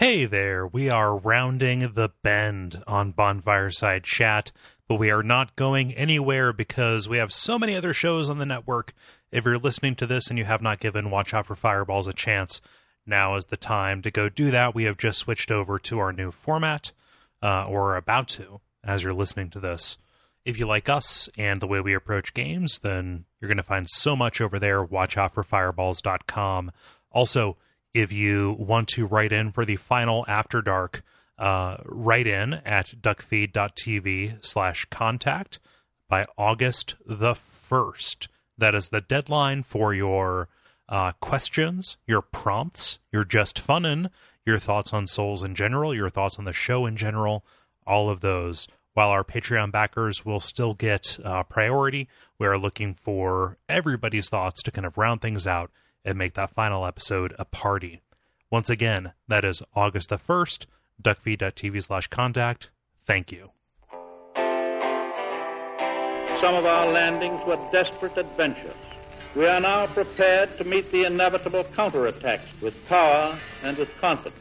Hey there, we are rounding the bend on Bonfireside Chat, but we are not going anywhere because we have so many other shows on the network. If you're listening to this and you have not given Watch Out for Fireballs a chance, now is the time to go do that. We have just switched over to our new format, uh, or about to, as you're listening to this. If you like us and the way we approach games, then you're going to find so much over there. WatchOutForFireballs.com. Also, if you want to write in for the final After Dark, uh, write in at duckfeed.tv slash contact by August the 1st. That is the deadline for your uh, questions, your prompts, your just funnin', your thoughts on Souls in general, your thoughts on the show in general, all of those. While our Patreon backers will still get uh, priority, we are looking for everybody's thoughts to kind of round things out and make that final episode a party. Once again, that is August the 1st, duckfeed.tv slash contact. Thank you. Some of our landings were desperate adventures. We are now prepared to meet the inevitable counterattacks with power and with confidence.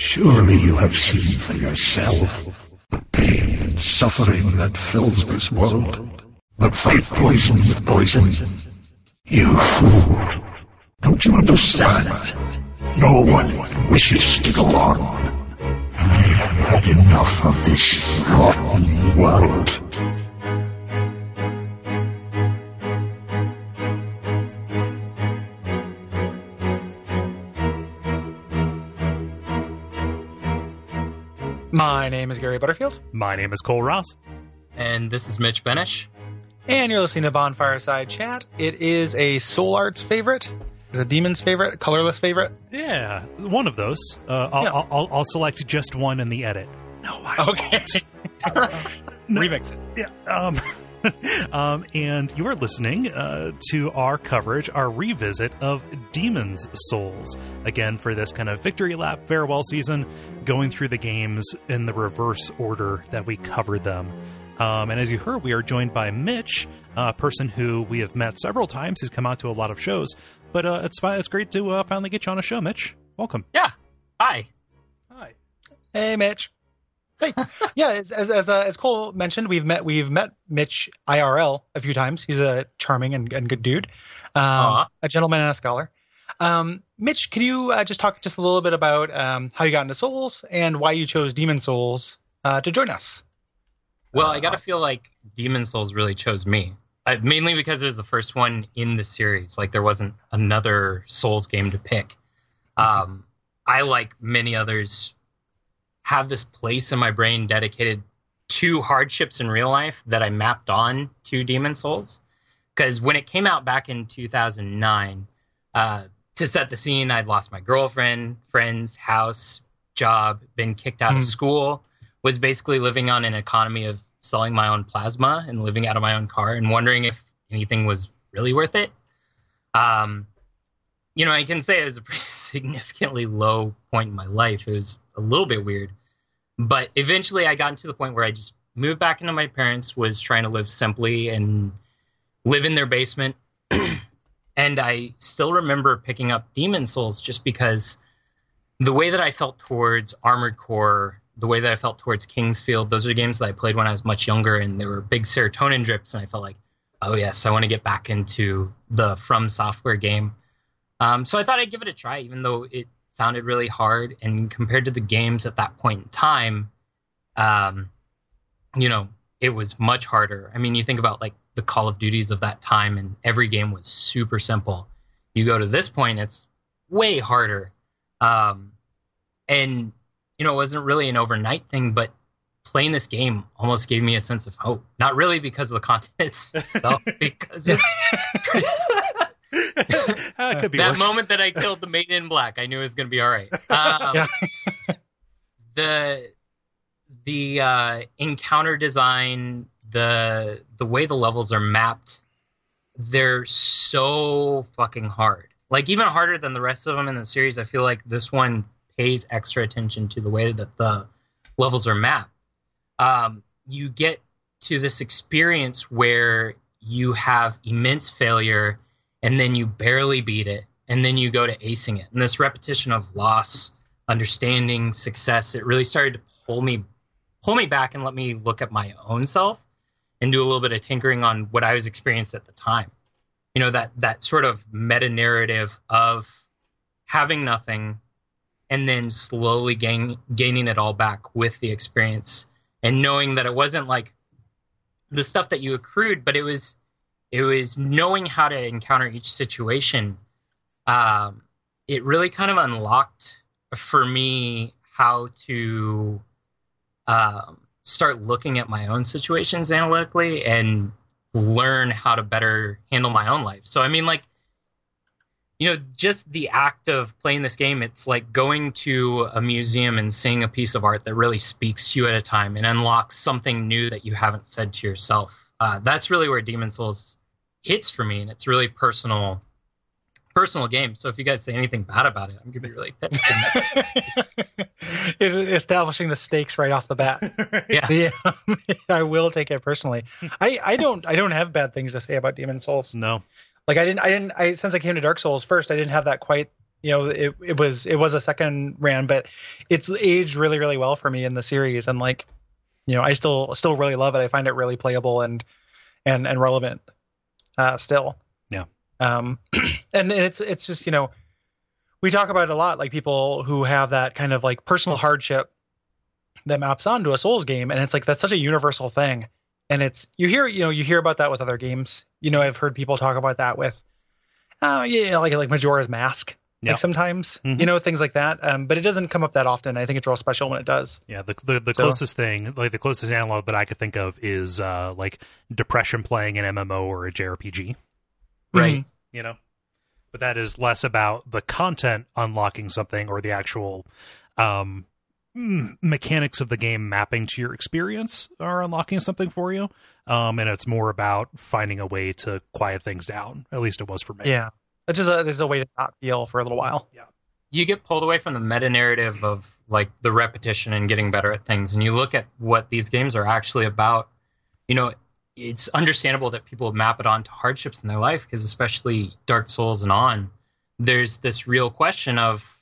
Surely you have seen for yourself the pain and suffering that fills this world. But fight poison with poison. You fool. Don't you understand? No one wishes to go on. I have had enough of this rotten world. My name is Gary Butterfield, My name is Kole Ross. And this is Mitch Benes. and you're listening to Bonfireside Chat. It is a Soul Arts favorite, it's a Demon's favorite, colorless favorite. Yeah, one of those. Uh, I'll, Yeah. I'll, I'll, I'll select just one in the edit. No, I Okay. No. Remix it. Yeah. Um, um, and you are listening uh, to our coverage, our revisit of Demon's Souls. Again, for this kind of victory lap farewell season, going through the games in the reverse order that we covered them. Um, and as you heard, we are joined by Mitch, a person who we have met several times. He's come out to a lot of shows, but uh, it's fine. It's great to uh, finally get you on a show, Mitch. Welcome. Yeah. Hi. Hi. Hey, Mitch. Hey, yeah. As as as, uh, as Kole mentioned, we've met we've met Mitch IRL a few times. He's a charming and, and good dude, um, a gentleman and a scholar. Um, Mitch, can you uh, just talk just a little bit about um, how you got into Souls and why you chose Demon Souls uh, to join us? Well, I gotta feel like Demon Souls really chose me. Uh, mainly because it was the first one in the series. Like there wasn't another Souls game to pick. Um, I, like many others, have this place in my brain dedicated to hardships in real life that I mapped on to Demon Souls. Because when it came out back in 2009, uh, to set the scene, I'd lost my girlfriend, friends, house, job, been kicked out of Hmm. school, was basically living on an economy of selling my own plasma and living out of my own car and wondering if anything was really worth it. Um, you know, I can say it was a pretty significantly low point in my life. It was a little bit weird. But eventually I got to the point where I just moved back into my parents, was trying to live simply and live in their basement. and I still remember picking up Demon Souls just because the way that I felt towards Armored Core, the way that I felt towards King's Field, those are games that I played when I was much younger and there were big serotonin drips. And I felt like, oh, yes, I want to get back into the From Software game. Um, so I thought I'd give it a try, even though it sounded really hard. And compared to the games at that point in time, um, you know, it was much harder. I mean, you think about like the Call of Duties of that time, and every game was super simple. You go to this point, it's way harder. Um, and, you know, it wasn't really an overnight thing, but playing this game almost gave me a sense of hope. Not really because of the content itself, because it's Ah, could be that worse. moment that I killed the maiden in black, I knew it was going to be all right. Um, the the uh, encounter design, the the way the levels are mapped, they're so fucking hard. Like even harder than the rest of them in the series. I feel like this one pays extra attention to the way that the levels are mapped. um, you get to this experience where you have immense failure and then you barely beat it and then you go to acing it. And this repetition of loss understanding success it really started to pull me pull me back and let me look at my own self and do a little bit of tinkering on what i was experienced at the time. You know that that sort of meta narrative of having nothing and then slowly gain, gaining it all back with the experience and knowing that it wasn't like the stuff that you accrued but it was it was knowing how to encounter each situation um, it really kind of unlocked for me how to um, start looking at my own situations analytically and learn how to better handle my own life. So i mean like you know just the act of playing this game it's like going to a museum and seeing a piece of art that really speaks to you at a time and unlocks something new that you haven't said to yourself. Uh, that's really where demon souls hits for me and it's really personal personal game so if you guys say anything bad about it i'm gonna be really pissed It's establishing the stakes right off the bat. yeah The, um, I will take it personally. I, I don't I don't have bad things to say about Demon Souls. No. Like I didn't I didn't I since I came to Dark Souls first, I didn't have that quite you know it, it was it was a second ran, but it's aged really really well for me in the series, and like you know I still still really love it. I find it really playable and and and relevant uh, still. Yeah. Um, and it's it's just you know we talk about it a lot, like people who have that kind of like personal hardship that maps onto a Souls game, and it's like that's such a universal thing. And it's you hear you know you hear about that with other games. You know I've heard people talk about that with, uh, yeah, like like Majora's Mask. Yeah. Like sometimes, Mhm. you know, things like that. Um, but it doesn't come up that often. I think it's real special when it does. Yeah, the the, the So- closest thing, like the closest analog that I could think of is uh like depression playing an MMO or a JRPG, right Mhm. you know. But that is less about the content unlocking something or the actual um mechanics of the game mapping to your experience or unlocking something for you. Um and it's more about finding a way to quiet things down. At least it was for me. Yeah, it's just a, there's a way to not feel for a little while. Yeah. you get pulled away from the meta narrative of like the repetition and getting better at things and you look at what these games are actually about you know it's understandable that people map it onto hardships in their life because especially dark souls and on there's this real question of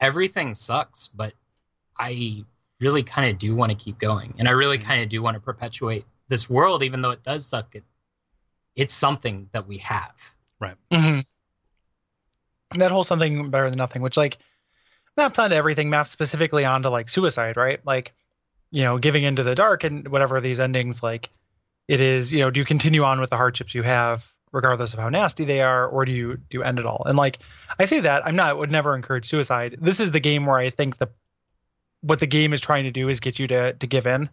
everything sucks but i really kind of do want to keep going and i really kind of do want to perpetuate this world even though it does suck it, it's something that we have Right. Mm-hmm. That whole something better than nothing, which like maps onto everything, maps specifically onto like suicide, right? Like, you know, giving into the dark and whatever these endings, like it is, you know, do you continue on with the hardships you have, regardless of how nasty they are, or do you do you end it all? And like I say that, I'm not would never encourage suicide. This is the game where I think the what the game is trying to do is get you to to give in.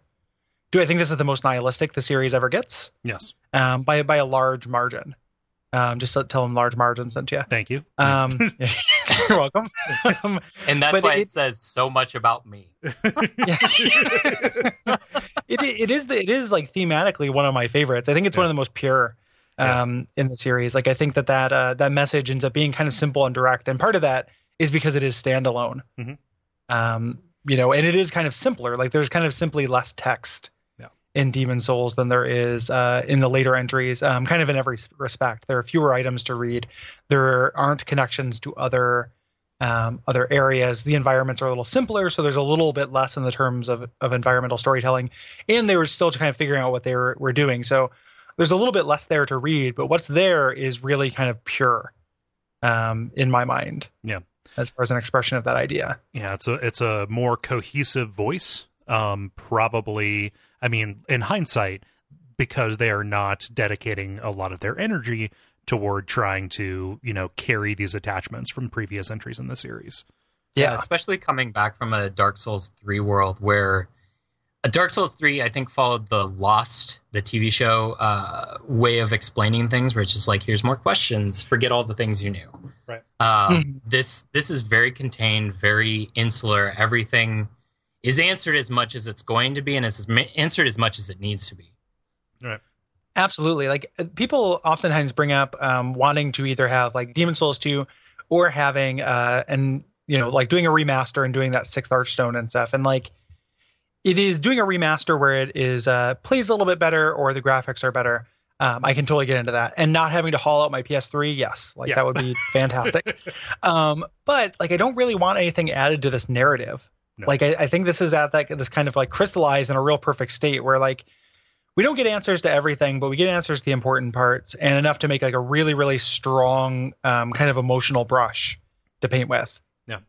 Do I think this is the most nihilistic the series ever gets? Yes. Um, by by a large margin. Um, just tell them large margin sent you. Thank you. Um, you're welcome. um, and that's why it, it- says so much about me yeah. it it is the, it is like thematically one of my favorites. I think it's one of the most pure um, in the series. Like I think that that uh, that message ends up being kind of simple and direct, and part of that is because it is standalone. Mhm. Um, you know, and it is kind of simpler. Like there's kind of simply less text Yeah. In Demon Souls than there is uh, in the later entries. Um, kind of in every respect, there are fewer items to read. There aren't connections to other um, other areas. The environments are a little simpler, so there's a little bit less in the terms of, of environmental storytelling. And they were still kind of figuring out what they were, were doing. So there's a little bit less there to read, but what's there is really kind of pure um, in my mind. Yeah. As far as an expression of that idea. Yeah, it's a it's a more cohesive voice. Um, probably, I mean, in hindsight, because they are not dedicating a lot of their energy toward trying to, you know, carry these attachments from previous entries in the series. Yeah. especially coming back from a Dark Souls 3 world where a Dark Souls 3 I think followed the Lost the TV show uh, way of explaining things where it's just like here's more questions forget all the things you knew Right. um, Mhm. this this is very contained very insular everything is answered as much as it's going to be and is answered as much as it needs to be Right. Absolutely. Like uh, people oftentimes bring up um, wanting to either have like Demon Souls 2 or having uh and you know like doing a remaster and doing that sixth Archstone and stuff. And like it is doing a remaster where it is uh, plays a little bit better or the graphics are better. Um, I can totally get into that, and not having to haul out my PS3, yes, like Yeah. that would be fantastic. um, but like, I don't really want anything added to this narrative. No. Like, I, I think this is at that this kind of like crystallized in a real perfect state where like we don't get answers to everything, but we get answers to the important parts and enough to make like a really really strong um, kind of emotional brush to paint with. Yeah.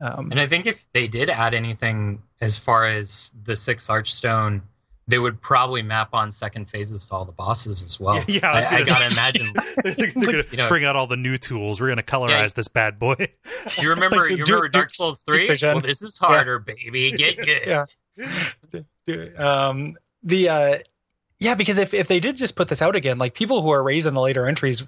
Um, And I think if they did add anything as far as the six archstone, they would probably map on second phases to all the bosses as well. Yeah, I I, I gonna gotta imagine. they're, they're gonna you know- bring out all the new tools. We're gonna colorize Yeah. this bad boy. You remember? Like you remember Duke- Dark Souls three? Well, this is harder, baby. Get good. Yeah. um the uh yeah because if if they did just put this out again like people who are raised in the later entries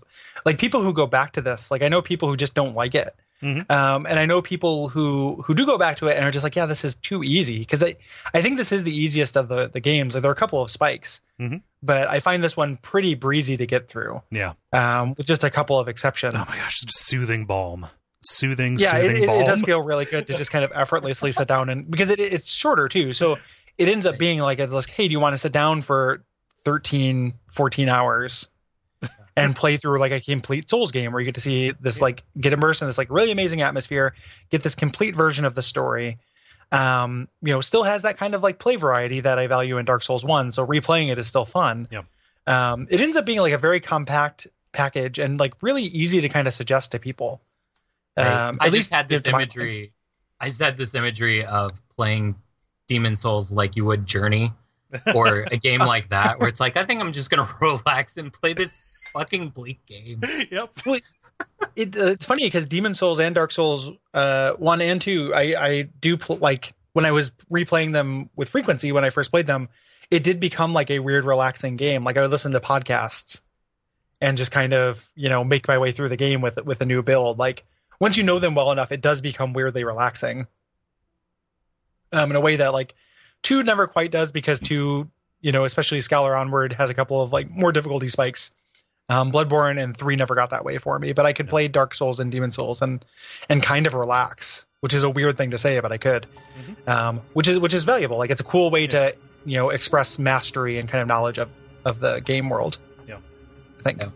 like people who go back to this like i know people who just don't like it Mhm. um and i know people who who do go back to it and are just like yeah this is too easy because i i think this is the easiest of the the games like, there are a couple of spikes Mhm. but i find this one pretty breezy to get through Yeah. um with just a couple of exceptions Oh my gosh, just soothing balm. Soothing, yeah soothing it, balm. it does feel really good to just kind of effortlessly sit down and because it, it's shorter too so it ends up being like it's like hey do you want to sit down for 13 14 hours and play through like a complete souls game where you get to see this like get immersed in this like really amazing atmosphere get this complete version of the story um you know still has that kind of like play variety that i value in dark souls 1 so replaying it is still fun Yeah. um it ends up being like a very compact package and like really easy to kind of suggest to people Right. um I at just least had this to my- imagery. I just had this imagery of playing Demon Souls like you would Journey, or a game like that, where it's like I think I'm just gonna relax and play this fucking bleak game. yep. it, uh, it's funny because Demon Souls and Dark Souls uh, one and two, I I do pl- like when I was replaying them with frequency when I first played them, it did become like a weird relaxing game. Like I would listen to podcasts and just kind of you know make my way through the game with with a new build. Like once you know them well enough, it does become weirdly relaxing. Um, in a way that like two never quite does because two, you know, especially Scholar Onward has a couple of like more difficulty spikes. Um, Bloodborne and three never got that way for me, but I could play Dark Souls and Demon Souls and and kind of relax, which is a weird thing to say, but I could, um, which is which is valuable. Like it's a cool way to you know express mastery and kind of knowledge of of the game world. Yeah. I think. Yeah.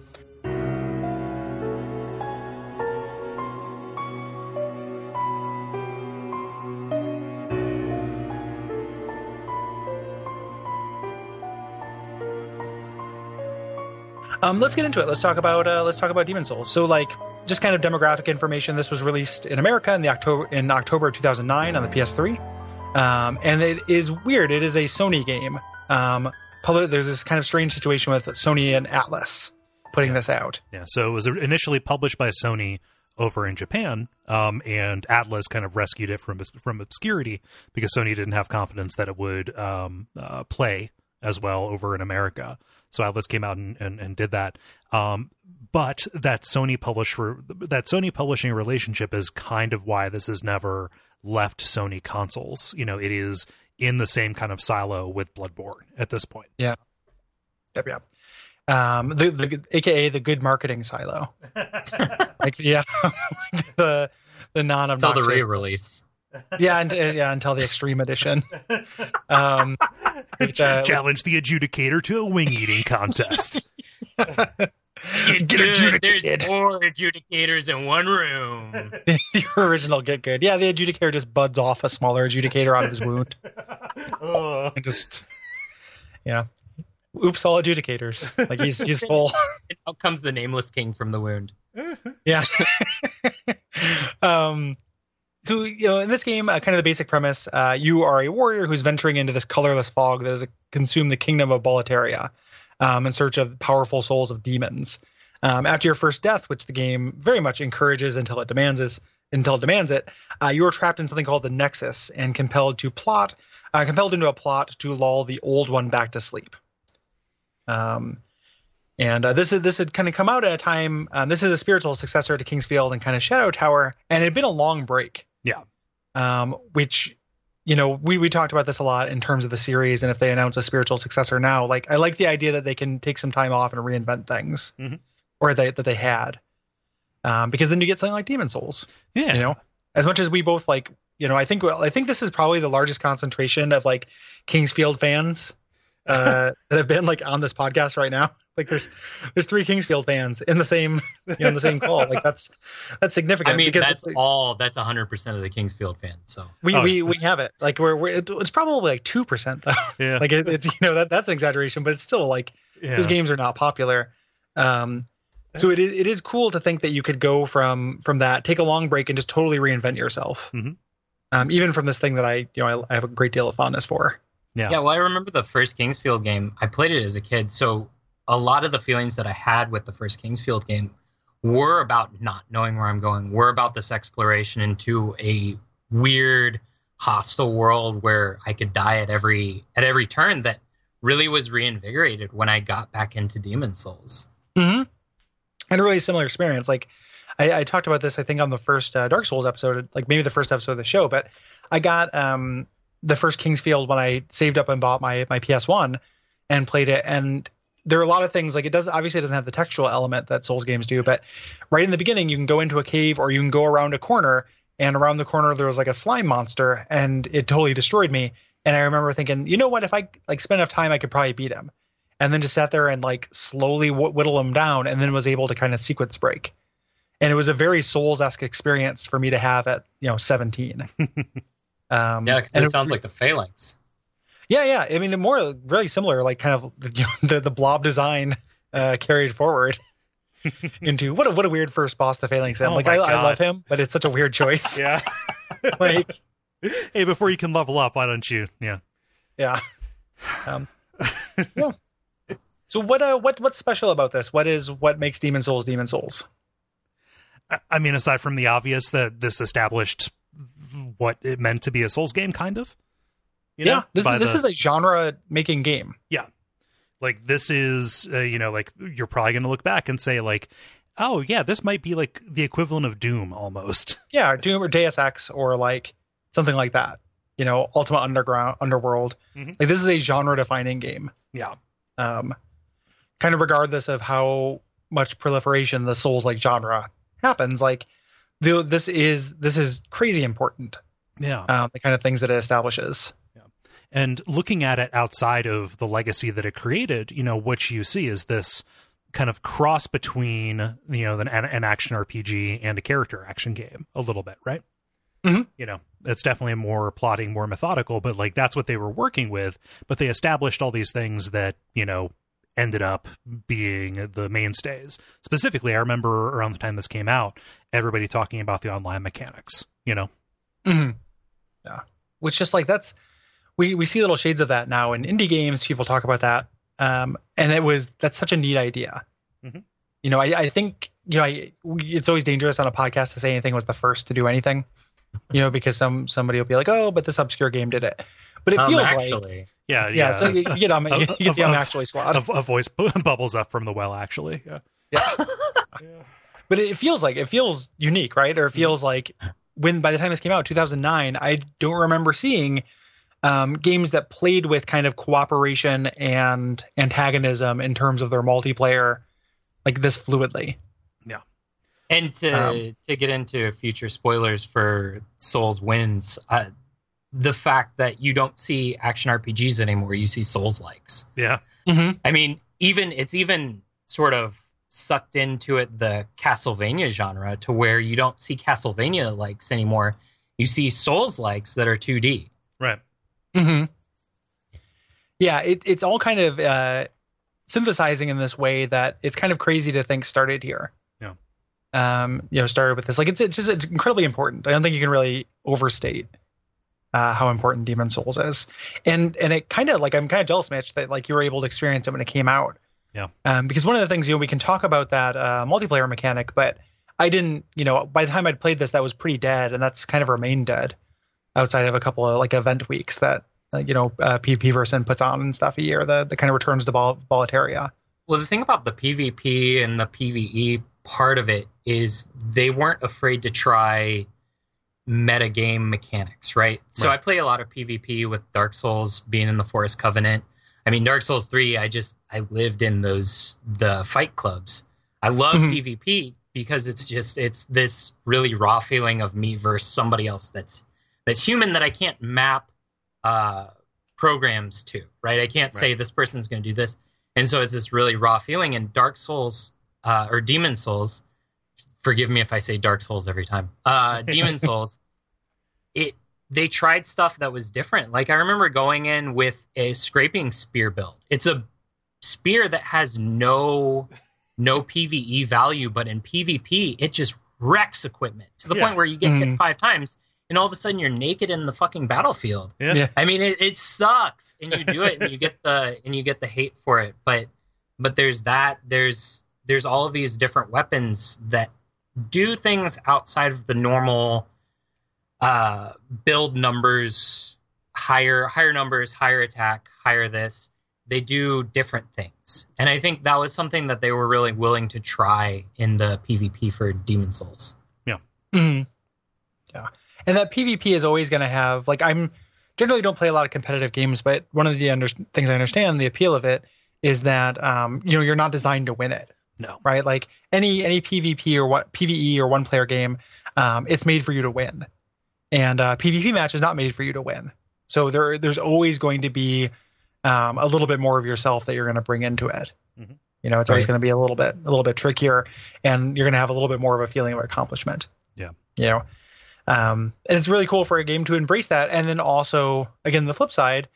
Um, let's get into it. Let's talk about uh, let's talk about Demon Souls. So like just kind of demographic information. This was released in America in the October in October of 2009 on the PS3, um, and it is weird. It is a Sony game. Um, there's this kind of strange situation with Sony and Atlus putting this out. Yeah. So it was initially published by Sony over in Japan, um, and Atlus kind of rescued it from from obscurity because Sony didn't have confidence that it would um, uh, play as well over in America. So Atlus came out and, and, and did that. Um, but that Sony publisher that Sony publishing relationship is kind of why this has never left Sony consoles. You know, it is in the same kind of silo with Bloodborne at this point. Yeah. Yep, yep. Um, the, the AKA the good marketing silo, like the uh, like the the non Until the re-release. Yeah, and, yeah, until the extreme edition. Um, which, uh, Challenge the adjudicator to a wing eating contest. get Good, adjudicated. There's four adjudicators in one room. the original get good. Yeah, the adjudicator just buds off a smaller adjudicator out of his wound Oh. and just yeah. Oops, all adjudicators. Like he's he's full. And out comes the nameless king from the wound. Yeah. um, so you know, in this game, uh, kind of the basic premise: uh, you are a warrior who's venturing into this colorless fog that has consumed the kingdom of Boletaria, um, in search of powerful souls of demons. Um, after your first death, which the game very much encourages until it demands is until it demands it, uh, you are trapped in something called the Nexus and compelled to plot, uh, compelled into a plot to lull the old one back to sleep. Um, and uh, this is this had kind of come out at a time. Um, this is a spiritual successor to King's Field and kind of Shadow Tower, and it had been a long break. Yeah. Um, which, you know, we we talked about this a lot in terms of the series, and if they announce a spiritual successor now, like I like the idea that they can take some time off and reinvent things, Mhm. or they that they had, um, because then you get something like Demon Souls. Yeah. You know, as much as we both like you know, I think well, I think this is probably the largest concentration of like King's Field fans uh, that have been like on this podcast right now. Like there's there's three King's Field fans in the same you know in the same call. Like that's that's significant. I mean, because that's all. That's 100 percent of the King's Field fans. So we Oh. we we have it. Like we're, we're it's probably like two percent though. Yeah. Like it, it's you know that that's an exaggeration, but it's still like yeah. those games are not popular. Um, so it is it is cool to think that you could go from from that, take a long break, and just totally reinvent yourself. Mhm. Um, even from this thing that I you know I, I have a great deal of fondness for. Yeah. yeah. well, I remember the first King's Field game. I played it as a kid, so a lot of the feelings that I had with the first King's Field game were about not knowing where I'm going. Were about this exploration into a weird, hostile world where I could die at every at every turn. That really was reinvigorated when I got back into Demon Souls. Mm-hmm. And a really similar experience. Like I, I talked about this, I think, on the first uh, Dark Souls episode, like maybe the first episode of the show. But I got um, the first King's Field when I saved up and bought my my PS One and played it. And there are a lot of things like it does. Obviously, it doesn't have the textual element that Souls games do. But right in the beginning, you can go into a cave or you can go around a corner. And around the corner, there was like a slime monster, and it totally destroyed me. And I remember thinking, you know what? If I like spend enough time, I could probably beat him and then just sat there and like slowly whittle him down and then was able to kind of sequence break and it was a very souls-esque experience for me to have at you know 17 um Yeah, because and it sounds re- like the Phalanx. yeah yeah i mean more really similar like kind of you know, the, the blob design uh carried forward into what a what a weird first boss the phalanx in Oh like I, I love him but it's such a weird choice Yeah. like hey, before you can level up, why don't you? Yeah. yeah um yeah so what uh what what's special about this what is what makes demon souls demon souls I- I mean, aside from the obvious that this established what it meant to be a Souls game, kind of. You yeah know, this, by this the- is a genre making game. Yeah, like this is uh, you know like you're probably going to look back and say like oh yeah this might be like the equivalent of doom almost. Yeah doom or deus ex or like something like that. You know ultimate underground underworld. Mhm. like this is a genre defining game. Yeah. Um kind of regardless of how much proliferation the souls like genre happens like this is this is crazy important. Yeah. Um the kind of things that it establishes. Yeah. and looking at it outside of the legacy that it created you know what you see is this kind of cross between you know an, an action rpg and a character action game a little bit right? Mhm. you know it's definitely more plotting more methodical but like that's what they were working with. But they established all these things that you know ended up being the mainstays. Specifically i remember around the time this came out everybody talking about the online mechanics you know? Hmm yeah. Which just like that's we we see little shades of that now in indie games. People talk about that. Um and it was that's such a neat idea. Mhm. you know i i think you know I, we, it's always dangerous on a podcast to say anything was the first to do anything you know because some somebody will be like oh but this obscure game did it. But it Um, feels like actually, yeah yeah, so you, you get um, you, you get the Of- um of- actually squad. a, a voice bubbles up from the well actually yeah. Yeah. but it feels like it feels unique, right? Or it feels like when by the time this came out, 2009, I don't remember seeing um, games that played with kind of cooperation and antagonism in terms of their multiplayer like this fluidly. And to Um, to get into future spoilers for Souls wins, uh, the fact that you don't see action RPGs anymore, you see Souls likes. yeah Mm-hmm. I mean, even it's even sort of sucked into it the Castlevania genre to where you don't see Castlevania likes anymore. You see Souls likes that are 2D. right Mm-hmm. Yeah, it, it's all kind of uh, synthesizing in this way that it's kind of crazy to think started here. Yeah. Um, you know, started with this. Like it's it's just it's incredibly important. I don't think you can really overstate uh, how important Demon Souls is. And and it kind of like I'm kind of jealous, Mitch, that like you were able to experience it when it came out. Yeah. Um, because one of the things you know we can talk about that uh, multiplayer mechanic, but I didn't. You know, by the time I'd played this, that was pretty dead, and that's kind of remained dead outside of a couple of like event weeks that uh, you know uh, PvP version puts on and stuff a year. The the kind of returns to Vol- Boletaria. Well, the thing about the PvP and the PvE part of it is they weren't afraid to try metagame mechanics, right? So Right. I play a lot of PvP with Dark Souls being in the Forest Covenant. I mean, Dark Souls 3, I just I lived in those the fight clubs. I love Mhm. PvP because it's just it's this really raw feeling of me versus somebody else that's that's human that I can't map uh, programs to, right? I can't say this person's going to do this, and so it's this really raw feeling. And Dark Souls uh, or Demon Souls, forgive me if I say Dark Souls every time. Uh, Demon Souls, it they tried stuff that was different. Like I remember going in with a scraping spear build. It's a spear that has no no PVE value, but in PvP it just wrecks equipment to the Yeah. point where you get Mm. hit five times and all of a sudden you're naked in the fucking battlefield. Yeah. Yeah. I mean it, it sucks and you do it and you get the and you get the hate for it. But but there's that there's there's all of these different weapons that do things outside of the normal uh build numbers higher higher numbers higher attack higher this. They do different things. And i think that was something that they were really willing to try in the pvp for demon souls. Mhm. Yeah, and that PvP is always going to have like I'm generally don't play a lot of competitive games, but one of the under- things I understand the appeal of it is that um, you know you're not designed to win it, No. right? Like any any PvP or what PVE or one player game, um, it's made for you to win, and uh, PvP match is not made for you to win. So there there's always going to be um, a little bit more of yourself that you're going to bring into it. Mhm. You know, it's always going to be a little bit a little bit trickier, and you're going to have a little bit more of a feeling of accomplishment. Yeah. You know, um, and it's really cool for a game to embrace that, and then also again the flip side,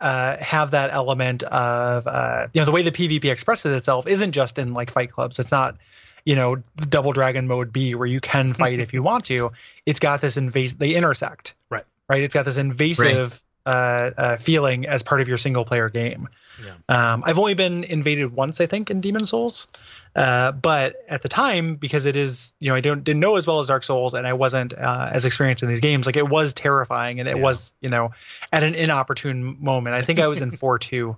uh, have that element of uh, you know the way the PvP expresses itself isn't just in like fight clubs. It's not you know Double Dragon mode B where you can fight if you want to. It's got this invasive. They intersect. Right. Right. It's got this invasive uh, uh, feeling as part of your single player game. Yeah. Um, I've only been invaded once, I think, in Demon Souls. Uh, but at the time, because it is, you know, I don't didn't know as well as Dark Souls, and I wasn't uh, as experienced in these games. Like it was terrifying, and it Yeah. was, you know, at an inopportune moment. I think I was in four two.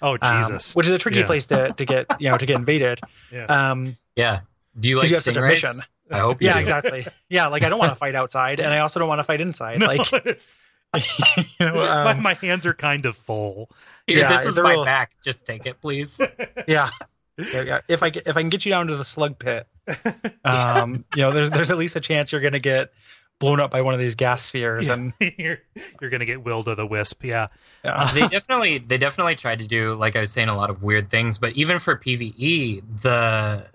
Oh Jesus. which is a tricky Yeah. place to to get, you know, to get invaded. yeah. Um, yeah do you 'cause like you have such a mission. i hope you Yeah, do. exactly. Yeah, like I don't want to fight outside, and I also don't want to fight inside. No, Like, you know, my, um, my hands are kind of full. Here, Yeah, this is my real- back just take it please yeah. Yeah, yeah. If I if I can get you down to the slug pit, um, you know, there's there's at least a chance you're gonna get blown up by one of these gas spheres, and you're you're gonna get Will to the Wisp. Yeah. yeah. they definitely they definitely tried to do like I was saying a lot of weird things, but even for PVE, the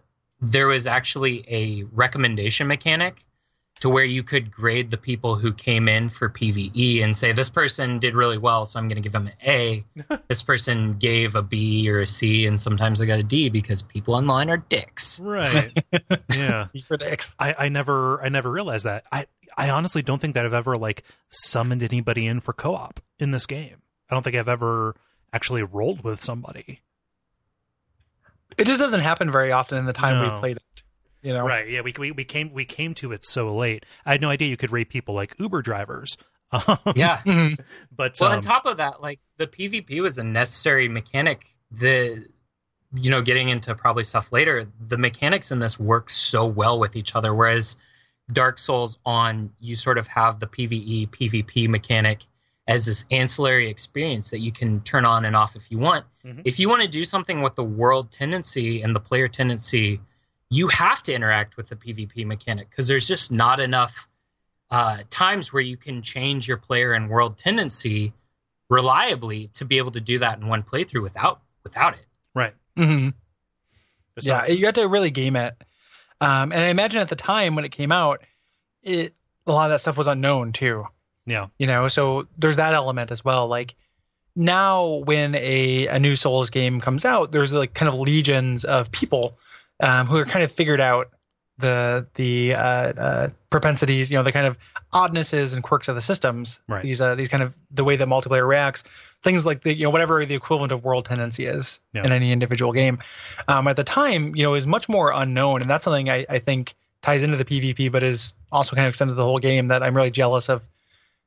there was actually a recommendation mechanic to where you could grade the people who came in for PVE and say this person did really well, so I'm going to give them an A. this person gave a B or a C, and sometimes I got a D because people online are dicks. Right. yeah. He predicts. I, I never I never realized that. I I honestly don't think that I've ever like summoned anybody in for co-op in this game. I don't think I've ever actually rolled with somebody. It just doesn't happen very often in the time No. we played it. You know, Right. Yeah, we, we we came we came to it so late. I had no idea you could rate people like Uber drivers. Um, Yeah. Mhm. But Well, um, on top of that, like the PvP was a necessary mechanic. The you know, getting into probably stuff later, the mechanics in this work so well with each other. Whereas Dark Souls on you sort of have the PvE PvP mechanic as this ancillary experience that you can turn on and off if you want. Mhm. If you want to do something with the world tendency and the player tendency, you have to interact with the PvP mechanic because there's just not enough uh, times where you can change your player and world tendency reliably to be able to do that in one playthrough without without it. right. Mhm. Yeah, not- you have to really game it. Um, and I imagine at the time when it came out, it a lot of that stuff was unknown too. yeah. you know so there's that element as well like now when a, a new souls game comes out there's like kind of legions of people um, who are kind of figured out the the uh, uh, propensities you know the kind of oddnesses and quirks of the systems Right. these uh, these kind of the way that multiplayer reacts things like the you know whatever the equivalent of world tendency is Yeah. in any individual game um, at the time you know is much more unknown and that's something I, I think ties into the pvp but is also kind of extended to the whole game that i'm really jealous of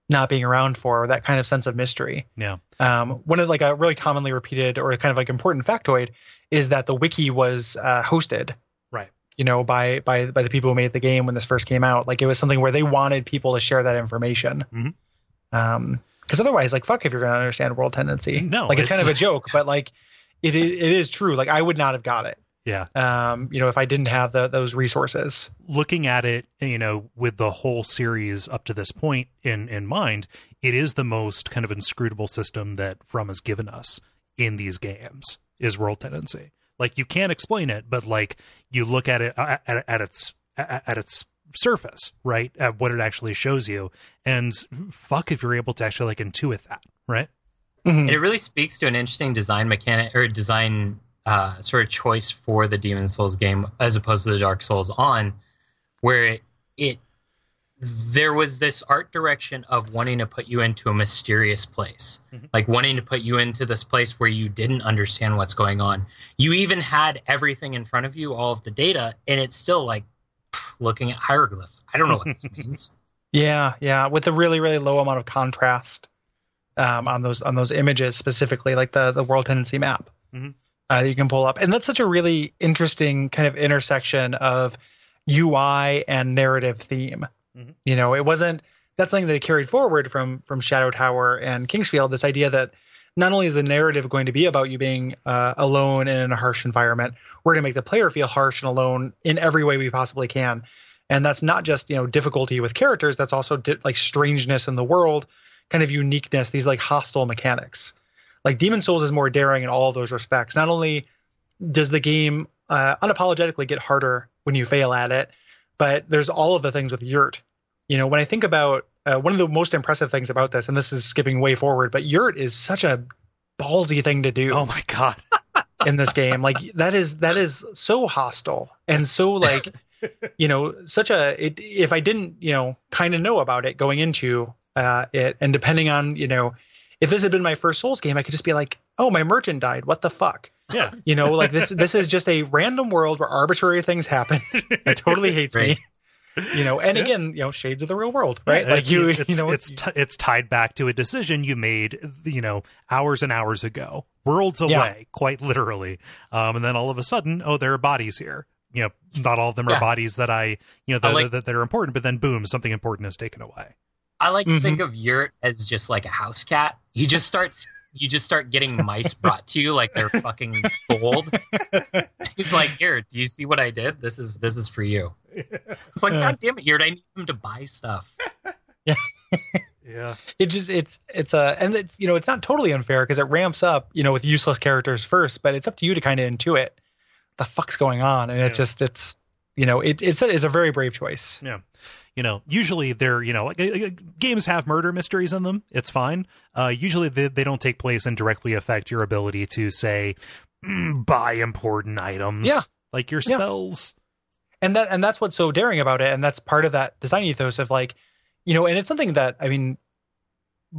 not being around for that kind of sense of mystery. Yeah. Um, one of like a really commonly repeated or kind of like important factoid is that the wiki was uh, hosted, Right. you know, by by by the people who made the game when this first came out. Like it was something where they wanted people to share that information. Mhm. Um, because otherwise, like fuck, if you're gonna understand world tendency, No, like it's, kind of a joke, but like it is it is true. Like I would not have got it. Yeah. Um, you know, if I didn't have the, those resources. Looking at it, you know, with the whole series up to this point in in mind, it is the most kind of inscrutable system that From has given us in these games is world tendency. Like you can't explain it, but like you look at it at, at, at its at, at its surface, right? At what it actually shows you, and fuck if you're able to actually like intuit that, right? Mhm. It really speaks to an interesting design mechanic or design uh, sort of choice for the Demon Souls game as opposed to the Dark Souls on, where it, it there was this art direction of wanting to put you into a mysterious place, Mhm. like wanting to put you into this place where you didn't understand what's going on. You even had everything in front of you, all of the data, and it's still like pff, looking at hieroglyphs. I don't know what this means. Yeah, yeah, with a really really low amount of contrast um, on those on those images specifically, like the the world tendency map Mhm. Uh, that you can pull up, and that's such a really interesting kind of intersection of UI and narrative theme. Mhm. You know, it wasn't that's something that they carried forward from from Shadow Tower and King's Field. This idea that not only is the narrative going to be about you being uh, alone and in a harsh environment, we're going to make the player feel harsh and alone in every way we possibly can. And that's not just you know difficulty with characters. That's also di- like strangeness in the world, kind of uniqueness. These like hostile mechanics. Like Demon Souls is more daring in all those respects. Not only does the game uh, unapologetically get harder when you fail at it, but there's all of the things with Yurt. You know, when I think about uh, one of the most impressive things about this, and this is skipping way forward, but Yurt is such a ballsy thing to do Oh my god. in this game. Like that is that is so hostile and so like you know such a it, if I didn't you know kind of know about it going into uh, it, and depending on you know if this had been my first Souls game, I could just be like, oh, my merchant died. What the fuck? Yeah. You know, like this this is just a random world where arbitrary things happen. It totally hates Right. me. You know, and Yeah. again, you know, shades of the real world, right? Yeah, like you, it's, you know, it's t- it's tied back to a decision you made, you know, hours and hours ago, worlds Yeah. away, quite literally. Um, and then all of a sudden, oh, there are bodies here. You know, not all of them are Yeah. bodies that I, you know, that, like- that, that are important. But then, boom, something important is taken away. I like to think of Yurt as just like a house cat. You just start you just start getting mice brought to you like they're fucking gold. He's like, here, do you see what I did? This is this is for you. It's like, Yeah. God damn it, Yurt, I need him to buy stuff. Yeah. it just it's it's a and it's you know it's not totally unfair because it ramps up you know with useless characters first but it's up to you to kind of intuit the fuck's going on and it's just it's you know it, it's a, it's a very brave choice Yeah. You know, usually they're, you know, like uh, uh, games have murder mysteries in them. It's fine. Uh, usually they, they don't take place and directly affect your ability to say, mm, buy important items. Yeah. Like your Yeah. spells. and that and that's what's so daring about it and that's part of that design ethos of like you know and it's something that i mean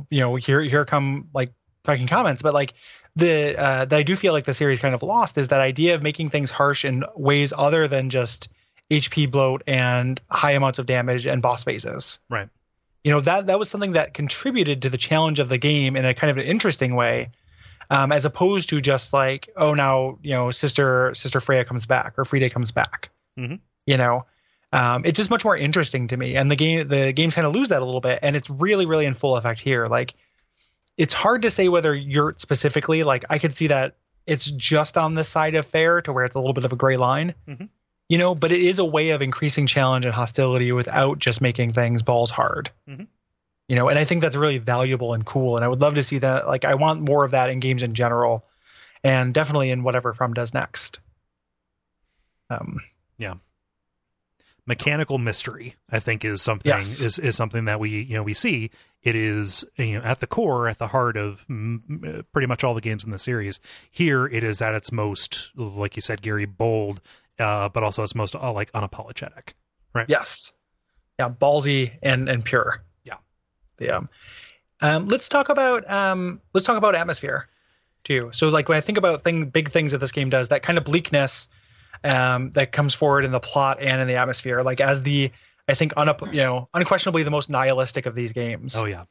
you know here here come like fucking comments but like the uh that i do feel like the series kind of lost is that idea of making things harsh in ways other than just hp bloat and high amounts of damage and boss phases Right. you know that that was something that contributed to the challenge of the game in a kind of an interesting way um, as opposed to just like oh now you know sister sister freya comes back or Frida comes back Mhm. you know um, it's just much more interesting to me and the game the games kind of lose that a little bit and it's really really in full effect here like it's hard to say whether you're specifically like i could see that it's just on this side of fair to where it's a little bit of a gray line Mhm. You know but it is a way of increasing challenge and hostility without just making things balls hard. Mhm. you know and i think that's really valuable and cool and i would love to see that like i want more of that in games in general and definitely in whatever from does next. Um yeah. Mechanical mystery i think is something Yes. is is something that we you know we see. It is you know at the core at the heart of mm, pretty much all the games in the series. Here it is at its most like you said gary bold uh but also its most uh, like unapologetic right? yes. Yeah ballsy and and pure. Yeah. yeah. Um let's talk about um let's talk about atmosphere too. So like when i think about thing big things that this game does that kind of bleakness um that comes forward in the plot and in the atmosphere like as the i think unup, you know unquestionably the most nihilistic of these games. Oh yeah.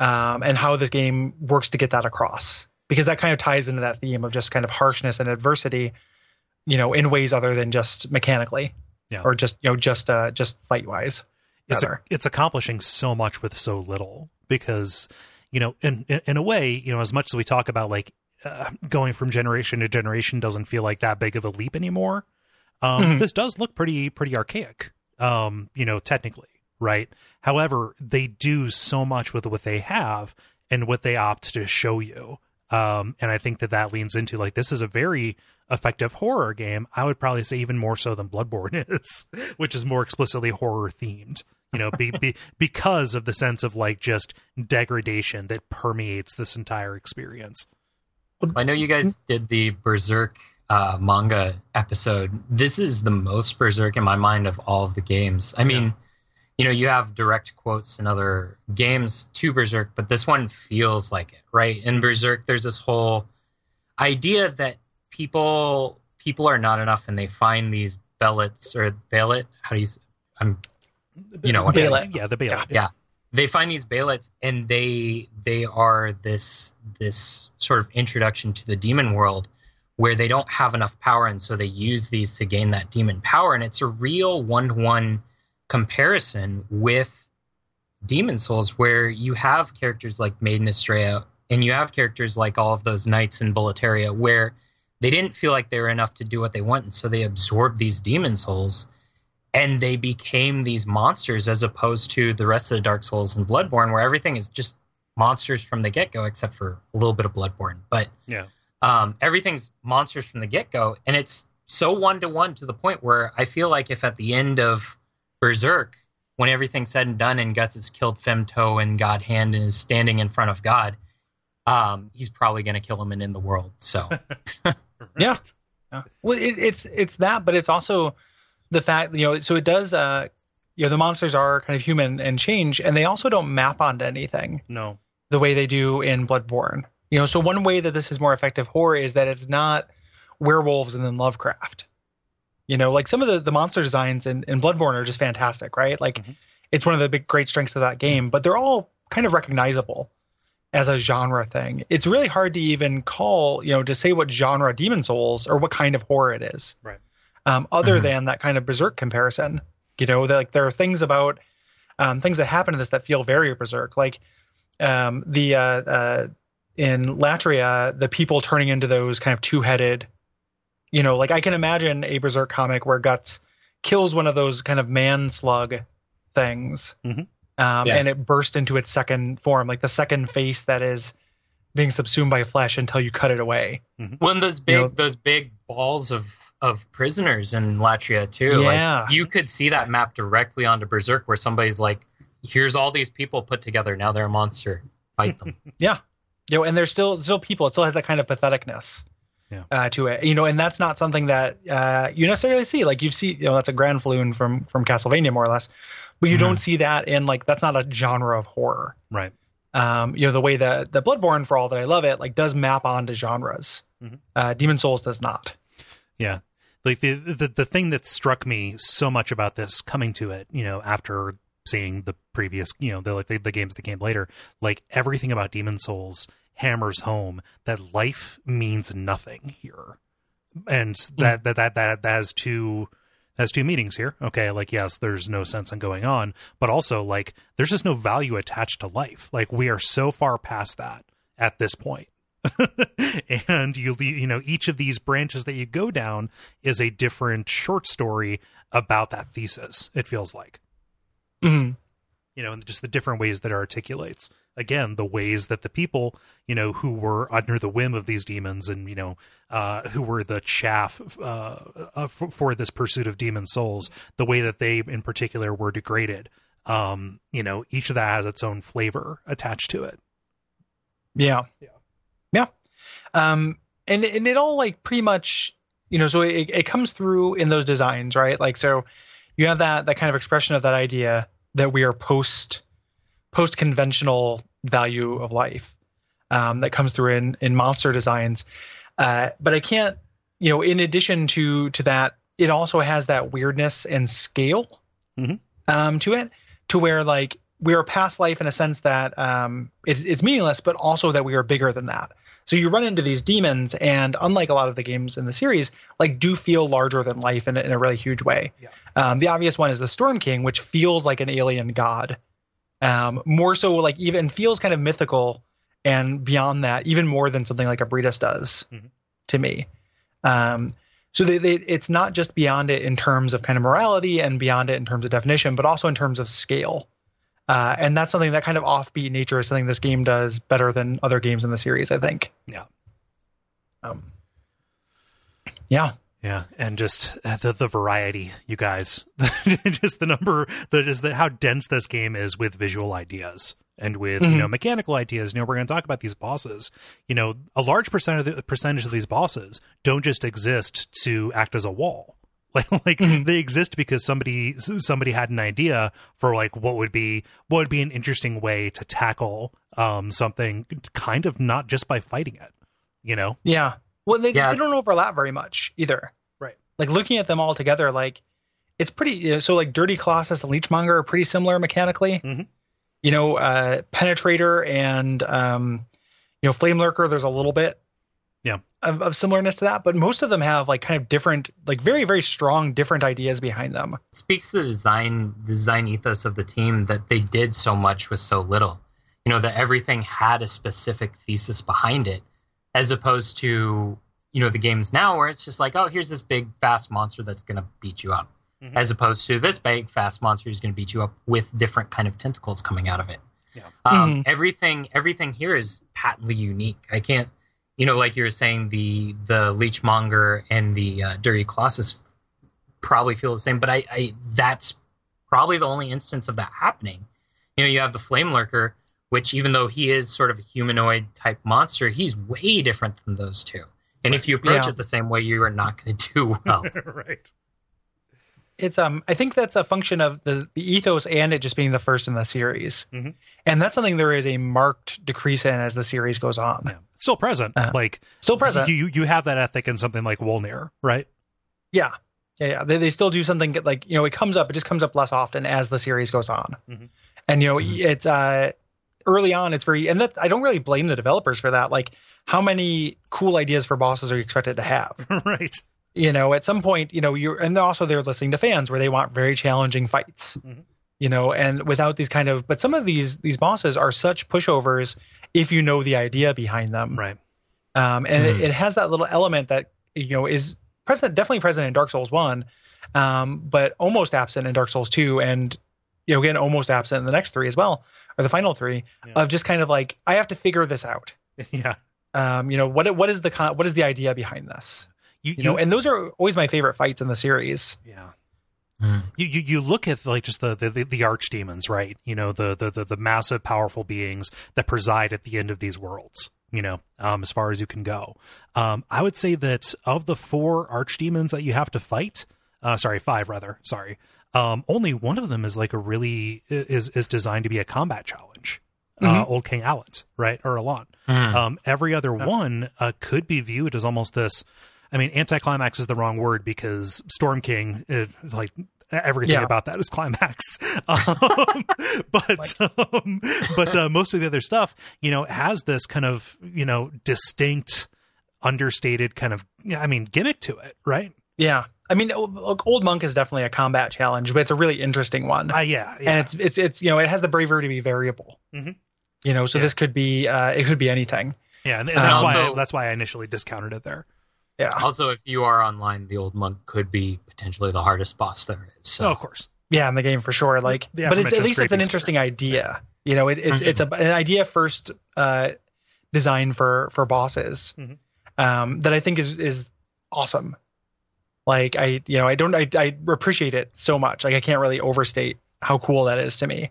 Um, and how this game works to get that across. Because that kind of ties into that theme of just kind of harshness and adversity you know in ways other than just mechanically Yeah. or just you know just uh just fight wise it's a, it's accomplishing so much with so little because you know in, in in a way you know as much as we talk about like uh, going from generation to generation doesn't feel like that big of a leap anymore. Um, Mhm. This does look pretty pretty archaic, um, you know, technically, right? However, they do so much with what they have and what they opt to show you. Um, and I think that that leans into like this is a very effective horror game. I would probably say even more so than Bloodborne is, which is more explicitly horror themed. You know, be, be, because of the sense of like just degradation that permeates this entire experience. I know you guys did the Berserk uh, manga episode. This is the most Berserk in my mind of all of the games. I mean, you know, you have direct quotes in other games to Berserk, but this one feels like it, right? In Berserk, there's this whole idea that people people are not enough, and they find these bellets or balet. How do you? I'm um, You know what I yeah, mean. yeah, the Balet. Yeah. they find these Balets and they they are this this sort of introduction to the demon world where they don't have enough power and so they use these to gain that demon power and it's a real one-to-one comparison with demon souls where you have characters like maiden Astraea and you have characters like all of those knights in Boletaria where they didn't feel like they were enough to do what they want and so they absorbed these demon souls and they became these monsters as opposed to the rest of the Dark Souls and Bloodborne, where everything is just monsters from the get go, except for a little bit of Bloodborne. But Yeah. um, everything's monsters from the get go, and it's so one to one to the point where I feel like if at the end of Berserk, when everything's said and done, and Guts has killed Femto and God Hand and is standing in front of God, um, he's probably going to kill him and end the world. So Yeah. Yeah. Well, it, it's it's that, but it's also the fact you know. So it does. Uh, you know, the monsters are kind of human and change, and they also don't map onto anything No. the way they do in Bloodborne. You know, so one way that this is more effective horror is that it's not werewolves and then Lovecraft. You know, like some of the, the monster designs in, in Bloodborne are just fantastic, right? Like Mhm. it's one of the big great strengths of that game, but they're all kind of recognizable as a genre thing. It's really hard to even call, you know, to say what genre Demon Souls or what kind of horror it is. Right. Um, other Mhm. than that kind of berserk comparison. You know, like there are things about um, things that happen in this that feel very berserk. Like um, the uh, uh, in Latria, the people turning into those kind of two-headed. You know, like I can imagine a berserk comic where Guts kills one of those kind of man slug things, Mhm. Um, Yeah. and it bursts into its second form, like the second face that is being subsumed by flesh until you cut it away. when those big You know- those big balls of of prisoners in Latria too, Yeah. like you could see that map directly onto Berserk, where somebody's like, "Here's all these people put together. Now they're a monster. Fight them." Yeah, you know, and there's still still people. It still has that kind of patheticness Yeah. uh, to it. You know, and that's not something that uh, you necessarily see. Like you see, you know, that's a Granfaloon from from Castlevania, more or less. But you Mhm. don't see that in like that's not a genre of horror. Right. Um, you know, the way that the Bloodborne, for all that I love it, like does map onto genres. Mhm. Uh, Demon Souls does not. Yeah. Like the, the the thing that struck me so much about this coming to it, you know, after seeing the previous, you know, the like the, the games that came later, like everything about Demon Souls hammers home that life means nothing here. And that that that that, that has two has two meanings here. Okay, like yes, there's no sense in going on, but also like there's just no value attached to life. Like we are so far past that at this point. and you you know each of these branches that you go down is a different short story about that thesis it feels like Mhm. you know and just the different ways that it articulates again the ways that the people you know who were under the whim of these demons and you know uh who were the chaff uh, uh for, for this pursuit of demon souls the way that they in particular were degraded um you know each of that has its own flavor attached to it Yeah. Yeah. Yeah. Um, and and it all like pretty much, you know, so it, it comes through in those designs, right? Like so, you have that that kind of expression of that idea that we are post post conventional value of life um, that comes through in in monster designs. Uh, but I can't, you know, in addition to to that, it also has that weirdness and scale Mhm. um, to it, to where like we are past life in a sense that um, it, it's meaningless, but also that we are bigger than that. So you run into these demons, and unlike a lot of the games in the series, like do feel larger than life in a, in a really huge way. Yeah. Um, the obvious one is the Storm King, which feels like an alien god, um, more so like even feels kind of mythical and beyond that, even more than something like Ebrietas does Mhm. to me. Um, so they, they, it's not just beyond it in terms of kind of morality and beyond it in terms of definition, but also in terms of scale. Uh, and that's something that kind of offbeat nature is something this game does better than other games in the series, I think. Yeah. Um, yeah. Yeah, and just uh, the the variety, you guys, just the number, the just the, how dense this game is with visual ideas and with you Mhm. know mechanical ideas. You know, we're going to talk about these bosses. You know, a large percent of the percentage of these bosses don't just exist to act as a wall. Like, like Mhm. they exist because somebody somebody had an idea for like what would be what would be an interesting way to tackle um something kind of not just by fighting it. You know, Yeah. Well, they, Yeah, they don't overlap very much either. Right. Like looking at them all together, like it's pretty. You know, so like Dirty Colossus and Leechmonger are pretty similar mechanically. Mhm. You know, uh, Penetrator and um, you know Flame Lurker. There's a little bit. Yeah. Of, of similarness to that, but most of them have like kind of different, like very very strong different ideas behind them. It speaks to the design the design ethos of the team that they did so much with so little. You know that everything had a specific thesis behind it, as opposed to you know the games now where it's just like, oh, here's this big fast monster that's going to beat you up, Mhm. as opposed to this big fast monster who's going to beat you up with different kind of tentacles coming out of it. Yeah. Um, Mhm. Everything everything here is patently unique. I can't, you know, like you were saying, the the Leechmonger and the uh, Dirty Colossus probably feel the same, but I, I that's probably the only instance of that happening. You know, you have the Flame Lurker, which even though he is sort of a humanoid type monster, he's way different than those two. And if you approach Yeah. it the same way, you are not going to do well. right? it's um I think that's a function of the the ethos and it just being the first in the series, Mhm. and that's something there is a marked decrease in as the series goes on. Yeah, still present. Uh, like Still present, You you have that ethic in something like Wolnir, right? yeah, yeah, yeah. They they still do something like you know it comes up, it just comes up less often as the series goes on, Mhm. and you know Mhm. it's uh early on it's very and that I don't really blame the developers for that. Like how many cool ideas for bosses are you expected to have? right. you know at some point you know you're and also they're listening to fans where they want very challenging fights Mhm. you know and without these kind of but some of these these bosses are such pushovers if you know the idea behind them Right. um and Mhm. it, it has that little element that you know is present definitely present in dark souls 1 um but almost absent in dark souls 2 and you know again almost absent in the next three as well or the final three Yeah. of just kind of like i have to figure this out Yeah. um you know what what is the con- what is the idea behind this You, you know and those are always my favorite fights in the series yeah. Mm. You, you you look at like just the the, the arch demons, right? You know the, the the the massive, powerful beings that preside at the end of these worlds. You know, um, as far as you can go. Um, I would say that of the four archdemons that you have to fight, uh, sorry, five rather, sorry, um, only one of them is like a really is is designed to be a combat challenge. Uh, Mhm. Old King Allant, right, or Alon. Mm. Um, every other one uh, could be viewed as almost this. I mean, anticlimax is the wrong word because Storm King, uh, like everything Yeah. about that is climax. Um, but um, but uh, most of the other stuff, you know, has this kind of you know distinct, understated kind of I mean gimmick to it, right? Yeah, I mean, look, Old Monk is definitely a combat challenge, but it's a really interesting one, Uh, yeah, yeah. and it's it's it's you know it has the bravery to be variable. Mhm. You know, so Yeah. this could be uh, it could be anything. yeah, and, and that's And why also- that's why I initially discounted it there. Yeah, Also, if you are online, the old monk could be potentially the hardest boss there is. So Oh, of course. yeah, in the game for sure. Like, The but it's at least it's an scraping interesting idea. You know, it, it's Mhm. it's a, an idea first uh, design for for bosses Mhm. um, that I think is is awesome. Like I, you know, I don't, I, I appreciate it so much. Like I can't really overstate how cool that is to me.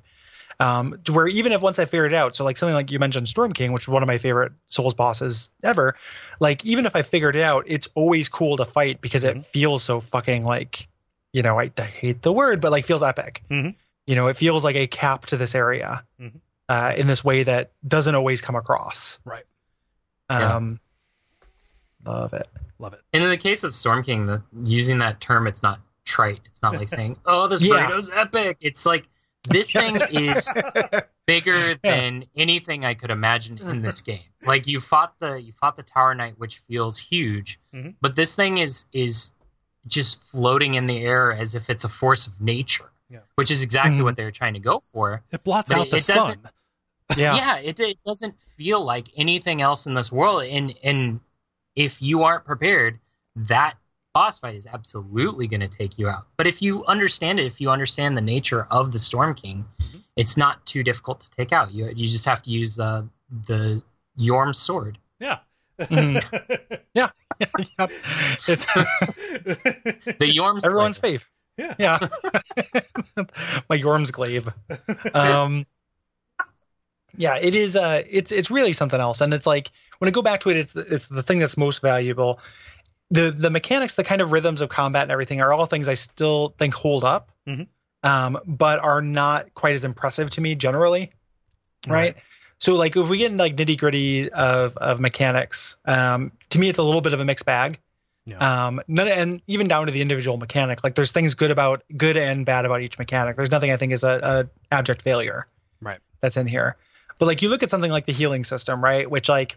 Um, to where even if once I figured it out, so like something like you mentioned Storm King, which is one of my favorite Souls bosses ever. Like even if I figured it out, it's always cool to fight because Mhm. it feels so fucking like, you know, I, I hate the word, but like feels epic. Mhm. You know, it feels like a cap to this area Mhm. uh, in this way that doesn't always come across. Right. Yeah. Love it. Love it. And in the case of Storm King, the, using that term, it's not trite. It's not like saying, "Oh, this Yeah. burrito's epic." It's like this thing is bigger than anything I could imagine in this game. Like you fought the you fought the Tower Knight, which feels huge, Mhm. but this thing is is just floating in the air as if it's a force of nature, Yeah. which is exactly Mhm. what they were trying to go for. It blots out it- the it sun. Yeah. yeah, it, it doesn't feel like anything else in this world. And and if you aren't prepared, that boss fight is absolutely going to take you out. But if you understand it, if you understand the nature of the Storm King, Mhm. it's not too difficult to take out. You you just have to use uh, the Yorm sword. Yeah. yeah, Yep. It's The Yorm. everyone's Slayer. fave. Yeah. Yeah. My Yorm's glaive. Um Yeah, it is uh it's it's really something else. And it's like when I go back to it, it's the, it's the thing that's most valuable. The the mechanics, the kind of rhythms of combat and everything are all things I still think hold up. Mhm. Um, but are not quite as impressive to me generally. right? So like if we get into like nitty gritty of of mechanics, um, to me it's a little bit of a mixed bag. Yeah. Um, none and even down to the individual mechanic. Like there's things good about good and bad about each mechanic. There's nothing I think is a, a abject failure. Right. That's in here. But like you look at something like the healing system, right? Which like,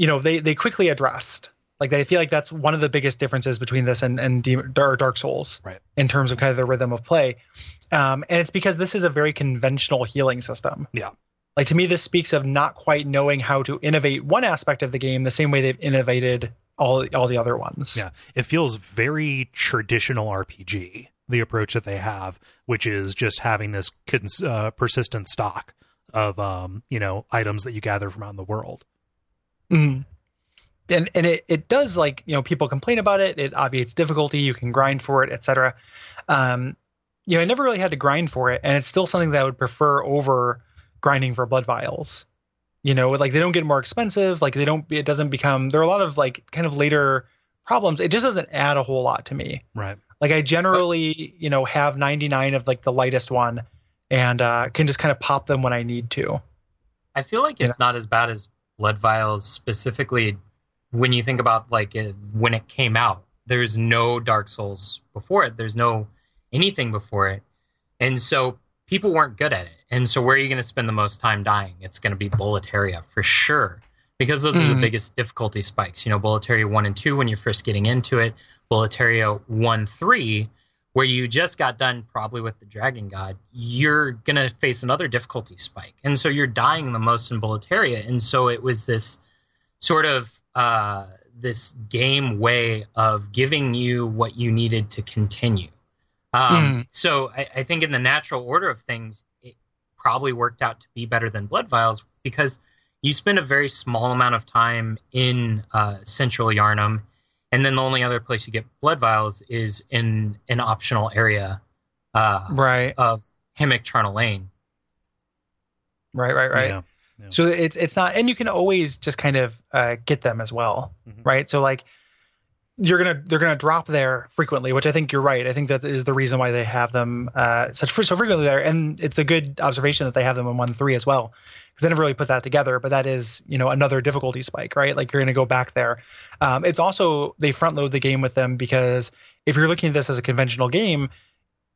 you know, they they quickly addressed. Like they feel like that's one of the biggest differences between this and and Dark Souls, Right. In terms of kind of the rhythm of play, um, and it's because this is a very conventional healing system. Yeah. Like to me, this speaks of not quite knowing how to innovate one aspect of the game the same way they've innovated all all the other ones. Yeah, it feels very traditional RPG. The approach that they have, which is just having this cons- uh, persistent stock of um, you know items that you gather from out in the world. Mhm. And and it, it does like you know people complain about it. It obviates difficulty. You can grind for it, etc. Um, you know, I never really had to grind for it, and it's still something that I would prefer over grinding for blood vials. You know, like they don't get more expensive. Like they don't. It doesn't become. There are a lot of like kind of later problems. It just doesn't add a whole lot to me. Right. Like I generally, you know, have 99 of like the lightest one, and uh, can just kind of pop them when I need to. I feel like it's not as bad as Blood Vials specifically when you think about like it, when it came out. There's no Dark Souls before it. There's no anything before it, and so people weren't good at it. And so where are you going to spend the most time dying? It's going to be Boletaria for sure, because those are the Mhm. biggest difficulty spikes. You know, Boletaria one and two when you're first getting into it. Boletaria one three where you just got done probably with the dragon god, you're gonna face another difficulty spike, and so you're dying the most in Boletaria, and so it was this sort of uh, this game way of giving you what you needed to continue. Um, So I, I think in the natural order of things, it probably worked out to be better than Blood Vials because you spend a very small amount of time in uh, Central Yharnam, and then the only other place you get Blood Vials is in an optional area uh, Right. of Hemwick Charnel Lane. Right. Right. Right. Yeah. So it's it's not, and you can always just kind of uh, get them as well, Mhm. right? So like you're gonna they're gonna drop there frequently, which I think you're right. I think that is the reason why they have them uh, such so frequently there, and it's a good observation that they have them in one three as well, because I never really put that together. But that is you know another difficulty spike, right? Like you're gonna go back there. Um, it's also they front load the game with them because if you're looking at this as a conventional game,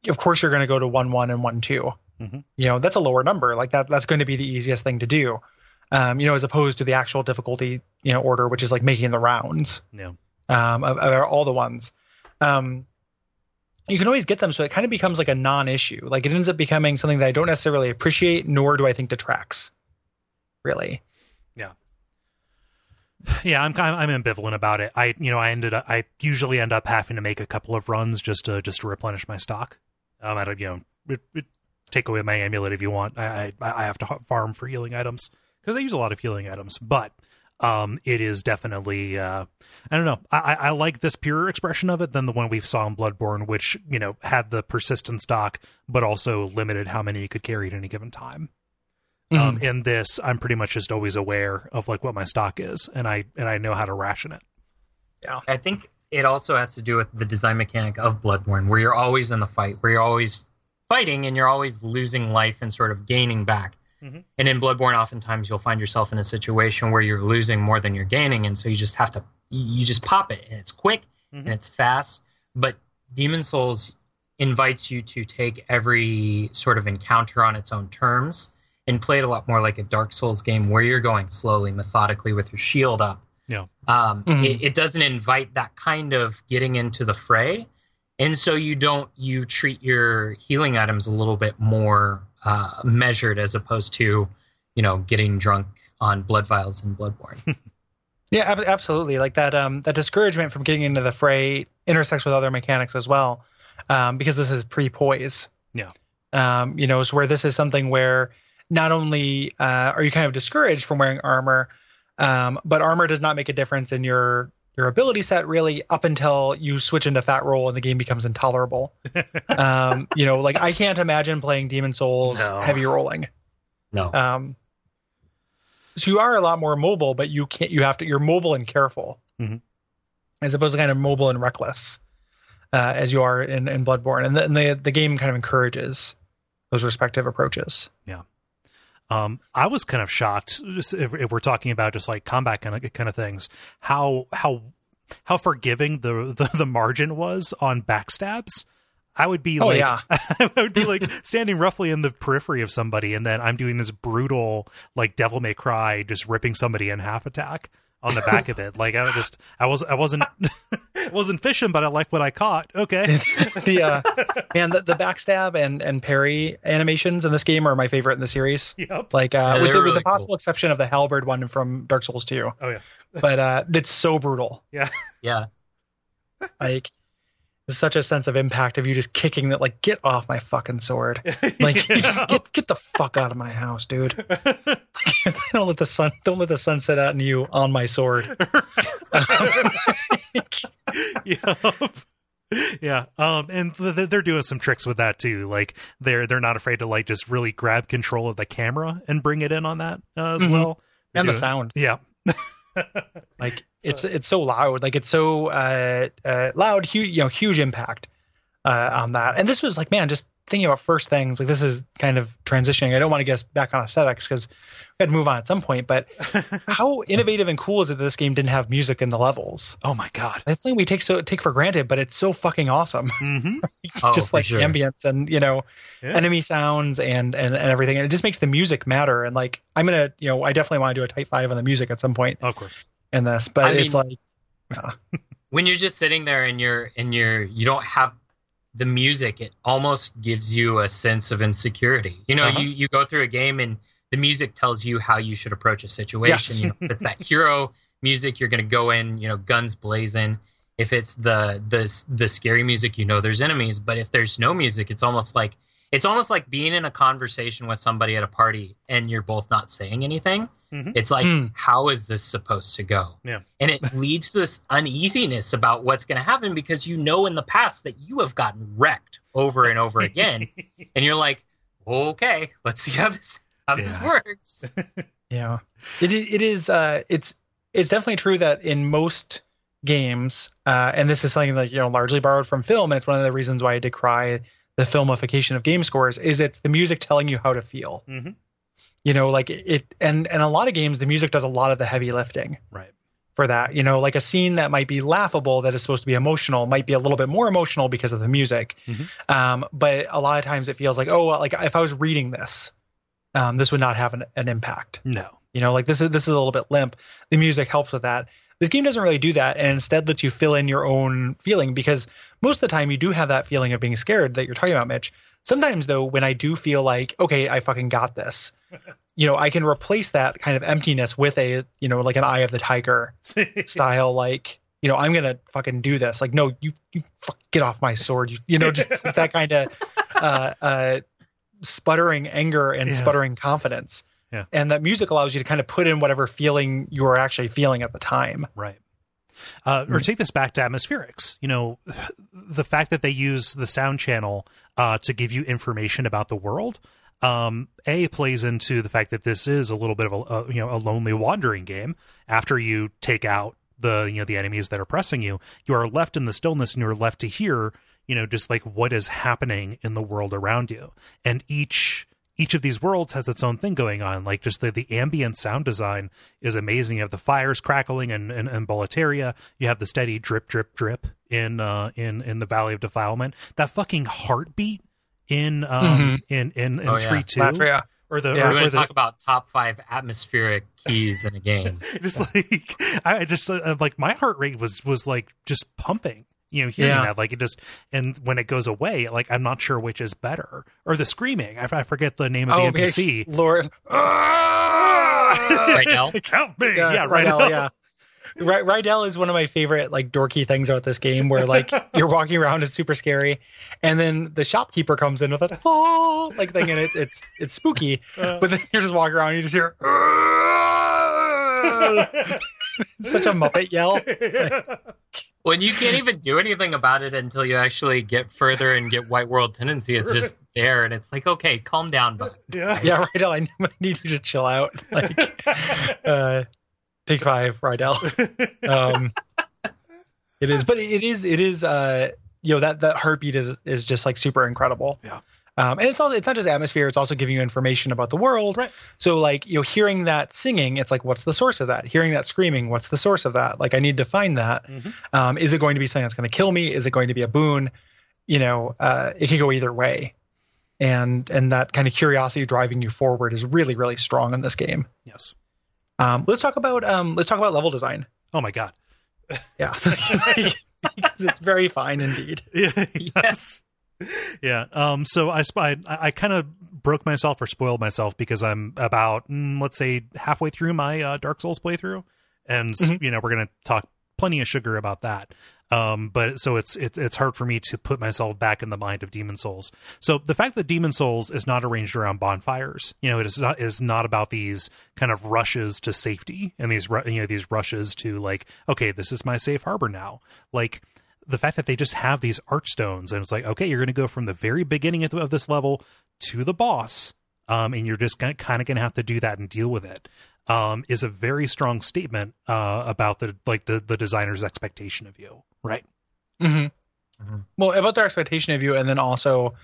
of course you're gonna go to one one and one two Mhm. you know that's a lower number like that that's going to be the easiest thing to do um you know as opposed to the actual difficulty you know order which is like making the rounds Yeah. Um of, of all the ones um you can always get them so it kind of becomes like a non-issue like it ends up becoming something that i don't necessarily appreciate nor do i think detracts really Yeah, yeah, I'm I'm ambivalent about it. I you know I ended up I usually end up having to make a couple of runs just to just to replenish my stock. Um, I don't you know it, it, take away my amulet if you want. I I, I have to farm for healing items because I use a lot of healing items, but um, it is definitely uh, I don't know. I, I I like this purer expression of it than the one we saw in Bloodborne, which you know had the persistent stock, but also limited how many you could carry at any given time. Um, in this, I'm pretty much just always aware of like what my stock is, and I and I know how to ration it. Yeah, I think it also has to do with the design mechanic of Bloodborne, where you're always in the fight, where you're always fighting and you're always losing life and sort of gaining back. Mhm. And in Bloodborne, oftentimes you'll find yourself in a situation where you're losing more than you're gaining, and so you just have to you just pop it, and it's quick Mhm. and it's fast. But Demon Souls invites you to take every sort of encounter on its own terms and play it a lot more like a Dark Souls game, where you're going slowly, methodically with your shield up Yeah. um, Mhm. it, it doesn't invite that kind of getting into the fray and so you don't you treat your healing items a little bit more uh, measured as opposed to you know, getting drunk on blood vials and Bloodborne. Yeah, ab- absolutely. Like that um that discouragement from getting into the fray intersects with other mechanics as well. Um, because this is pre-poise. Yeah. Um, you know, it's where this is something where not only uh, are you kind of discouraged from wearing armor, um, but armor does not make a difference in your your ability set really up until you switch into fat roll and the game becomes intolerable. um, you know, like I can't imagine playing Demon Souls No. heavy rolling. No. Um, so you are a lot more mobile, but you can't. You have to. You're mobile and careful, Mhm. as opposed to kind of mobile and reckless, uh, as you are in, in Bloodborne. And the, and the the game kind of encourages those respective approaches. Um, I was kind of shocked if, if we're talking about just like combat kind of kind of things, how how how forgiving the, the the margin was on backstabs. I would be Oh, like, yeah. I would be like standing roughly in the periphery of somebody, and then I'm doing this brutal like Devil May Cry, just ripping somebody in half attack on the back of it. Like I would just, I was, I wasn't, wasn't fishing, but I like what I caught. Okay, the uh, man, the, the backstab and and parry animations in this game are my favorite in the series. yep. Like uh, Yeah, with, they're the, with the possible exception of the halberd one from Dark Souls 2. Oh yeah, But uh, it's so brutal. yeah, Yeah. Like there's such a sense of impact of you just kicking that. Like get off my fucking sword. Like Yeah. get get the fuck out of my house, dude. don't let the sun don't let the sun set out on you on my sword. Yep. Yeah. Um, and th- th- they're doing some tricks with that too. Like they're they're not afraid to like just really grab control of the camera and bring it in on that uh, as Mhm. well. They're and the sound. Yeah. Like it's it's so loud. Like it's so uh, uh loud, huge you know, huge impact uh on that. And this was like, man, just thinking about first things, like this is kind of transitioning. I don't want to get back on aesthetics because we had to move on at some point, but how innovative and cool is it that this game didn't have music in the levels? Oh my god. That's something we take so take for granted, but it's so fucking awesome. hmm Oh, just for like sure. ambience and you know Yeah. enemy sounds and, and and everything and it just makes the music matter and like i'm gonna you know i definitely want to do a type five on the music at some point Of course. in this but I it's mean- like when you're just sitting there and you're and you're you don't have the music it almost gives you a sense of insecurity you know Uh-huh. you you go through a game and the music tells you how you should approach a situation Yes. you know if it's that hero music you're going to go in you know guns blazing if it's the the the scary music you know there's enemies but if there's no music it's almost like it's almost like being in a conversation with somebody at a party and you're both not saying anything Mhm. it's like Hmm. how is this supposed to go Yeah. and it leads to this uneasiness about what's going to happen because you know in the past that you have gotten wrecked over and over again and you're like okay let's see how this how this works yeah it, it is uh it's it's definitely true that in most games uh and this is something that you know largely borrowed from film and it's one of the reasons why i decry the filmification of game scores is it's the music telling you how to feel Mhm. you know like it and and a lot of games the music does a lot of the heavy lifting Right. for that. You know, like a scene that might be laughable that is supposed to be emotional might be a little bit more emotional because of the music. Mhm. Um, but a lot of times it feels like, oh, well, like if I was reading this, um, this would not have an, an impact. No. You know, like this is this is a little bit limp. The music helps with that. This game doesn't really do that, and instead lets you fill in your own feeling because most of the time you do have that feeling of being scared that you're talking about, Mitch. Sometimes though, when I do feel like, okay, I fucking got this, you know, I can replace that kind of emptiness with a, you know, like an Eye of the Tiger style, like, you know, I'm gonna fucking do this. Like, no, you, you fuck, get off my sword. You, you know, just like that kind of uh, uh, sputtering anger and Yeah. sputtering confidence. Yeah. And that music allows you to kind of put in whatever feeling you are actually feeling at the time. Right. Uh, or take this back to atmospherics. You know, the fact that they use the sound channel uh, to give you information about the world. Um, a plays into the fact that this is a little bit of a, a you know a lonely wandering game. After you take out the you know the enemies that are pressing you, you are left in the stillness and you are left to hear you know just like what is happening in the world around you. And each each of these worlds has its own thing going on. Like just the, the ambient sound design is amazing. You have the fires crackling in, in, in Boletaria. You have the steady drip, drip, drip in uh in in the Valley of Defilement. That fucking heartbeat in um in in, in Oh, yeah. three two Latria. or the Yeah. or, we're going to talk about top five atmospheric keys in a game just like I I just uh, like my heart rate was was like just pumping. You know, hearing Yeah. that, like it just, and when it goes away, like I'm not sure which is better, or the screaming. I, I forget the name of the okay. NPC. Lord. Right now? Help me! Yeah, Yeah, right. Rydell, now. yeah. Ry- Rydell is one of my favorite like dorky things about this game where like you're walking around it's super scary and then the shopkeeper comes in with a oh like thing and it, it's it's spooky Uh, but then you're just walking around and you just hear it's such a muppet yell When you can't even do anything about it until you actually get further and get White World tendency, it's just there, and it's like, okay, calm down, bud. yeah. yeah Rydell I need you to chill out like uh take five Rydell um it is but it is it is uh you know that that heartbeat is is just like super incredible Yeah. Um and it's also it's not just atmosphere it's also giving you information about the world. Right. so like you know hearing that singing it's like what's the source of that? Hearing that screaming what's the source of that? Like i need to find that. Mhm. um is it going to be something that's going to kill me? Is it going to be a boon? You know uh it can go either way. And and that kind of curiosity driving you forward is really really strong in this game. Yes. um let's talk about um let's talk about level design. Oh my god. yeah. Because it's very fine indeed. Yes. Yeah. Um. So I I, I kind of broke myself or spoiled myself because I'm about mm, let's say halfway through my uh, Dark Souls playthrough, and Mhm. you know we're gonna talk plenty of sugar about that. Um. But so it's it's it's hard for me to put myself back in the mind of Demon Souls. So the fact that Demon Souls is not arranged around bonfires, you know, it is not is not about these kind of rushes to safety and these you know these rushes to like okay this is my safe harbor now like the fact that they just have these archstones and it's like okay you're going to go from the very beginning of of this level to the boss um, and you're just kind of going to have to do that and deal with it um, is a very strong statement uh, about the like the, the designer's expectation of you right hmm Mhm. Well, about their expectation of you, and then also,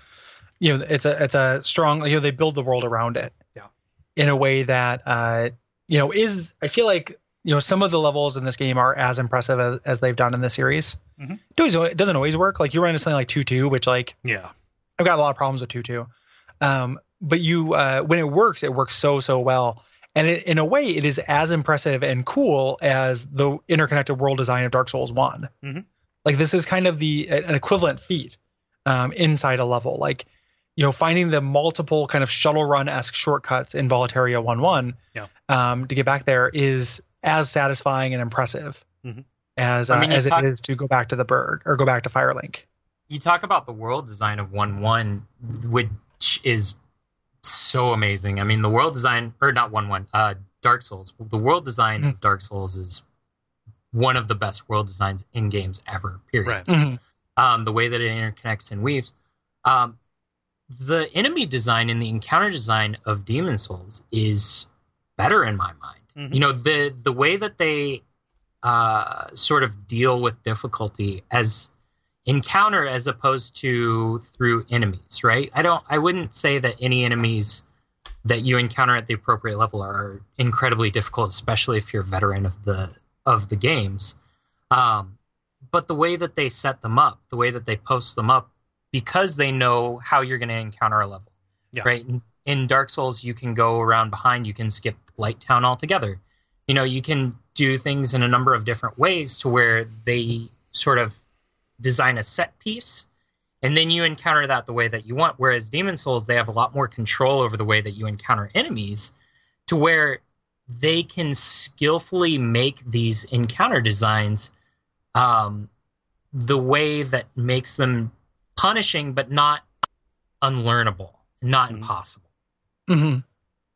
you know, it's a it's a strong. You know, they build the world around it. Yeah. In a way that, uh, you know, is I feel like you know some of the levels in this game are as impressive as, as they've done in this series. Mhm. It, always, it doesn't always work. Like you run into something like two two, which like yeah I've got a lot of problems with two two. Um, but you uh, when it works, it works so so well. And it, in a way, it is as impressive and cool as the interconnected world design of Dark Souls one. Mhm. Like this is kind of the an equivalent feat um, inside a level. Like you know, finding the multiple kind of shuttle run esque shortcuts in Boletaria one one Yeah. um, to get back there is as satisfying and impressive Mhm. as I uh, mean, as talk- it is to go back to the Burg or go back to Firelink. You talk about the world design of 1 1, which is so amazing. I mean, the world design, or not 1 1, uh, Dark Souls. The world design of Dark Souls is one of the best world designs in games ever, period. right Mhm. um, the way that it interconnects and weaves. Um, the enemy design and the encounter design of Demon Souls is better in my mind. Mhm. You know the the way that they uh, sort of deal with difficulty as encounter as opposed to through enemies, right? I don't. I wouldn't say that any enemies that you encounter at the appropriate level are incredibly difficult, especially if you're a veteran of the of the games. Um, but the way that they set them up, the way that they post them up, because they know how you're going to encounter a level, Yeah. right? In, in Dark Souls, you can go around behind, you can skip Blighttown altogether. You know, you can do things in a number of different ways to where they sort of design a set piece and then you encounter that the way that you want. Whereas Demon Souls, they have a lot more control over the way that you encounter enemies to where they can skillfully make these encounter designs um, the way that makes them punishing but not unlearnable, not Mhm. impossible. hmm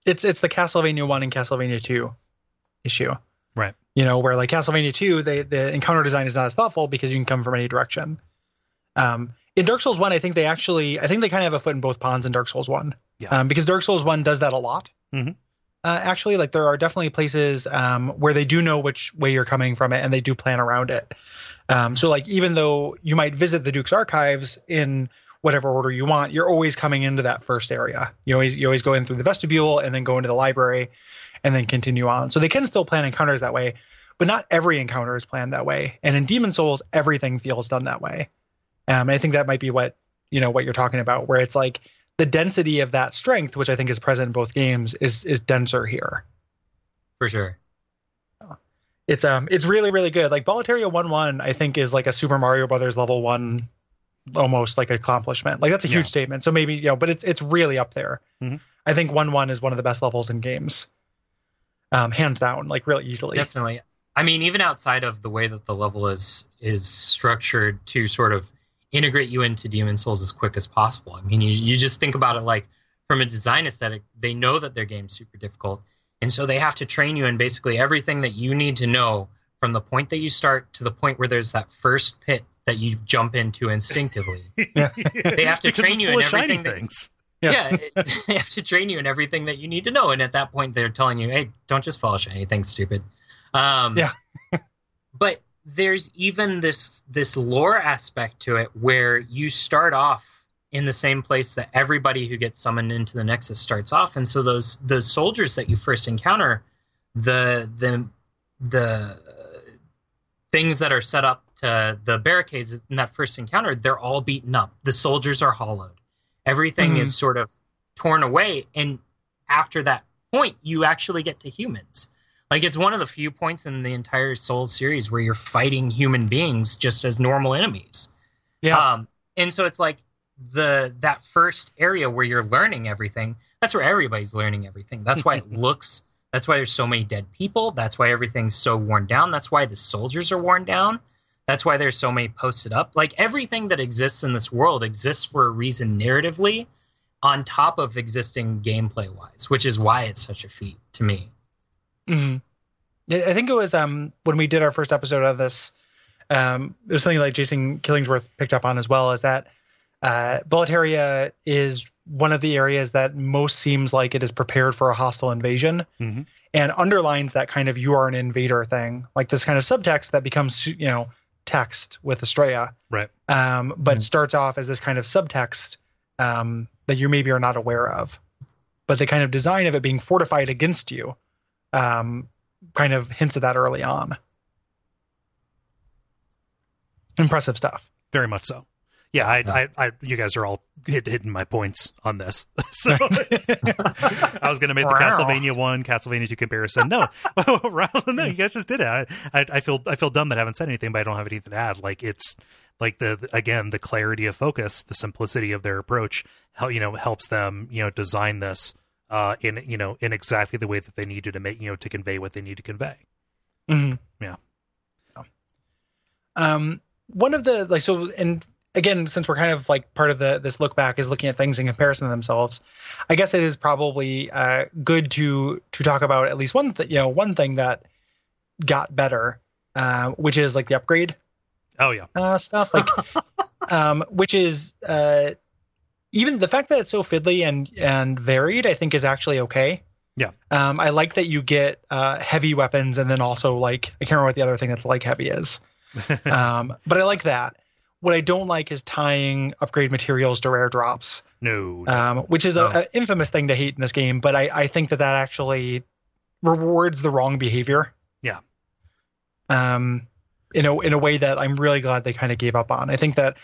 It's it's the Castlevania one and Castlevania two issue, Right. You know, where like Castlevania two, they the encounter design is not as thoughtful because you can come from any direction. Um, in Dark Souls one, I think they actually, I think they kind of have a foot in both ponds in Dark Souls one, Yeah. um, because Dark Souls one does that a lot. Mhm. Uh, actually, like there are definitely places um, where they do know which way you're coming from it, and they do plan around it. Um, so like even though you might visit the Duke's archives in whatever order you want, you're always coming into that first area. You always you always go in through the vestibule and then go into the library and then continue on. So they can still plan encounters that way, but not every encounter is planned that way. And in Demon Souls, everything feels done that way. Um, and I think that might be what you know what you're talking about, where it's like the density of that strength, which I think is present in both games, is is denser here. For sure. it's um it's really really good. Like Boletaria one one, I think is like a Super Mario Brothers level one, almost like accomplishment. Like that's a huge Yeah. statement. So maybe you know, but it's it's really up there. Mhm. I think one one is one of the best levels in games, um, hands down, like really easily. Definitely. I mean, even outside of the way that the level is is structured to sort of integrate you into Demon Souls as quick as possible. I mean, you you just think about it like from a design aesthetic, they know that their game's super difficult, and so they have to train you in basically everything that you need to know from the point that you start to the point where there's that first pit that you jump into instinctively. Yeah. They have to Because train you in everything that- things. Yeah. yeah, it, they have to train you in everything that you need to know, and at that point, they're telling you, "Hey, don't just follow shiny things, stupid." Um, Yeah. but there's even this this lore aspect to it where you start off in the same place that everybody who gets summoned into the Nexus starts off, and so those those soldiers that you first encounter, the the the things that are set up to the barricades in that first encounter, they're all beaten up. The soldiers are hollowed. Everything Mhm. is sort of torn away, and after that point, you actually get to humans. Like it's one of the few points in the entire Soul series where you're fighting human beings just as normal enemies. Yeah. Um, and so it's like the that first area where you're learning everything. That's where everybody's learning everything. That's why it looks. That's why there's so many dead people. That's why everything's so worn down. That's why the soldiers are worn down. That's why there's so many posted up. Like everything that exists in this world exists for a reason narratively, on top of existing gameplay wise, which is why it's such a feat to me. hmm I think it was um when we did our first episode of this. Um, it was something like Jason Killingsworth picked up on as well. Is that uh, Boletaria is one of the areas that most seems like it is prepared for a hostile invasion, Mhm. and underlines that kind of you are an invader thing, like this kind of subtext that becomes you know text with Astraea. Right. Um, but Mhm. starts off as this kind of subtext um, that you maybe are not aware of. But the kind of design of it being fortified against you um, kind of hints at that early on. Impressive stuff. Very much so. Yeah, I, Yeah. I, I, you guys are all hit, hitting my points on this. So I was going to make the Wow. Castlevania one, Castlevania two comparison. No, no, you guys just did it. I, I, I feel, I feel dumb that I haven't said anything, but I don't have anything to add. Like it's like the again the clarity of focus, the simplicity of their approach, how you know helps them you know design this uh in you know in exactly the way that they needed to make you know to convey what they need to convey. Mhm. Yeah. Um, one of the like so, and again, since we're kind of like part of the this look back is looking at things in comparison to themselves, I guess it is probably uh, good to to talk about at least one th- you know one thing that got better, uh, which is like the upgrade Oh yeah, uh, stuff, like um, which is uh, even the fact that it's so fiddly and and varied, I think is actually okay. Yeah. Um, I like that you get uh, heavy weapons and then also like I can't remember what the other thing that's like heavy is. um, but I like that. What I don't like is tying upgrade materials to rare drops, no, um, which is Oh. a, a infamous thing to hate in this game. But I, I think that that actually rewards the wrong behavior. Yeah. Um, in a in a way that I'm really glad they kind of gave up on. I think that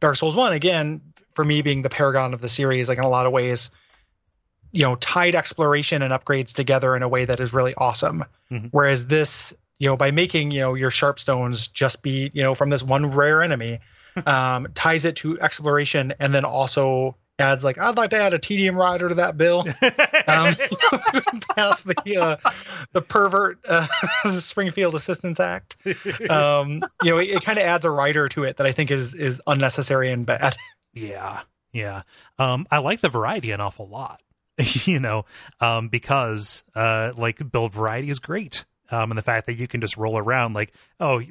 Dark Souls One, again, for me being the paragon of the series, like in a lot of ways, you know, tied exploration and upgrades together in a way that is really awesome. Mhm. Whereas this, you know, by making you know your sharp stones just be you know from this one rare enemy, um, ties it to exploration and then also adds like I'd like to add a tedium rider to that bill. Um, pass the uh, the pervert uh, Springfield Assistance Act. Um, you know, it, it kind of adds a rider to it that I think is is unnecessary and bad. Yeah, yeah. Um, I like the variety an awful lot. you know, um, because uh, like build variety is great. Um, and the fact that you can just roll around like, oh,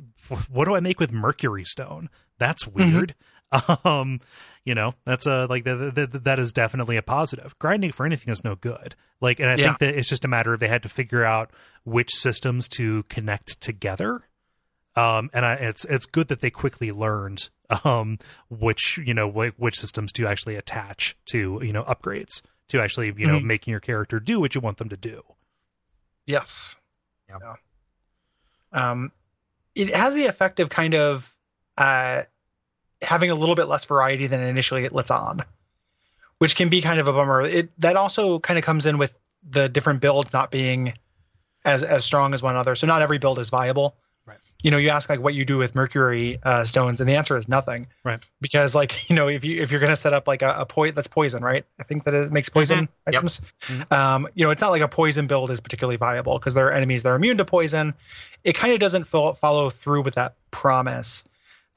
what do I make with mercury stone? That's weird. Um, you know, that's a like that, that that is definitely a positive. Grinding for anything is no good. Like, and I Yeah. think that it's just a matter of they had to figure out which systems to connect together um, and I, it's it's good that they quickly learned um, which you know wh- which systems to actually attach to you know upgrades to actually you know Mhm. making your character do what you want them to do. Yes. Yep. Yeah. Um, it has the effect of kind of uh, having a little bit less variety than initially it lets on, which can be kind of a bummer. It that also kind of comes in with the different builds not being as as strong as one another. So not every build is viable. Right. You know, you ask like what you do with mercury uh, stones, and the answer is nothing. Right. Because like you know, if you if you're gonna set up like a, a point that's poison, right? I think that it makes poison Mhm. Yep. items. Mhm. Um, you know, it's not like a poison build is particularly viable because there are enemies that are immune to poison. It kind of doesn't fo- follow through with that promise,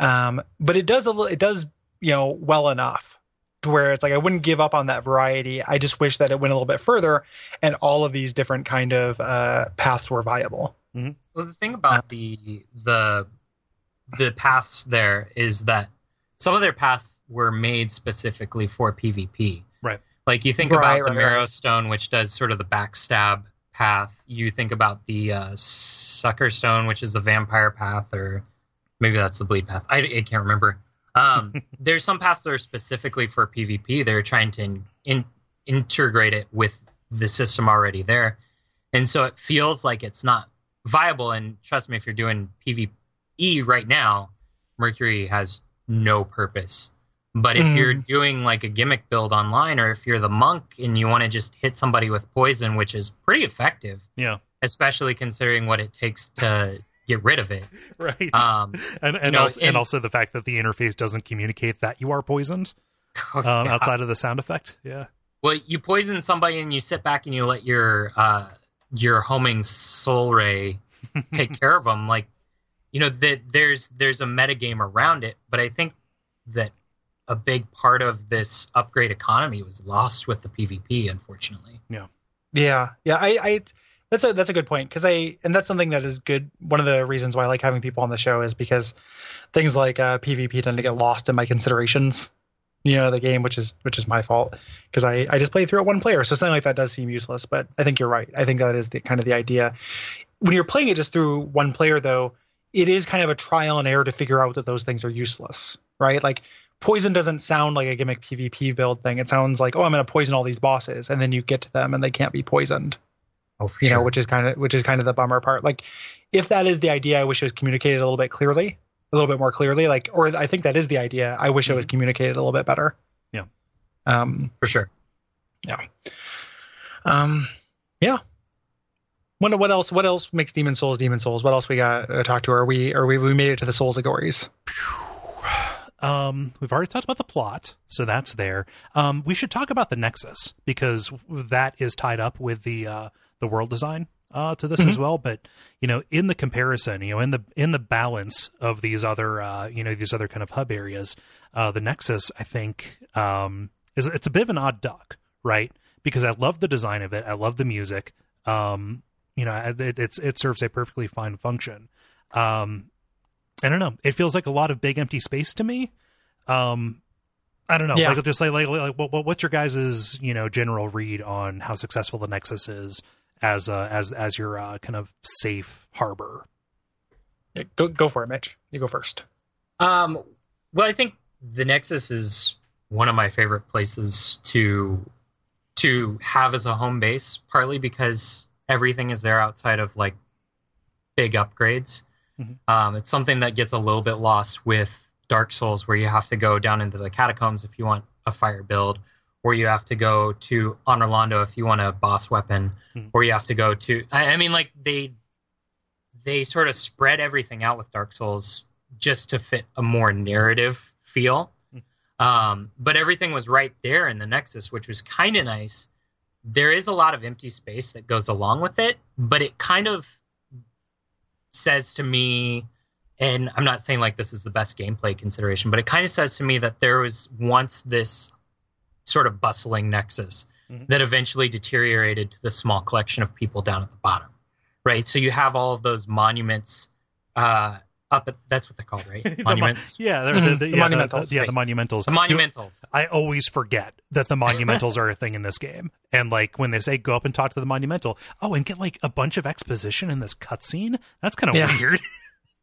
um, but it does a little. It does you know well enough to where it's like I wouldn't give up on that variety. I just wish that it went a little bit further and all of these different kind of uh, paths were viable. Well, the thing about the the the paths there is that some of their paths were made specifically for PvP. Right. Like you think Right, about right, the right. Marrow Stone, which does sort of the backstab path. You think about the uh, Sucker Stone, which is the vampire path, or maybe that's the bleed path. I, I can't remember. Um, there's some paths that are specifically for PvP. They're trying to in, in, integrate it with the system already there, and so it feels like it's not viable. And trust me, if you're doing PvE right now, Mercury has no purpose. But if you're doing like a gimmick build online, or if you're the monk and you want to just hit somebody with poison, which is pretty effective, Yeah. especially considering what it takes to get rid of it. Right. Um, and and, know, also, and and- also the fact that the interface doesn't communicate that you are poisoned um, yeah. outside of the sound effect. Yeah. Well, you poison somebody and you sit back and you let your uh, your homing soul ray take care of them. Like, you know, that there's there's a metagame around it, but I think that a big part of this upgrade economy was lost with the PvP, unfortunately. Yeah. Yeah, yeah. I, I that's a that's a good point because I and that's something that is good. One of the reasons why I like having people on the show is because things like uh, PvP tend to get lost in my considerations. You know, the game, which is which is my fault because I I just play through it one player, so something like that does seem useless. But I think you're right. I think that is the kind of the idea. When you're playing it just through one player, though, it is kind of a trial and error to figure out that those things are useless, right? Like poison doesn't sound like a gimmick PvP build thing. It sounds like, oh, I'm going to poison all these bosses, and then you get to them and they can't be poisoned. Oh, You know, which is kind of which is kind of the bummer part. Like, if that is the idea, I wish it was communicated a little bit clearly, a little bit more clearly. Like, or I think that is the idea. I wish it was communicated a little bit better. Yeah. Um. for sure. Yeah. Um. Yeah. What what else? What else makes Demon Souls Demon Souls? What else we got to talk to? Are we are we we made it to the Souls allegories? Um, we've already talked about the plot, so that's there. Um, we should talk about the Nexus because that is tied up with the uh, the world design uh, to this as well. But you know, in the comparison, you know, in the in the balance of these other uh, you know these other kind of hub areas, uh, the Nexus, I think, um, is it's a bit of an odd duck, right? Because I love the design of it, I love the music. Um, you know, it, it's it serves a perfectly fine function. Um, I don't know. It feels like a lot of big empty space to me. Um, I don't know. Yeah. Like, just like, like, like what, what- what's your guys's you know general read on how successful the Nexus is as uh, as as your uh, kind of safe harbor? Yeah, Go go for it, Mitch. You go first. Um, well, I think the Nexus is one of my favorite places to to have as a home base, partly because everything is there outside of like big upgrades. Mhm. Um, it's something that gets a little bit lost with Dark Souls, where you have to go down into the catacombs if you want a fire build, or you have to go to Anor Londo if you want a boss weapon, Mhm. or you have to go to. I, I mean, like they they sort of spread everything out with Dark Souls just to fit a more narrative feel. Um, but everything was right there in the Nexus, which was kind of nice. There is a lot of empty space that goes along with it, but it kind of says to me, and I'm not saying like this is the best gameplay consideration, but it kind of says to me that there was once this sort of bustling Nexus Mhm. that eventually deteriorated to the small collection of people down at the bottom, right? So you have all of those monuments uh, up at that's what they're called, right? The mon- Monuments. Yeah, the, Mhm, the, the yeah, the- monumentals. the- yeah, the monumentals. The You- monumentals. I always forget that the monumentals are a thing in this game. And like when they say go up and talk to the monumental, oh, and get like a bunch of exposition in this cutscene. That's kind of Yeah. weird.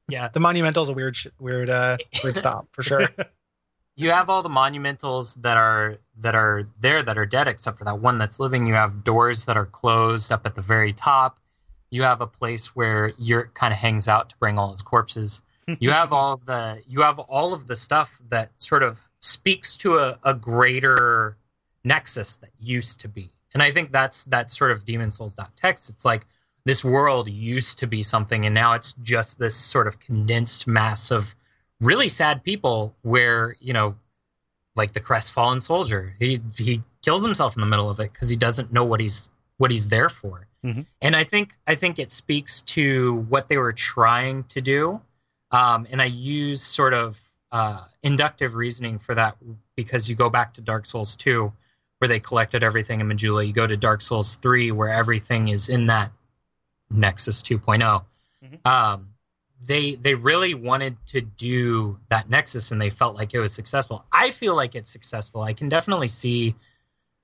Yeah. The monumental's a weird sh- weird uh weird stop for sure. you have all the monumentals that are that are there that are dead except for that one that's living. You have doors that are closed up at the very top. You have a place where Yurt kind of hangs out to bring all his corpses. You have all of the you have all of the stuff that sort of speaks to a, a greater nexus that used to be. And i think that's that's sort of demon souls text. It's like this world used to be something and now it's just this sort of condensed mass of really sad people where you know like the crestfallen soldier he he kills himself in the middle of it because he doesn't know what he's what he's there for Mhm. and i think i think it speaks to what they were trying to do um, and i use sort of uh, inductive reasoning for that because you go back to dark souls 2 where they collected everything in Majula. You go to Dark Souls 3 where everything is in that Nexus 2.0. Mhm. Um, they they really wanted to do that Nexus and they felt like it was successful. I feel like it's successful. I can definitely see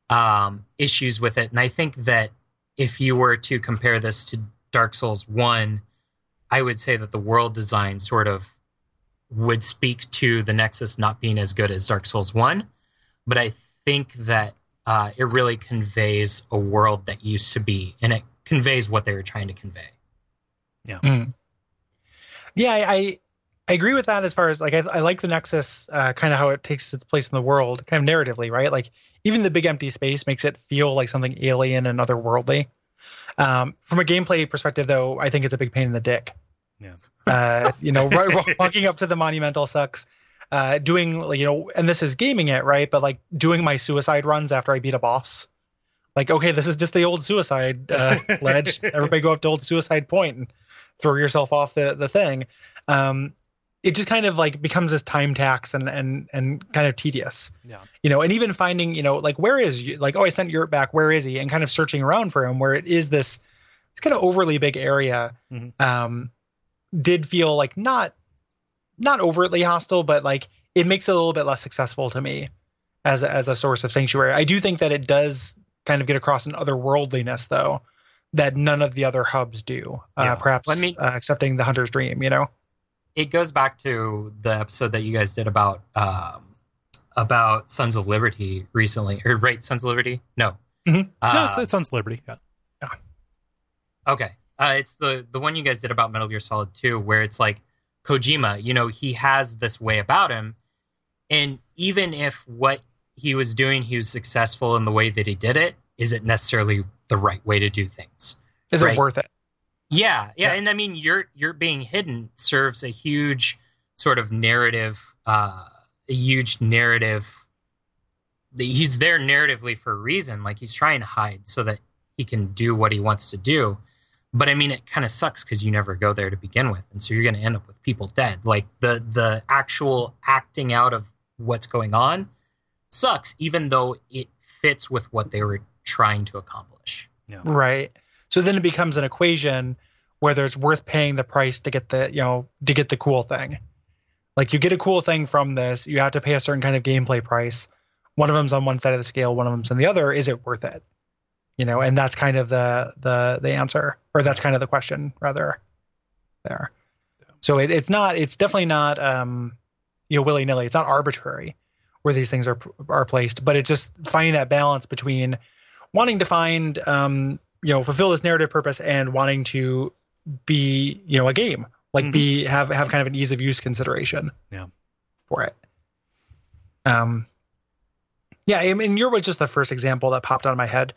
um, issues with it, and I think that if you were to compare this to Dark Souls 1, I would say that the world design sort of would speak to the Nexus not being as good as Dark Souls 1, but I think that uh, it really conveys a world that used to be, and it conveys what they were trying to convey. Mm. Yeah, I, I I agree with that as far as like I, I like the Nexus, uh, kind of how it takes its place in the world, kind of narratively, right? Like even the big empty space makes it feel like something alien and otherworldly. Um, from a gameplay perspective, though, I think it's a big pain in the dick. Yeah. Uh, you know, right, walking up to the monumental sucks. Uh, doing like you know, and this is gaming it right, but like doing my suicide runs after I beat a boss. Like, okay, this is just the old suicide uh, ledge. Everybody go up to old suicide point and throw yourself off the the thing. Um, it just kind of like becomes this time tax and and and kind of tedious. Yeah. You know, and even finding, you know, like where is you like, oh, I sent Yurt back, where is he? And kind of searching around for him where it is this it's kind of overly big area. Mhm. Um did feel like not not overtly hostile, but like it makes it a little bit less successful to me as a, as a source of sanctuary. I do think that it does kind of get across an otherworldliness though that none of the other hubs do. Yeah. Uh, perhaps Let me- uh, excepting the Hunter's Dream, you know. It goes back to the episode that you guys did about um, about Sons of Liberty recently, or right, Sons of Liberty? No, Mhm. no, it's, Uh, it's Sons of Liberty. Yeah. Okay. Uh, it's the the one you guys did about Metal Gear Solid 2, where it's like Kojima, you know, he has this way about him, and even if what he was doing, he was successful in the way that he did it, is it necessarily the right way to do things? Is Right. it worth it? Yeah, yeah, Yeah. and I mean, you're Yurt being hidden serves a huge sort of narrative, uh, a huge narrative. He's there narratively for a reason. Like he's trying to hide so that he can do what he wants to do. But I mean, it kind of sucks because you never go there to begin with, and so you're going to end up with people dead. Like the the actual acting out of what's going on sucks, even though it fits with what they were trying to accomplish. Right. So then it becomes an equation whether it's worth paying the price to get the, you know, to get the cool thing. Like you get a cool thing from this, you have to pay a certain kind of gameplay price. One of them's on one side of the scale, one of them's on the other. Is it worth it? You know, and that's kind of the the the answer, or that's kind of the question rather. There. So it, it's not. It's definitely not. Um, you know, willy nilly. It's not arbitrary where these things are are placed, but it's just finding that balance between wanting to find um you know fulfill this narrative purpose and wanting to be you know a game like be have have kind of an ease of use consideration Yeah. for it um yeah i mean Yurt was just the first example that popped out of my head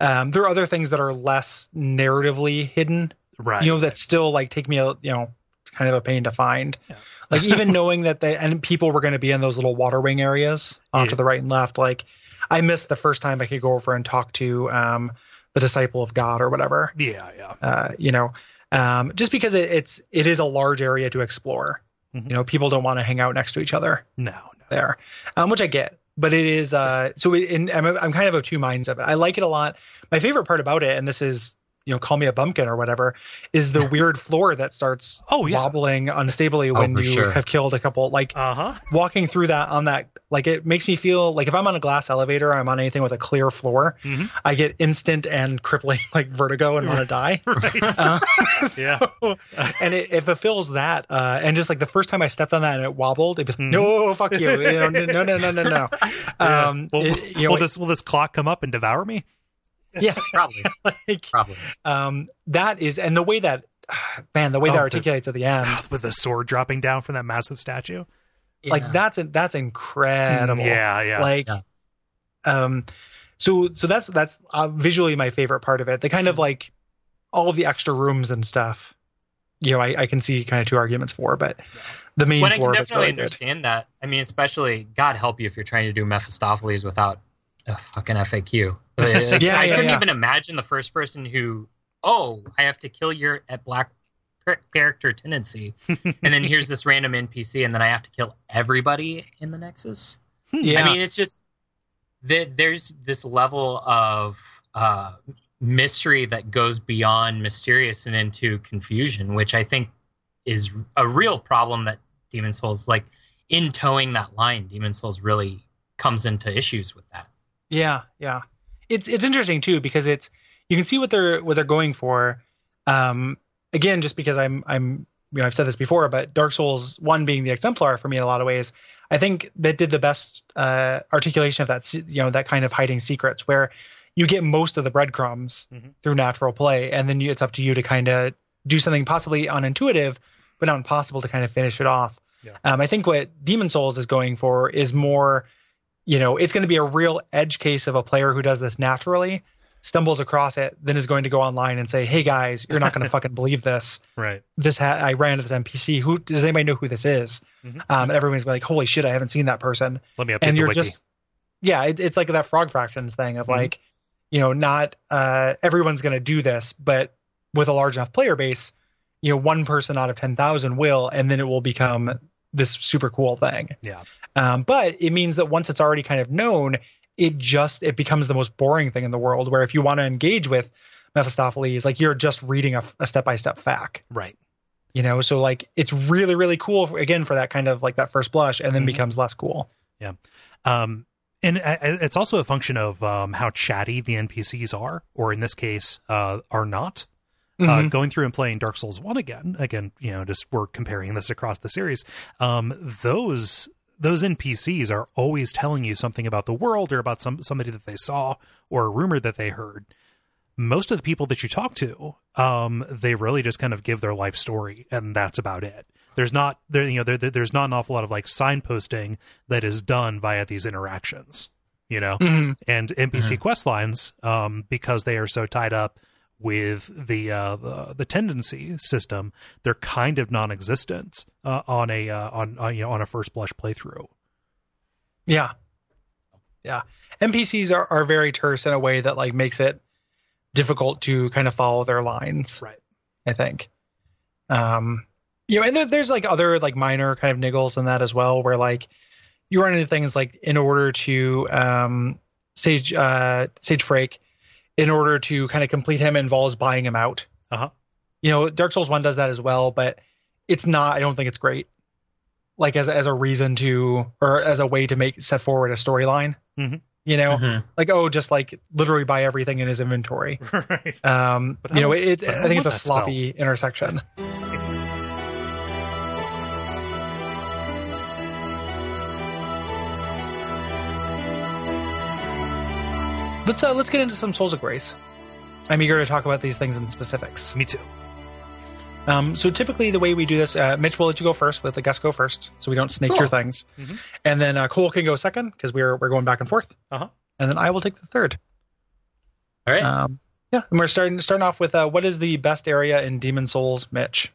um there are other things that are less narratively hidden Right. you know that still like take me a you know kind of a pain to find Yeah. like even knowing that they and people were going to be in those little water wing areas off Yeah. to the right and left like i missed the first time i could go over and talk to um the disciple of god or whatever yeah, yeah. uh you know um just because it, it's it is a large area to explore Mhm. you know people don't want to hang out next to each other No, no. there, um, which I get. But it is uh, so. It, in, I'm I'm kind of of two minds of it. I like it a lot. My favorite part about it, and this is you know, call me a bumpkin or whatever, is the weird floor that starts Oh, yeah. wobbling unstably Oh, when for you sure. have killed a couple. Like Uh huh. walking through that on that, like it makes me feel like if I'm on a glass elevator, I'm on anything with a clear floor, Mhm. I get instant and crippling like vertigo and want to die. Right. Uh, Yeah. and it, it fulfills that. Uh, and just like the first time I stepped on that and it wobbled, it was Mhm. no, fuck you, you know, no, no, no, no, no. Yeah. Um, will, it- you know, will this will this clock come up and devour me? Yeah, Probably, like probably. um, that is, and the way that, man, the way Oh, that the- articulates at the end, With the sword dropping down from that massive statue. like that's that's incredible. Yeah, yeah. like Yeah. um so so that's that's uh, visually my favorite part of it the kind of like all of the extra rooms and stuff, you know, I, I can see kind of two arguments for, but the main Well, I can definitely really good. that. I mean, especially God help you if you're trying to do Mephistopheles without a fucking FAQ. Like, Yeah, I yeah, couldn't yeah. even imagine the first person who, oh, I have to kill Yurt at black character tendency, and then here's this random NPC, and then I have to kill everybody in the Nexus. Yeah, I mean, it's just that there's this level of uh, mystery that goes beyond mysterious and into confusion, which I think is a real problem that Demon Souls, like in towing that line, Demon Souls really comes into issues with that. Yeah, yeah. It's it's interesting too because it's you can see what they're what they're going for. Um, again, just because I'm I'm you know I've said this before, but Dark Souls one being the exemplar for me in a lot of ways, I think that did the best uh, articulation of that you know that kind of hiding secrets where you get most of the breadcrumbs Mhm. through natural play, and then you, it's up to you to kind of do something possibly unintuitive, but not impossible to kind of finish it off. Yeah. Um, I think what Demon Souls is going for is more you know, it's going to be a real edge case of a player who does this naturally, stumbles across it, then is going to go online and say, "Hey guys, you're not going to fucking believe this. Right. This ha- I ran into this NPC. Who does anybody know who this is?" Mhm. Um, and everyone's like, "Holy shit, I haven't seen that person." Let me update and the you're wiki. just, yeah, it, it's like that Frog Fractions thing of Mhm. like, you know, not uh, everyone's going to do this, but with a large enough player base, you know, one person out of ten thousand will, and then it will become this super cool thing. Yeah. Um, but it means that once it's already kind of known, it just it becomes the most boring thing in the world. Where if you want to engage with Mephistopheles, like you're just reading a step by step FAQ, Right. you know. So like it's really really cool for, again for that kind of like that first blush, and then Mhm. becomes less cool. Yeah. Um, and uh, it's also a function of um, how chatty the NPCs are, or in this case, uh, are not. Uh, Mhm. going through and playing Dark Souls one again, again, you know, just we're comparing this across the series. Um, those those NPCs are always telling you something about the world or about some somebody that they saw or a rumor that they heard. Most of the people that you talk to, um, they really just kind of give their life story, and that's about it. There's not there, you know, there, there- there's not an awful lot of like signposting that is done via these interactions, you know Mhm. and NPC quest lines, um, because they are so tied up with the uh, the, the tendency system, they're kind of non-existent uh, on a uh, on, on you know on a first blush playthrough. Yeah. Yeah. NPCs are, are very terse in a way that like makes it difficult to kind of follow their lines. Right. I think. Um you know, and there, there's like other like minor kind of niggles in that as well, where like you run into things like in order to um Sage uh Sage Freke, in order to kind of complete him involves buying him out. Uh-huh. You know, Dark Souls 1 does that as well, but it's not I don't think it's great. Like as as a reason to or as a way to make set forward a storyline. Mhm. You know, Mhm. like oh, just like literally buy everything in his inventory. right. Um, But I you know, it, I I think it's a love that spell. sloppy intersection. Let's uh, let's get into some Souls of Grace. I'm eager to talk about these things in specifics. Me too. Um, so typically the way we do this, uh, Mitch will let you go first. Let the guest go first, so we don't snake Cool. your things. Mhm. And then uh, Cole can go second because we're we're going back and forth. Uh-huh. And then I will take the third. All right. Um, yeah, and we're starting starting off with uh, what is the best area in Demon Souls, Mitch?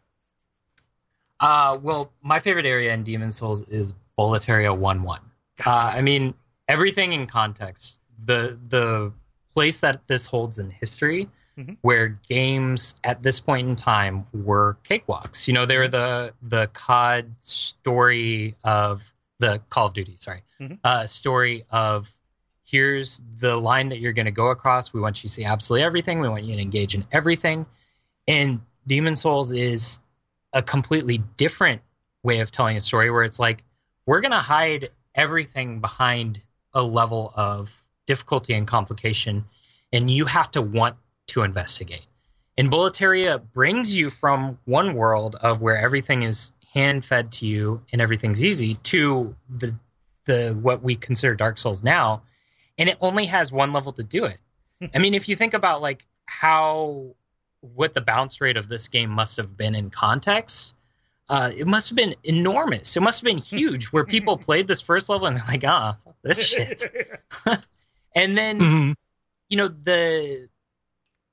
Uh, well, my favorite area in Demon Souls is Boletaria One One. Uh, I mean, everything in context. The the place that this holds in history, Mhm. where games at this point in time were cakewalks. You know, they were the the COD story of the Call of Duty. Sorry, Mhm. uh, story of here's the line that you're going to go across. We want you to see absolutely everything. We want you to engage in everything. And Demon Souls is a completely different way of telling a story where it's like we're going to hide everything behind a level of difficulty and complication and you have to want to investigate and Boletaria brings you from one world of where everything is hand fed to you and everything's easy to the the what we consider dark souls now and it only has one level to do it i mean if you think about like how what the bounce rate of this game must have been in context uh, it must have been enormous. It must have been huge where people played this first level and they're like, ah, fuck this shit. and then, Mhm. you know, the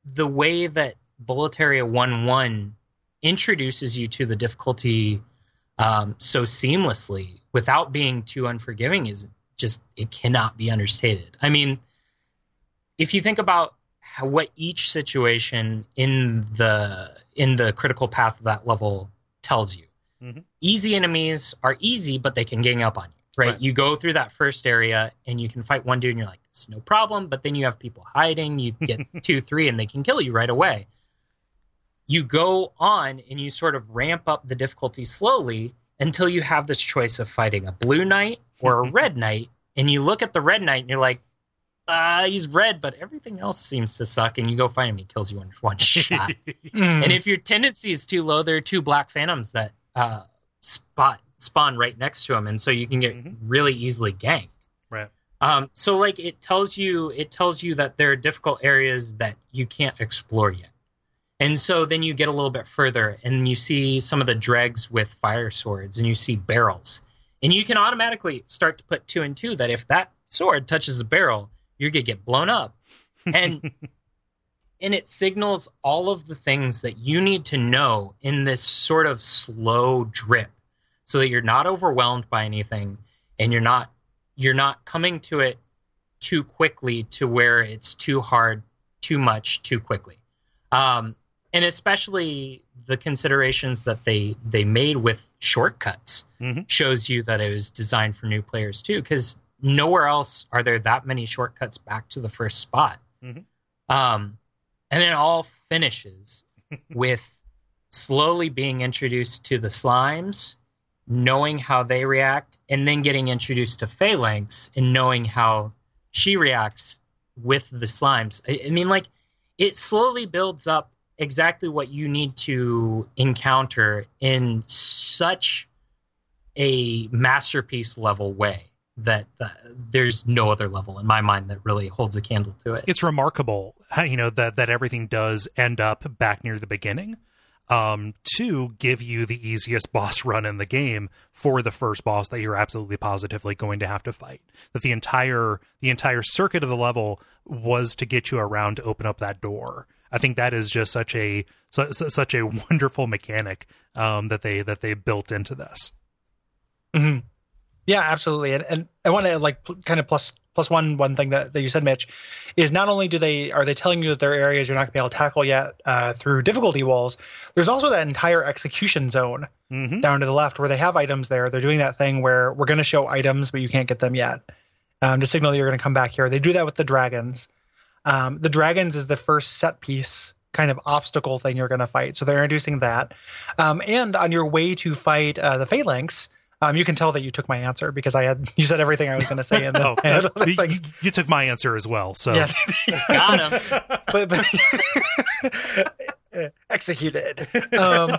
the way that Boletaria 1 1 introduces you to the difficulty um, so seamlessly without being too unforgiving is just, it cannot be understated. I mean, if you think about how, what each situation in the in the critical path of that level tells you. Mhm. Easy enemies are easy, but they can gang up on you. Right? Right. You go through that first area and you can fight one dude and you're like, it's no problem. But then you have people hiding. You get two, three, and they can kill you right away. You go on and you sort of ramp up the difficulty slowly until you have this choice of fighting a blue knight or a red knight. And you look at the red knight and you're like, uh, he's red, but everything else seems to suck. And you go find him, he kills you in one shot. Mm. And if your tendency is too low, there are two black phantoms that uh, spot spawn right next to him, and so you can get Mhm. really easily ganked. Right. Um, so like it tells you, it tells you that there are difficult areas that you can't explore yet, and so then you get a little bit further, and you see some of the dregs with fire swords, and you see barrels, and you can automatically start to put two and two that if that sword touches the barrel, you're gonna get blown up, and and it signals all of the things that you need to know in this sort of slow drip so that you're not overwhelmed by anything and you're not you're not coming to it too quickly to where it's too hard too much too quickly um, and especially the considerations that they they made with shortcuts Mhm. shows you that it was designed for new players too because nowhere else are there that many shortcuts back to the first spot Mhm. um, and it all finishes with slowly being introduced to the slimes, knowing how they react, and then getting introduced to Phalanx and knowing how she reacts with the slimes. I, I mean, like, it slowly builds up exactly what you need to encounter in such a masterpiece level way that uh, there's no other level in my mind that really holds a candle to it. it's remarkable how, you know that that everything does end up back near the beginning um to give you the easiest boss run in the game for the first boss that you're absolutely positively going to have to fight. That the entire the entire circuit of the level was to get you around to open up that door. I think that is just such a su- su- such a wonderful mechanic um that they that they built into this. Hmm Yeah, absolutely. And, and I want to like pl- kind of plus plus one one thing that, that you said, Mitch, is not only do they are they telling you that there are areas you're not going to be able to tackle yet uh, through difficulty walls. There's also that entire execution zone mm-hmm. down to the left where they have items there. They're doing that thing where we're going to show items, but you can't get them yet um, to signal you're going to come back here. They do that with the dragons. Um, the dragons is the first set piece kind of obstacle thing you're going to fight. So they're introducing that. Um, and on your way to fight uh, the phalanx, um, you can tell that you took my answer because I had you said everything I was going to say in the, oh I had you, you took my answer as well so Yeah, Got him. but, but executed. Um,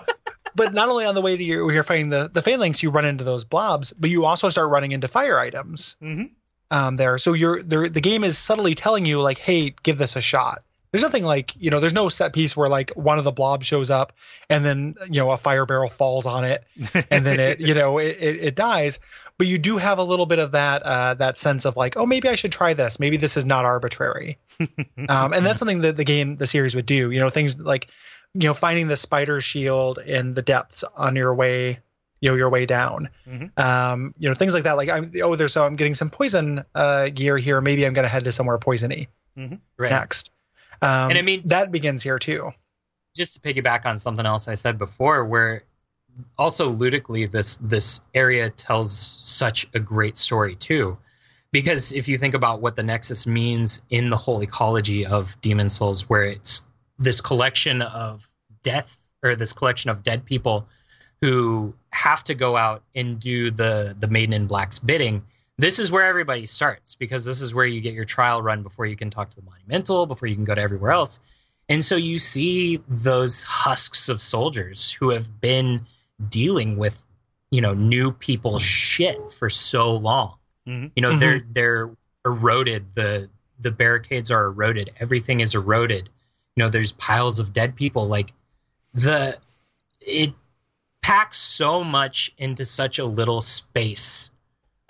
but not only on the way to your where you're fighting the the phalanx, you run into those blobs, but you also start running into fire items Mhm. um, there. So you're there. The game is subtly telling you like, hey, give this a shot. There's nothing like you know. There's no set piece where like one of the blobs shows up and then you know a fire barrel falls on it and then it you know it, it, it dies. But you do have a little bit of that uh, that sense of like, oh, maybe I should try this. Maybe this is not arbitrary um, and that's something that the game the series would do you know things like you know finding the spider shield in the depths on your way you know your way down Mhm. um, you know things like that like i'm oh there's so i'm getting some poison uh, gear here maybe i'm going to head to somewhere poisony Right. next um, And I mean- that begins here too just to piggyback on something else I said before, where also ludically this this area tells such a great story too, because if you think about what the Nexus means in the whole ecology of Demon Souls, where it's this collection of death or this collection of dead people who have to go out and do the the Maiden in Black's bidding. This is where everybody starts because this is where you get your trial run before you can talk to the Monumental, before you can go to everywhere else. And so you see those husks of soldiers who have been dealing with, you know, new people's shit for so long. Mhm. You know, they're they're eroded. The the barricades are eroded. Everything is eroded. You know, there's piles of dead people. Like the it packs so much into such a little space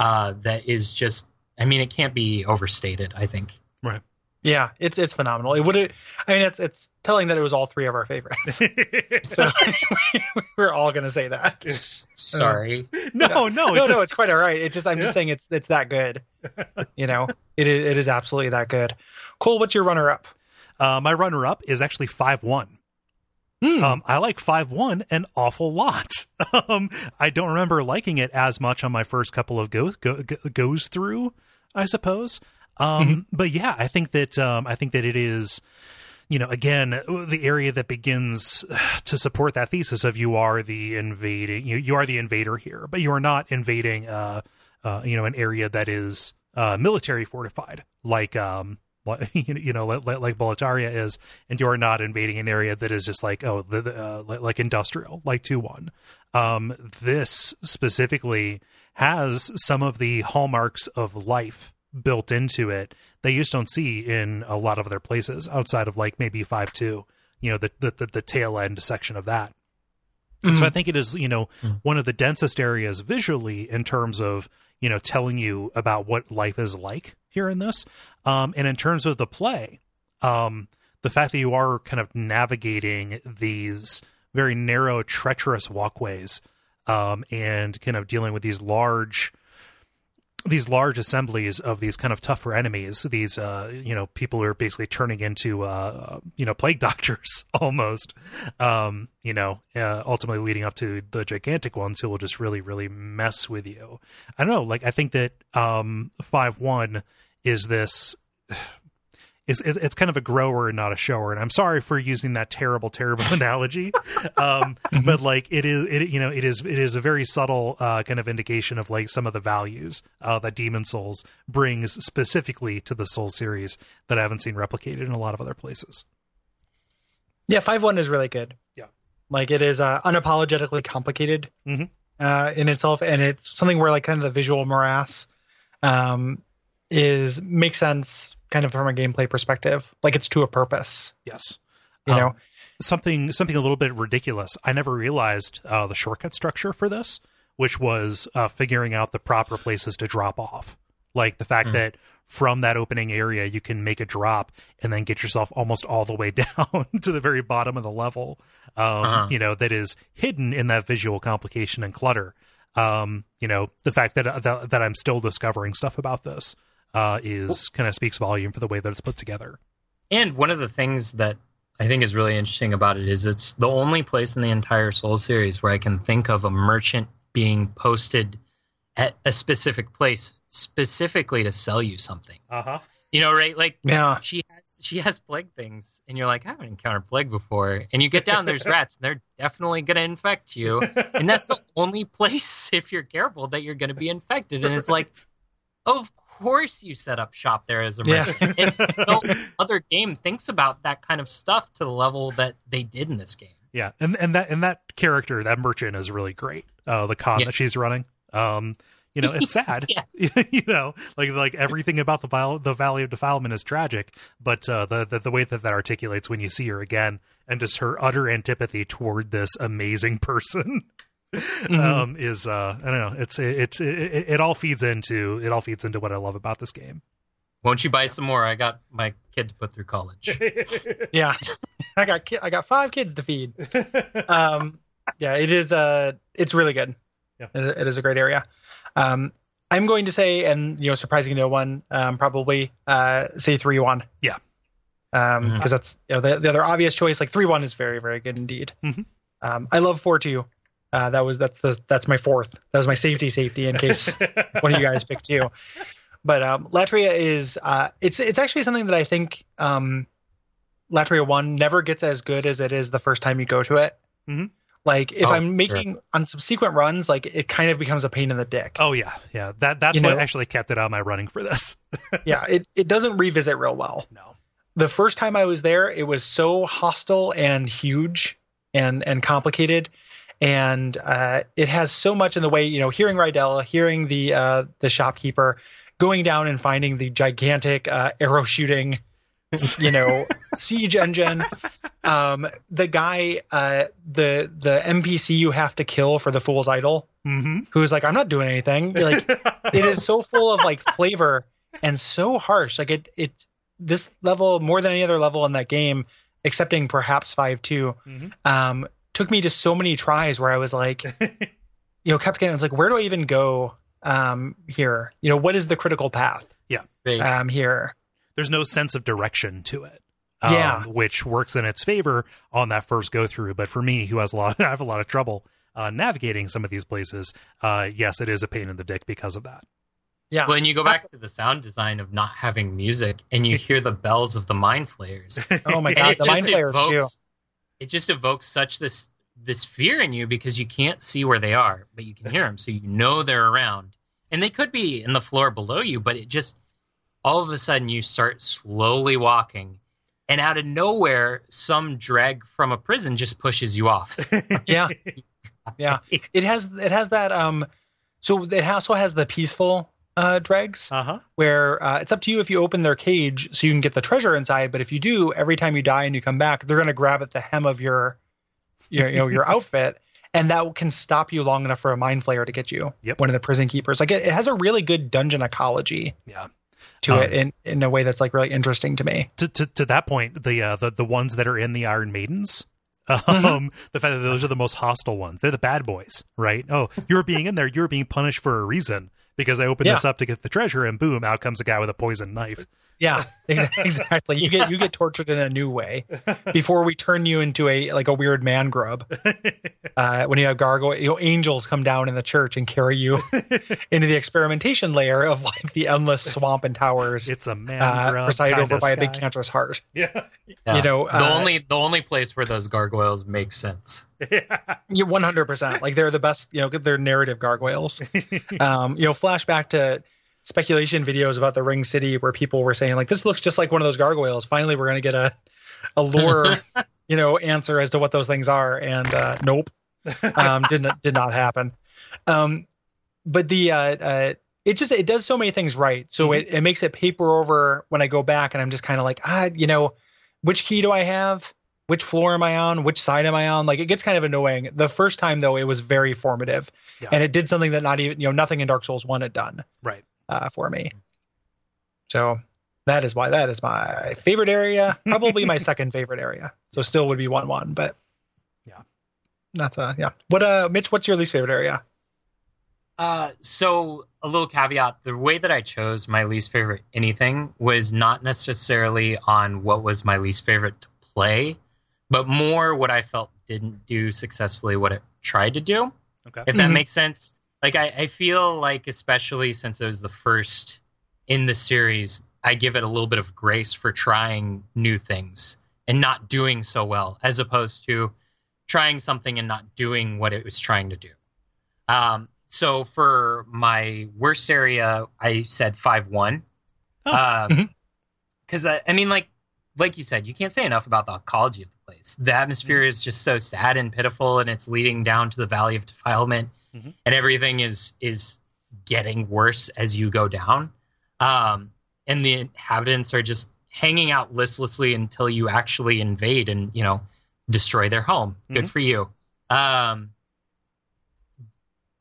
uh, that is just. I mean, it can't be overstated. I think. Right. Yeah, it's it's phenomenal. It would I mean it's it's telling that it was all three of our favorites. so we're all gonna say that. Sorry. no, no, no, it just- no, it's quite all right. It's just I'm Yeah. just saying it's it's that good. You know, it is it is absolutely that good. Cole, what's your runner up? uh, my runner up is actually five one. Hmm. Um, I like five one an awful lot. um, I don't remember liking it as much on my first couple of goes go, go, goes through. I suppose. Um, But yeah, I think that um, I think that it is. You know, again, the area that begins to support that thesis of you are the invading, you, you are the invader here, but you are not invading, uh, uh, you know, an area that is uh, military fortified, like um, like, you know, like, like Boletaria is, and you are not invading an area that is just like oh, the, the, uh, like, industrial, like two one. Um, this specifically has some of the hallmarks of life built into it that you just don't see in a lot of other places outside of like maybe five two. You know, the the the, tail end section of that. And so I think it is, you know, one of the densest areas visually in terms of, you know, telling you about what life is like here in this. Um, and in terms of the play, um, the fact that you are kind of navigating these very narrow, treacherous walkways, um, and kind of dealing with these large, these large assemblies of these kind of tougher enemies, these uh, you know people who are basically turning into uh, you know plague doctors almost, um, you know, uh, ultimately leading up to the gigantic ones who will just really really mess with you. I don't know, like I think that um, five one is this. It's, it's it's kind of a grower and not a shower, and I'm sorry for using that terrible, terrible analogy, um, but like it is, it you know, it is it is a very subtle uh, kind of indication of like some of the values uh, that Demon Souls brings specifically to the Soul series that I haven't seen replicated in a lot of other places. Yeah, five one is really good. Yeah. like it is uh, unapologetically complicated Mhm. uh, in itself, and it's something where like kind of the visual morass um, is makes sense kind of from a gameplay perspective. Like it's to a purpose, Yes, you Um, know. something something a little bit ridiculous. I never realized uh, the shortcut structure for this, which was uh, figuring out the proper places to drop off. Like the fact that from that opening area you can make a drop and then get yourself almost all the way down to the very bottom of the level. Um, Uh-huh. You know that is hidden in that visual complication and clutter. Um, you know the fact that that, that I'm still discovering stuff about this uh, is kind of speaks volume for the way that it's put together. And one of the things that I think is really interesting about it is it's the only place in the entire Soul series where I can think of a merchant being posted at a specific place specifically to sell you something. Uh huh. You know, right? Like Yeah, she has she has plague things, and you're like, I haven't encountered plague before. And you get down, there's rats, and they're definitely gonna infect you. And that's the only place, if you're careful, that you're gonna be infected. And it's like, oh, of course you set up shop there as a Yeah. And no other game thinks about that kind of stuff to the level that they did in this game. Yeah, and and that and that character, that merchant, is really great. Uh, the con Yeah. that she's running. Um, you know, it's sad. Yeah. you know, like like everything about the the Valley of Defilement is tragic, but uh, the, the the way that that articulates when you see her again, and just her utter antipathy toward this amazing person. Mm-hmm. Um, is uh, I don't know. It's it, it it it all feeds into it all feeds into what I love about this game. Won't you buy some more? I got my kid to put through college. yeah. I got ki- I got five kids to feed. um yeah it is uh it's really good Yeah. it, it is a great area um i'm going to say and you know surprising no one um probably uh say 3-1 Yeah. um Mhm. because that's you know, the, the other obvious choice like 3-1 is very very good indeed Mhm. um i love 4-2 uh that was that's the that's my fourth that was my safety safety in case one of you guys picked two. But um, Latria is uh, it's it's actually something that I think um, Latria one never gets as good as it is the first time you go to it. Mhm. Like if Oh, I'm making on subsequent runs, like it kind of becomes a pain in the dick. Oh yeah, yeah. That that's You what know- actually kept it on my running for this. Yeah, it it doesn't revisit real well. No. The first time I was there, it was so hostile and huge and and complicated. And uh, it has so much in the way, you know, hearing Rydella, hearing the uh, the shopkeeper, going down and finding the gigantic uh, arrow shooting, you know, siege engine. Um, the guy, uh, the the NPC you have to kill for the Fool's Idol, Mm-hmm. who's like, I'm not doing anything. Like, it is so full of like flavor and so harsh. Like it, it, this level more than any other level in that game, excepting perhaps five two, Mhm. um, took me to so many tries where I was like, you know, kept getting. I was like, where do I even go um, here? You know, what is the critical path Big. um, here? There's no sense of direction to it. Yeah. um, which works in its favor on that first go through. But for me, who has a lot, I have a lot of trouble uh, navigating some of these places. Uh, yes, it is a pain in the dick because of that. Yeah, When you go back to the sound design of not having music and you hear the bells of the mind flayers, oh my god, the just mind flayers too. evokes, it just evokes such this this fear in you because you can't see where they are, but you can hear them, so you know they're around, and they could be in the floor below you, but it just all of a sudden you start slowly walking, and out of nowhere, some drag from a prison just pushes you off. Yeah, yeah. It has it has that um, so it also has the peaceful uh dregs Uh huh. where uh, it's up to you if you open their cage so you can get the treasure inside. But if you do, every time you die and you come back, they're going to grab at the hem of your, your you know, your outfit, and that can stop you long enough for a mind flayer to get you. Yep. One of the prison keepers. Like it, it has a really good dungeon ecology Yeah. to Um, it in in a way that's like really interesting to me. To, to to that point, the uh, the the ones that are in the Iron Maidens. Um, Mm-hmm. the fact that those are the most hostile ones. They're the bad boys, right? Oh, you're being in there. You're being punished for a reason because I opened Yeah. this up to get the treasure, and boom, out comes a guy with a poison knife. Yeah, exactly. You get you get tortured in a new way before we turn you into a like a weird man grub. Uh, when you have gargoyle, you know, angels come down in the church and carry you into the experimentation layer of like the endless swamp and towers, It's a man uh, grub presided kinda over by a big sky. cancerous heart. Yeah. Yeah. You know, the uh, only the only place where those gargoyles make sense. You 100%. Like they're the best, you know, they're narrative gargoyles. um, you know, flashback to speculation videos about the Ring City where people were saying like this looks just like one of those gargoyles. Finally, we're going to get a a lore, you know, answer as to what those things are and uh nope. Um did not did not happen. Um but the uh uh it just it does so many things right. So it, it makes it paper over when I go back and I'm just kind of like, ah, you know, which key do I have? Which floor am I on? Which side am I on? Like it gets kind of annoying. The first time though, it was very formative, Yeah. and it did something that not even you know nothing in Dark Souls one had done Right. Uh, for me. So that is why that is my favorite area. Probably my second favorite area. So still would be one one, but Yeah. that's uh yeah. What uh Mitch? What's your least favorite area? Uh, so a little caveat: the way that I chose my least favorite anything was not necessarily on what was my least favorite to play, but more what I felt didn't do successfully what it tried to do. Okay. If that Mhm. makes sense. Like I, I feel like, especially since it was the first in the series, I give it a little bit of grace for trying new things and not doing so well, as opposed to trying something and not doing what it was trying to do. Um, so for my worst area, I said five one. Oh. Um, because I, I mean, like like you said, you can't say enough about the ecology of the place. The atmosphere is just so sad and pitiful, and it's leading down to the valley of defilement, Mhm. and everything is is getting worse as you go down. Um, and the inhabitants are just hanging out listlessly until you actually invade and you know destroy their home. Good Mhm. for you. Um,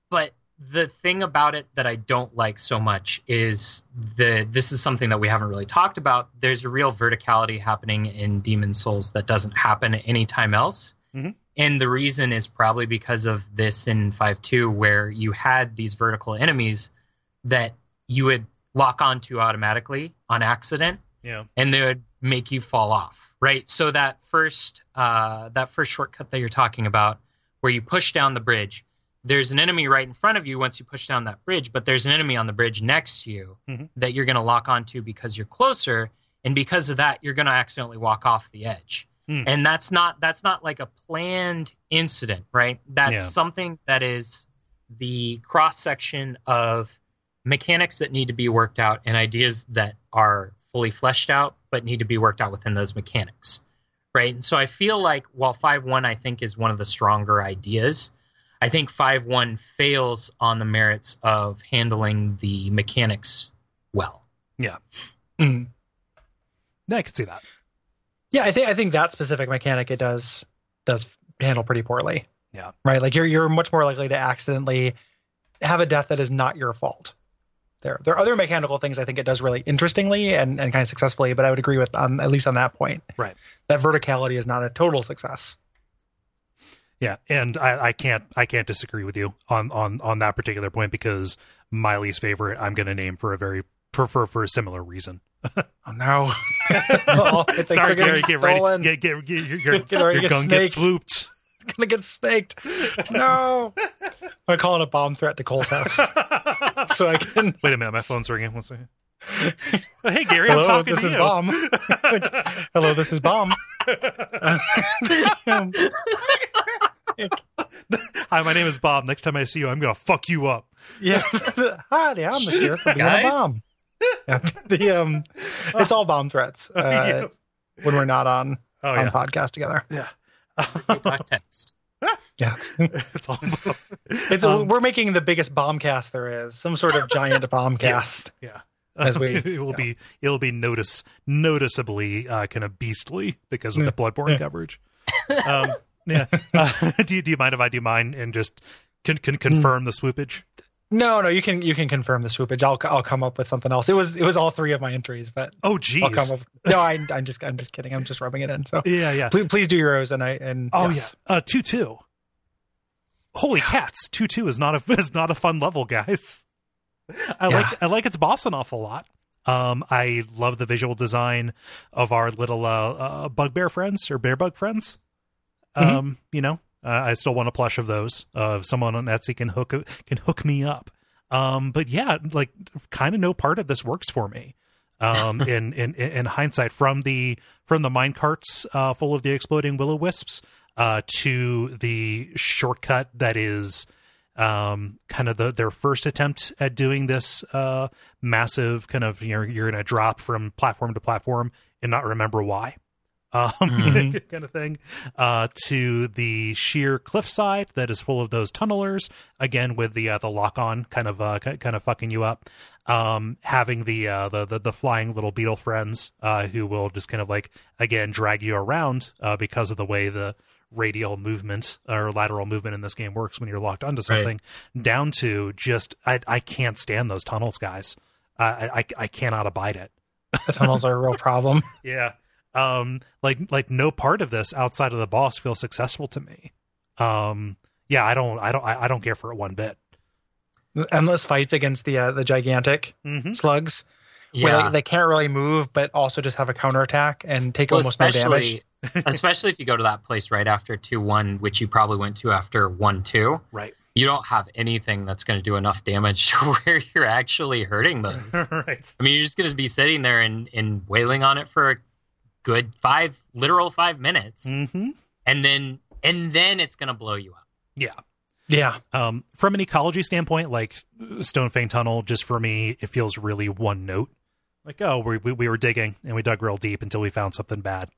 but the thing about it that I don't like so much is the this is something that we haven't really talked about. There's a real verticality happening in Demon Souls that doesn't happen anytime else. Mhm. And the reason is probably because of this in 5.2 where you had these vertical enemies that you would lock onto automatically on accident Yeah. and they would make you fall off right so that first uh, that first shortcut that you're talking about where you push down the bridge there's an enemy right in front of you once you push down that bridge but there's an enemy on the bridge next to you Mhm. that you're going to lock onto because you're closer and because of that you're going to accidentally walk off the edge Hmm. and that's not that's not like a planned incident right that's Yeah. something that is the cross section of mechanics that need to be worked out and ideas that are fully fleshed out but need to be worked out within those mechanics right and so i feel like while 5-1 i think is one of the stronger ideas i think 5-1 fails on the merits of handling the mechanics well Mhm. Yeah, I could see that. Yeah, I think I think that specific mechanic it does does handle pretty poorly. Yeah. Right. Like you're you're much more likely to accidentally have a death that is not your fault there. There are other mechanical things I think it does really interestingly and, and kind of successfully, but I would agree with um, at least on that point. Right. That verticality is not a total success. Yeah, and I, I can't I can't disagree with you on on on that particular point because my least favorite I'm going to name for a very for for, for a similar reason. Oh no! All my things are Sorry, Gary, get stolen. ready. Get get, get your, your, Get ready your to get gun gets snaked. swooped. It's gonna get snaked. No! I'm calling a bomb threat to Cole's house so I can. Wait a minute, my phone's ringing. One second. Oh, hey Gary, I'm Hello, talking this to is you. bomb. Hello, this is bomb. Hi, my name is Bob. Next time I see you, I'm gonna fuck you up. yeah. Hi, I'm the sheriff for being Guys. bomb. Yeah, the um, it's all bomb threats uh, when we're not on oh on yeah, podcast together. yeah. TikTok. Yeah, it's, it's all Bob. it's Um, we're making the biggest bombcast there is, some sort of giant bombcast. Yeah. As we- it will yeah. be it'll be notice noticeably uh, kind of beastly because of the Bloodborne Yeah. coverage. Um, yeah. Uh, do you do you mind if I do mine and just can can confirm the swoopage? No, no, you can you can confirm the swoopage. I'll I'll come up with something else. It was it was all three of my entries, but Oh I'll come geez. up. No, I, I'm just I'm just kidding. I'm just rubbing it in. So Yeah, yeah. please please do yours and I and Oh yes. yeah. Uh two two. Holy cats, two two is not a is not a fun level, guys. I Yeah. like I like its boss an awful lot. Um, I love the visual design of our little uh, uh bugbear friends or bear bug friends. Mhm. Um, you know, uh, I still want a plush of those. Uh, if someone on Etsy can hook can hook me up. Um, but yeah, like kind of no part of this works for me. Um, in, in in hindsight, from the from the mine carts uh, full of the exploding willow wisps uh, to the shortcut that is um, kind of the, their first attempt at doing this uh, massive kind of you know you're going to drop from platform to platform and not remember why um, Mhm. kind of thing uh, to the sheer cliffside that is full of those tunnelers again with the uh, the lock on kind of uh, kind of fucking you up um, having the, uh, the the the flying little beetle friends uh, who will just kind of like again drag you around uh, because of the way the radial movement or lateral movement in this game works when you're locked onto something down to just I I can't stand those tunnels guys I I, I cannot abide it the tunnels are a real problem. yeah um like like no part of this outside of the boss feels successful to me um yeah i don't i don't i, I don't care for it one bit Endless fights against the uh, the gigantic mm-hmm. slugs where they, they can't really move, but also just have a counterattack and take Well, almost no damage. especially, especially if you go to that place right after 2 1, which you probably went to after 1 2, right you don't have anything that's going to do enough damage to where you're actually hurting those. right I mean, you're just going to be sitting there and, and wailing on it for a good five, literal five minutes. mm-hmm. And then, and then it's going to blow you up. yeah Yeah, um from an ecology standpoint like stonefang tunnel just for me it feels really one note like oh we, we we were digging and we dug real deep until we found something bad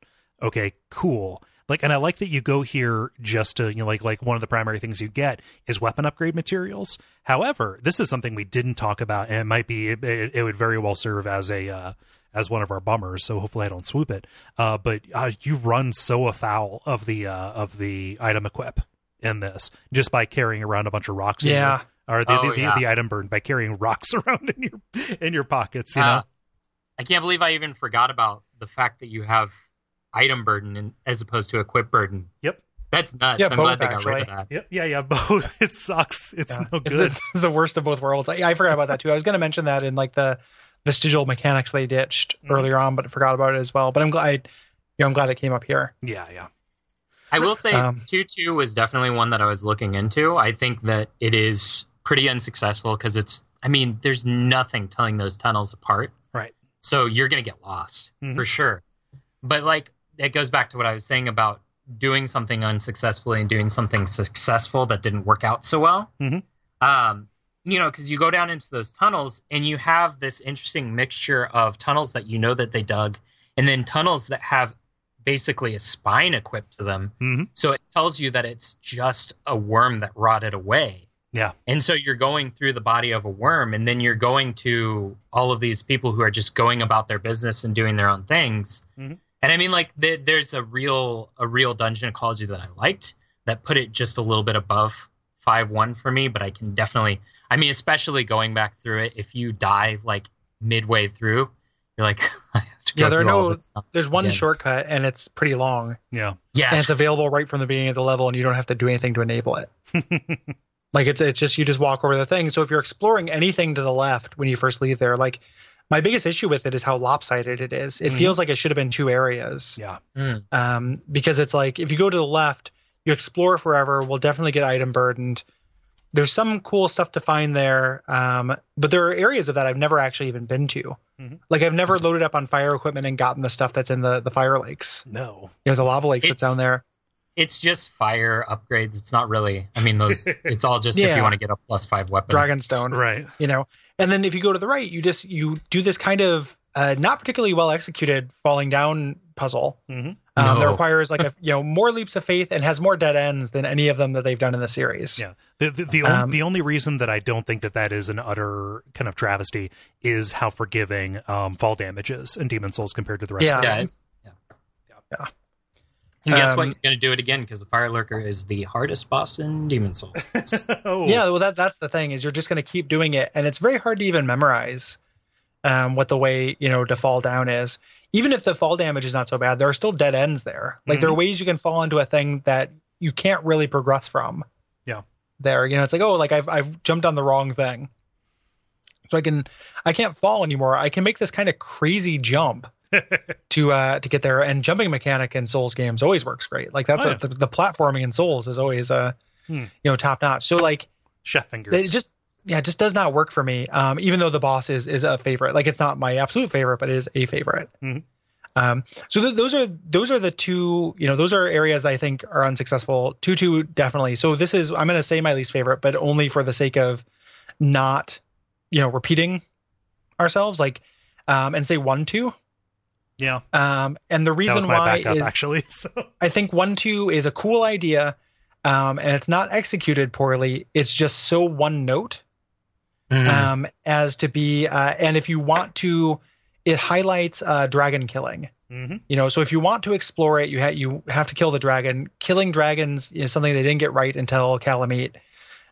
okay cool like and i like that you go here just to you know like like one of the primary things you get is weapon upgrade materials however this is something we didn't talk about and it might be it, it, it would very well serve as a uh as one of our bummers so hopefully i don't swoop it uh but uh, you run so afoul of the uh of the item equip in this just by carrying around a bunch of rocks in your- yeah. or the, Oh, the, the, yeah. the item burn by carrying rocks around in your in your pockets you know Uh, I can't believe I even forgot about the fact that you have item burden and, as opposed to equip burden. Yep. That's nuts. Yeah, I'm both, glad they got rid of that. Yep. Yeah, yeah, both. It sucks. It's Yeah. no good. the, it's the worst of both worlds. I, I forgot about that too. I was going to mention that in like the vestigial mechanics they ditched Mhm. earlier on, but forgot about it as well. But I'm glad, you know, I'm glad it came up here. Yeah, yeah. I will say Um, 2 2 was definitely one that I was looking into. I think that it is pretty unsuccessful because it's, I mean, there's nothing telling those tunnels apart. Right. So you're going to get lost Mhm. for sure. But like, it goes back to what I was saying about doing something unsuccessfully and doing something successful that didn't work out so well. Mhm. Um, you know, because you go down into those tunnels and you have this interesting mixture of tunnels that you know that they dug, and then tunnels that have basically a spine equipped to them. Mhm. So it tells you that it's just a worm that rotted away. Yeah. And so you're going through the body of a worm, and then you're going to all of these people who are just going about their business and doing their own things. Mhm. And I mean, like, there there's a real a real dungeon ecology that I liked that put it just a little bit above five one for me, but I can definitely. I mean, especially going back through it, if you die like midway through, you're like, I have to Yeah, go there are no- There's one again. shortcut and it's pretty long. Yeah. Yeah, And it's available right from the beginning of the level and you don't have to do anything to enable it. like it's it's just you just walk over the thing. So if you're exploring anything to the left when you first leave there, like my biggest issue with it is how lopsided it is. It Mhm. feels like it should have been two areas. yeah. Mm. um, because it's like if you go to the left, you explore forever. We'll definitely get item burdened. There's some cool stuff to find there, um, but there are areas of that I've never actually even been to. Mhm. Like I've never loaded up on fire equipment and gotten the stuff that's in the the fire lakes, No. you know, the lava lakes that's down there. it's just fire upgrades. It's not really. I mean, those. it's all just if you want to get a plus five weapon. Dragonstone, Right. you know. And then if you go to the right, you just you do this kind of uh, not particularly well executed falling down puzzle. hmm Um, That requires like a you know more leaps of faith and has more dead ends than any of them that they've done in the series. Yeah. The the the, on- Um, the only reason that I don't think that that is an utter kind of travesty is how forgiving um, fall damage is in Demon Souls compared to the rest Yeah. of the Yeah. game. it's- yeah. Yeah. And guess Um, what? You're gonna do it again because the fire lurker is the hardest boss in Demon Souls. oh. Yeah, well, that that's the thing is you're just going to keep doing it, and it's very hard to even memorize um, what the way you know to fall down is. Even if the fall damage is not so bad, there are still dead ends there. Like there are ways you can fall into a thing that you can't really progress from. Yeah. There, you know, it's like oh, like I've I've jumped on the wrong thing, so I can I can't fall anymore. I can make this kind of crazy jump to uh to get there, and jumping mechanic in Souls games always works great. Like that's Oh, a- the, the platforming in Souls is always uh Hmm. you know top notch. So like Chef fingers. just yeah, it just does not work for me. Um, even though the boss is is a favorite, like it's not my absolute favorite, but it is a favorite. Mhm. Um, so th- those are those are the two, you know, those are areas that I think are unsuccessful. Two two definitely. So this is I'm going to say my least favorite, but only for the sake of not, you know, repeating ourselves. Like, um, and say one two. yeah. Um, and the reason why backup is actually. So I think one two is a cool idea, um, and it's not executed poorly. It's just so one note Mm. um, as to be uh, and if you want to it highlights uh, dragon killing Mhm. you know so if you want to explore it you, ha- you have to kill the dragon killing dragons is something they didn't get right until Kalameet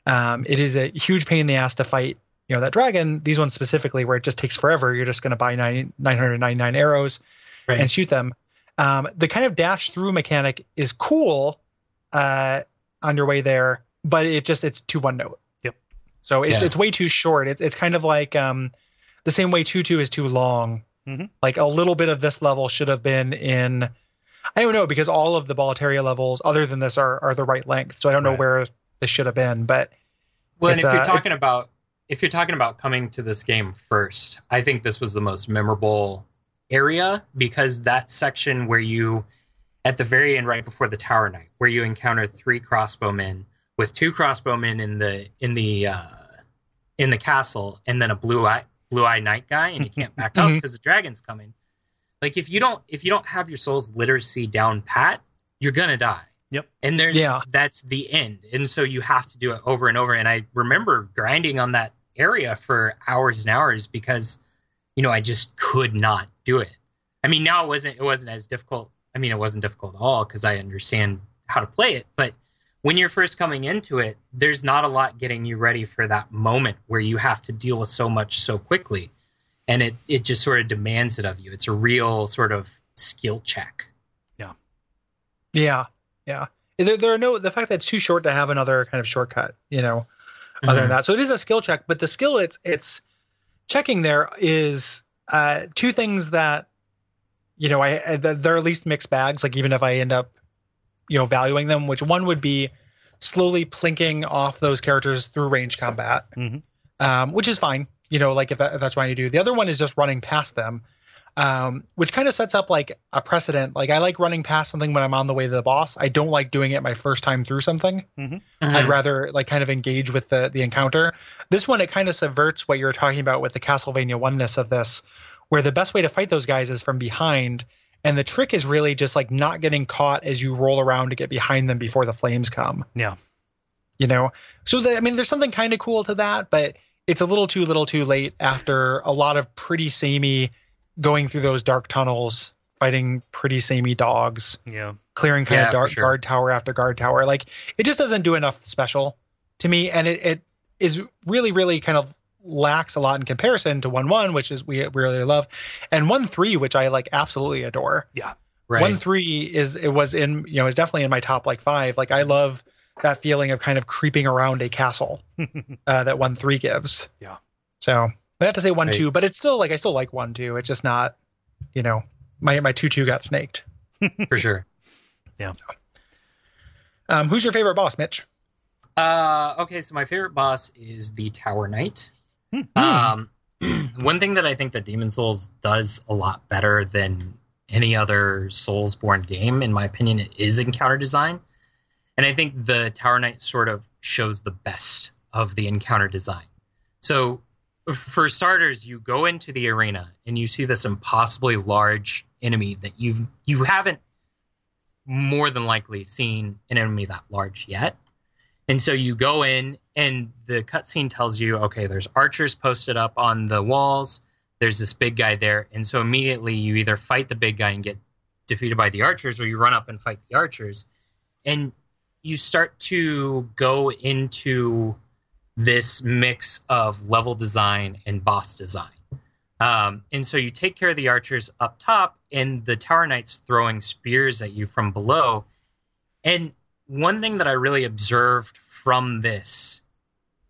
um, it is a huge pain in the ass to fight you know that dragon these ones specifically where it just takes forever you're just going to buy 9, 999 arrows Right. and shoot them um, the kind of dash through mechanic is cool uh, on your way there but it just it's too one note. So it's Yeah. it's way too short it's, it's kind of like um, the same way 2-2 is too long Mhm. like a little bit of this level should have been in i don't know because all of the Boletaria levels other than this are, are the right length so i don't know where this should have been but Well, and if you're uh, talking about if you're talking about coming to this game first, I think this was the most memorable area because that section where you at the very end right before the tower knight where you encounter three crossbowmen with two crossbowmen in the in the uh in the castle and then a blue eye blue eye knight guy and you can't back up because the dragon's coming. Like if you don't if you don't have your soul's literacy down pat you're gonna die. Yep. and there's Yeah. that's the end. And so you have to do it over and over. And i remember grinding on that area for hours and hours because you know i just could not do it. I mean now it wasn't it wasn't as difficult. I mean it wasn't difficult at all because i understand how to play it but when you're first coming into it there's not a lot getting you ready for that moment where you have to deal with so much so quickly. And it it just sort of demands it of you. It's a real sort of skill check. Yeah. Yeah. Yeah. there, there are no the fact that it's too short to have another kind of shortcut you know other than Mhm. that. So it is a skill check but the skill it's it's checking there is uh two things that you know i, I they're at least mixed bags. Like even if i end up you know valuing them which one would be slowly plinking off those characters through range combat Mhm. um, which is fine you know like if, that, if that's what you do the other one is just running past them um, which kind of sets up like a precedent like i like running past something when i'm on the way to the boss i don't like doing it my first time through something Mhm. I'd rather like kind of engage with the the encounter. This one it kind of subverts what you were talking about with the Castlevania oneness of this, where the best way to fight those guys is from behind, and the trick is really just like not getting caught as you roll around to get behind them before the flames come. Yeah. You know, so the, I mean, there's something kind of cool to that, but it's a little too little too late after a lot of pretty samey going through those dark tunnels, fighting pretty samey dogs Yeah. clearing kind Yeah, of dark sure. guard tower after guard tower. Like it just doesn't do enough special to me, and it, it is really, really kind of lacks a lot in comparison to one one, which is we really love, and one three, which I like absolutely adore. Yeah. Right. One three is it was in you know is definitely in my top like five. Like I love that feeling of kind of creeping around a castle uh, that one three gives. Yeah. So I have to say one Right. two, but it's still like I still like one two. It's just not, you know, my my two two got snaked. for sure. Yeah. Um, who's your favorite boss, Mitch? Uh, okay, so my favorite boss is the Tower Knight. Hmm. Um, one thing that I think that Demon Souls does a lot better than any other Soulsborne game, in my opinion, is encounter design. And I think the Tower Knight sort of shows the best of the encounter design. So, for starters, you go into the arena and you see this impossibly large enemy that you've you haven't more than likely seen an enemy that large yet. And so you go in, and the cutscene tells you, okay, there's archers posted up on the walls. There's this big guy there, and so immediately you either fight the big guy and get defeated by the archers, or you run up and fight the archers, and you start to go into this mix of level design and boss design. Um, and so you take care of the archers up top, and the Tower Knights throwing spears at you from below. And one thing that I really observed from this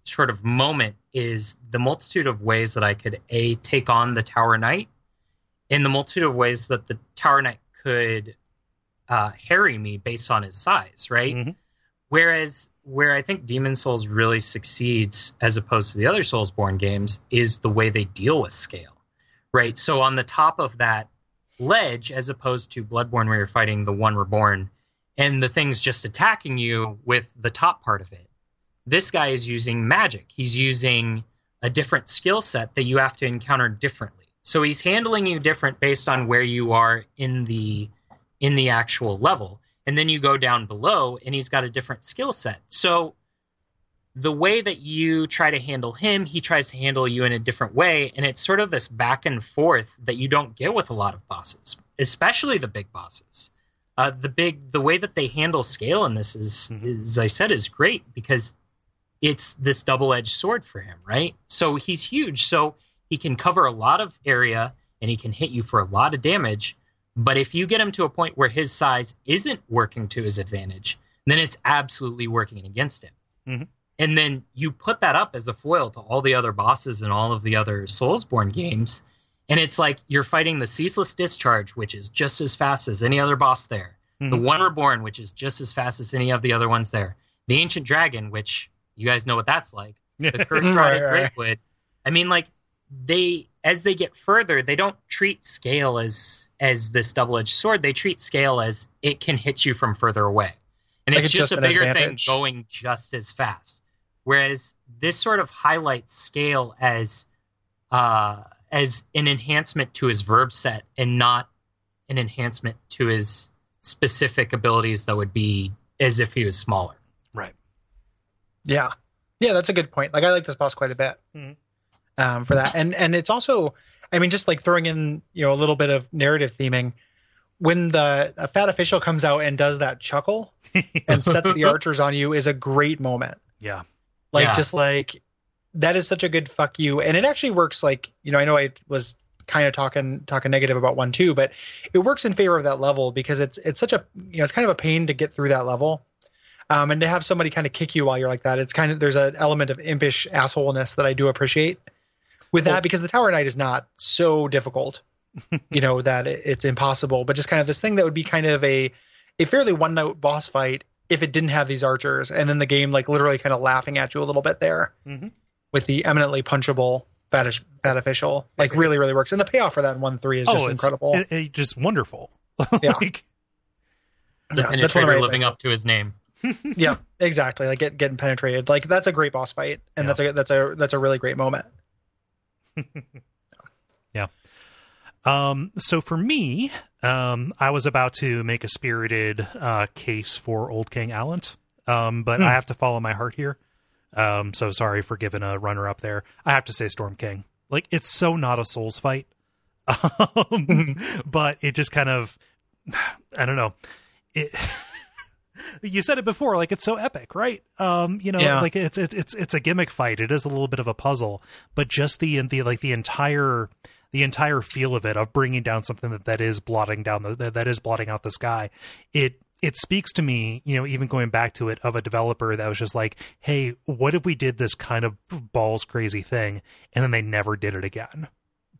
sort of moment is the multitude of ways that I could a take on the Tower Knight, and the multitude of ways that the Tower Knight could uh, harry me based on his size, right? Mhm. Whereas where I think Demon Souls really succeeds as opposed to the other Soulsborne games is the way they deal with scale, right? So on the top of that ledge, as opposed to Bloodborne, where you're fighting the one reborn and the thing's just attacking you with the top part of it. This guy is using magic. He's using a different skill set that you have to encounter differently. So he's handling you different based on where you are in the in the actual level. And then you go down below and he's got a different skill set. So the way that you try to handle him, he tries to handle you in a different way. And it's sort of this back and forth that you don't get with a lot of bosses, especially the big bosses. Uh, the big the way that they handle scale in this is, Mhm. as I said, is great because it's this double edged sword for him, right? So he's huge, so he can cover a lot of area and he can hit you for a lot of damage. But if you get him to a point where his size isn't working to his advantage, then it's absolutely working against him. Mhm. And then you put that up as a foil to all the other bosses and all of the other Soulsborne games, and it's like you're fighting the Ceaseless Discharge, which is just as fast as any other boss there. The Mhm. One Reborn, which is just as fast as any of the other ones there. The Ancient Dragon, which you guys know what that's like. The Cursed Rod Right, of right. Greatwood. I mean, like they as they get further, they don't treat scale as as this double edged sword. They treat scale as it can hit you from further away, and Like it's it's just, just a bigger advantage. thing going just as fast. Whereas this sort of highlights scale as uh, as an enhancement to his verb set and not an enhancement to his specific abilities that would be as if he was smaller. Right. Yeah, yeah, that's a good point. Like I like this boss quite a bit Mhm. um, for that, and and it's also, I mean, just like throwing in you know a little bit of narrative theming. When the a fat official comes out and does that chuckle and sets the archers on you is a great moment. yeah. Like Yeah. just like that is such a good fuck you, and it actually works. Like you know, I know I was kind of talking talking negative about one too, but it works in favor of that level because it's it's such a you know it's kind of a pain to get through that level. Um, and to have somebody kind of kick you while you're like that, it's kind of there's an element of impish assholeness that I do appreciate with that because the Tower Knight is not so difficult, you know, that it's impossible, but just kind of this thing that would be kind of a a fairly one note boss fight if it didn't have these archers, and then the game like literally kind of laughing at you a little bit there Mhm. With the eminently punchable fat, fat official, like really really works, and the payoff for that in one three is just it's incredible. It, it just wonderful. Yeah. Like, The Yeah, that's one of penetrator my- living up to his name. yeah, exactly. Like get, getting penetrated. Like that's a great boss fight, and Yeah. that's a that's a that's a really great moment. Yeah. Um, so for me, um, I was about to make a spirited uh, case for Old King Allant, um, but Hmm. I have to follow my heart here. Um, so sorry for giving a runner up there. I have to say Storm King. Like it's so not a Souls fight, um, but it just kind of, I don't know, it. you said it before like it's so epic right um you know Yeah. like it's it's it's it's a gimmick fight it is a little bit of a puzzle but just the the like the entire the entire feel of it of bringing down something that that is blotting down the that, that is blotting out the sky it it speaks to me you know even going back to it of a developer that was just like hey what if we did this kind of balls crazy thing and then they never did it again?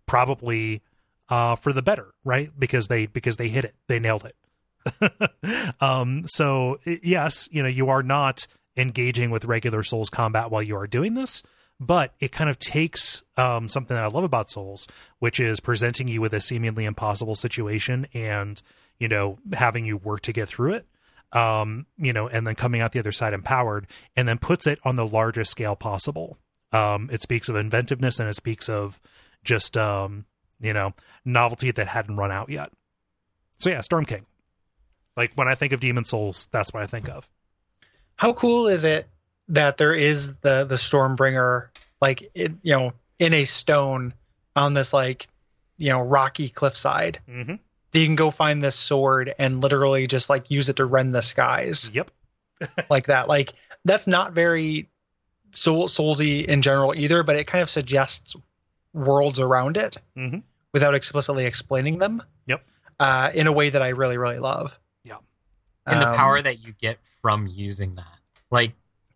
Probably uh for the better right? Because they because they hit it. They nailed it. Um so yes you know you are not engaging with regular souls combat while you are doing this but it kind of takes um something that i love about souls which is presenting you with a seemingly impossible situation and you know having you work to get through it um you know and then coming out the other side empowered and then puts it on the largest scale possible um it speaks of inventiveness and it speaks of just um you know novelty that hadn't run out yet so yeah storm king like when I think of Demon Souls, that's what I think of. How cool is it that there is the the Stormbringer like it you know in a stone on this like you know rocky cliffside Mm-hmm. That you can go find this sword and literally just like use it to rend the skies Yep. like that. Like that's not very soul soulsy in general either, but it kind of suggests worlds around it Mm-hmm. without explicitly explaining them. Yep. Uh, in a way that I really really love. Yeah. and the Um, power that you get from using that. Like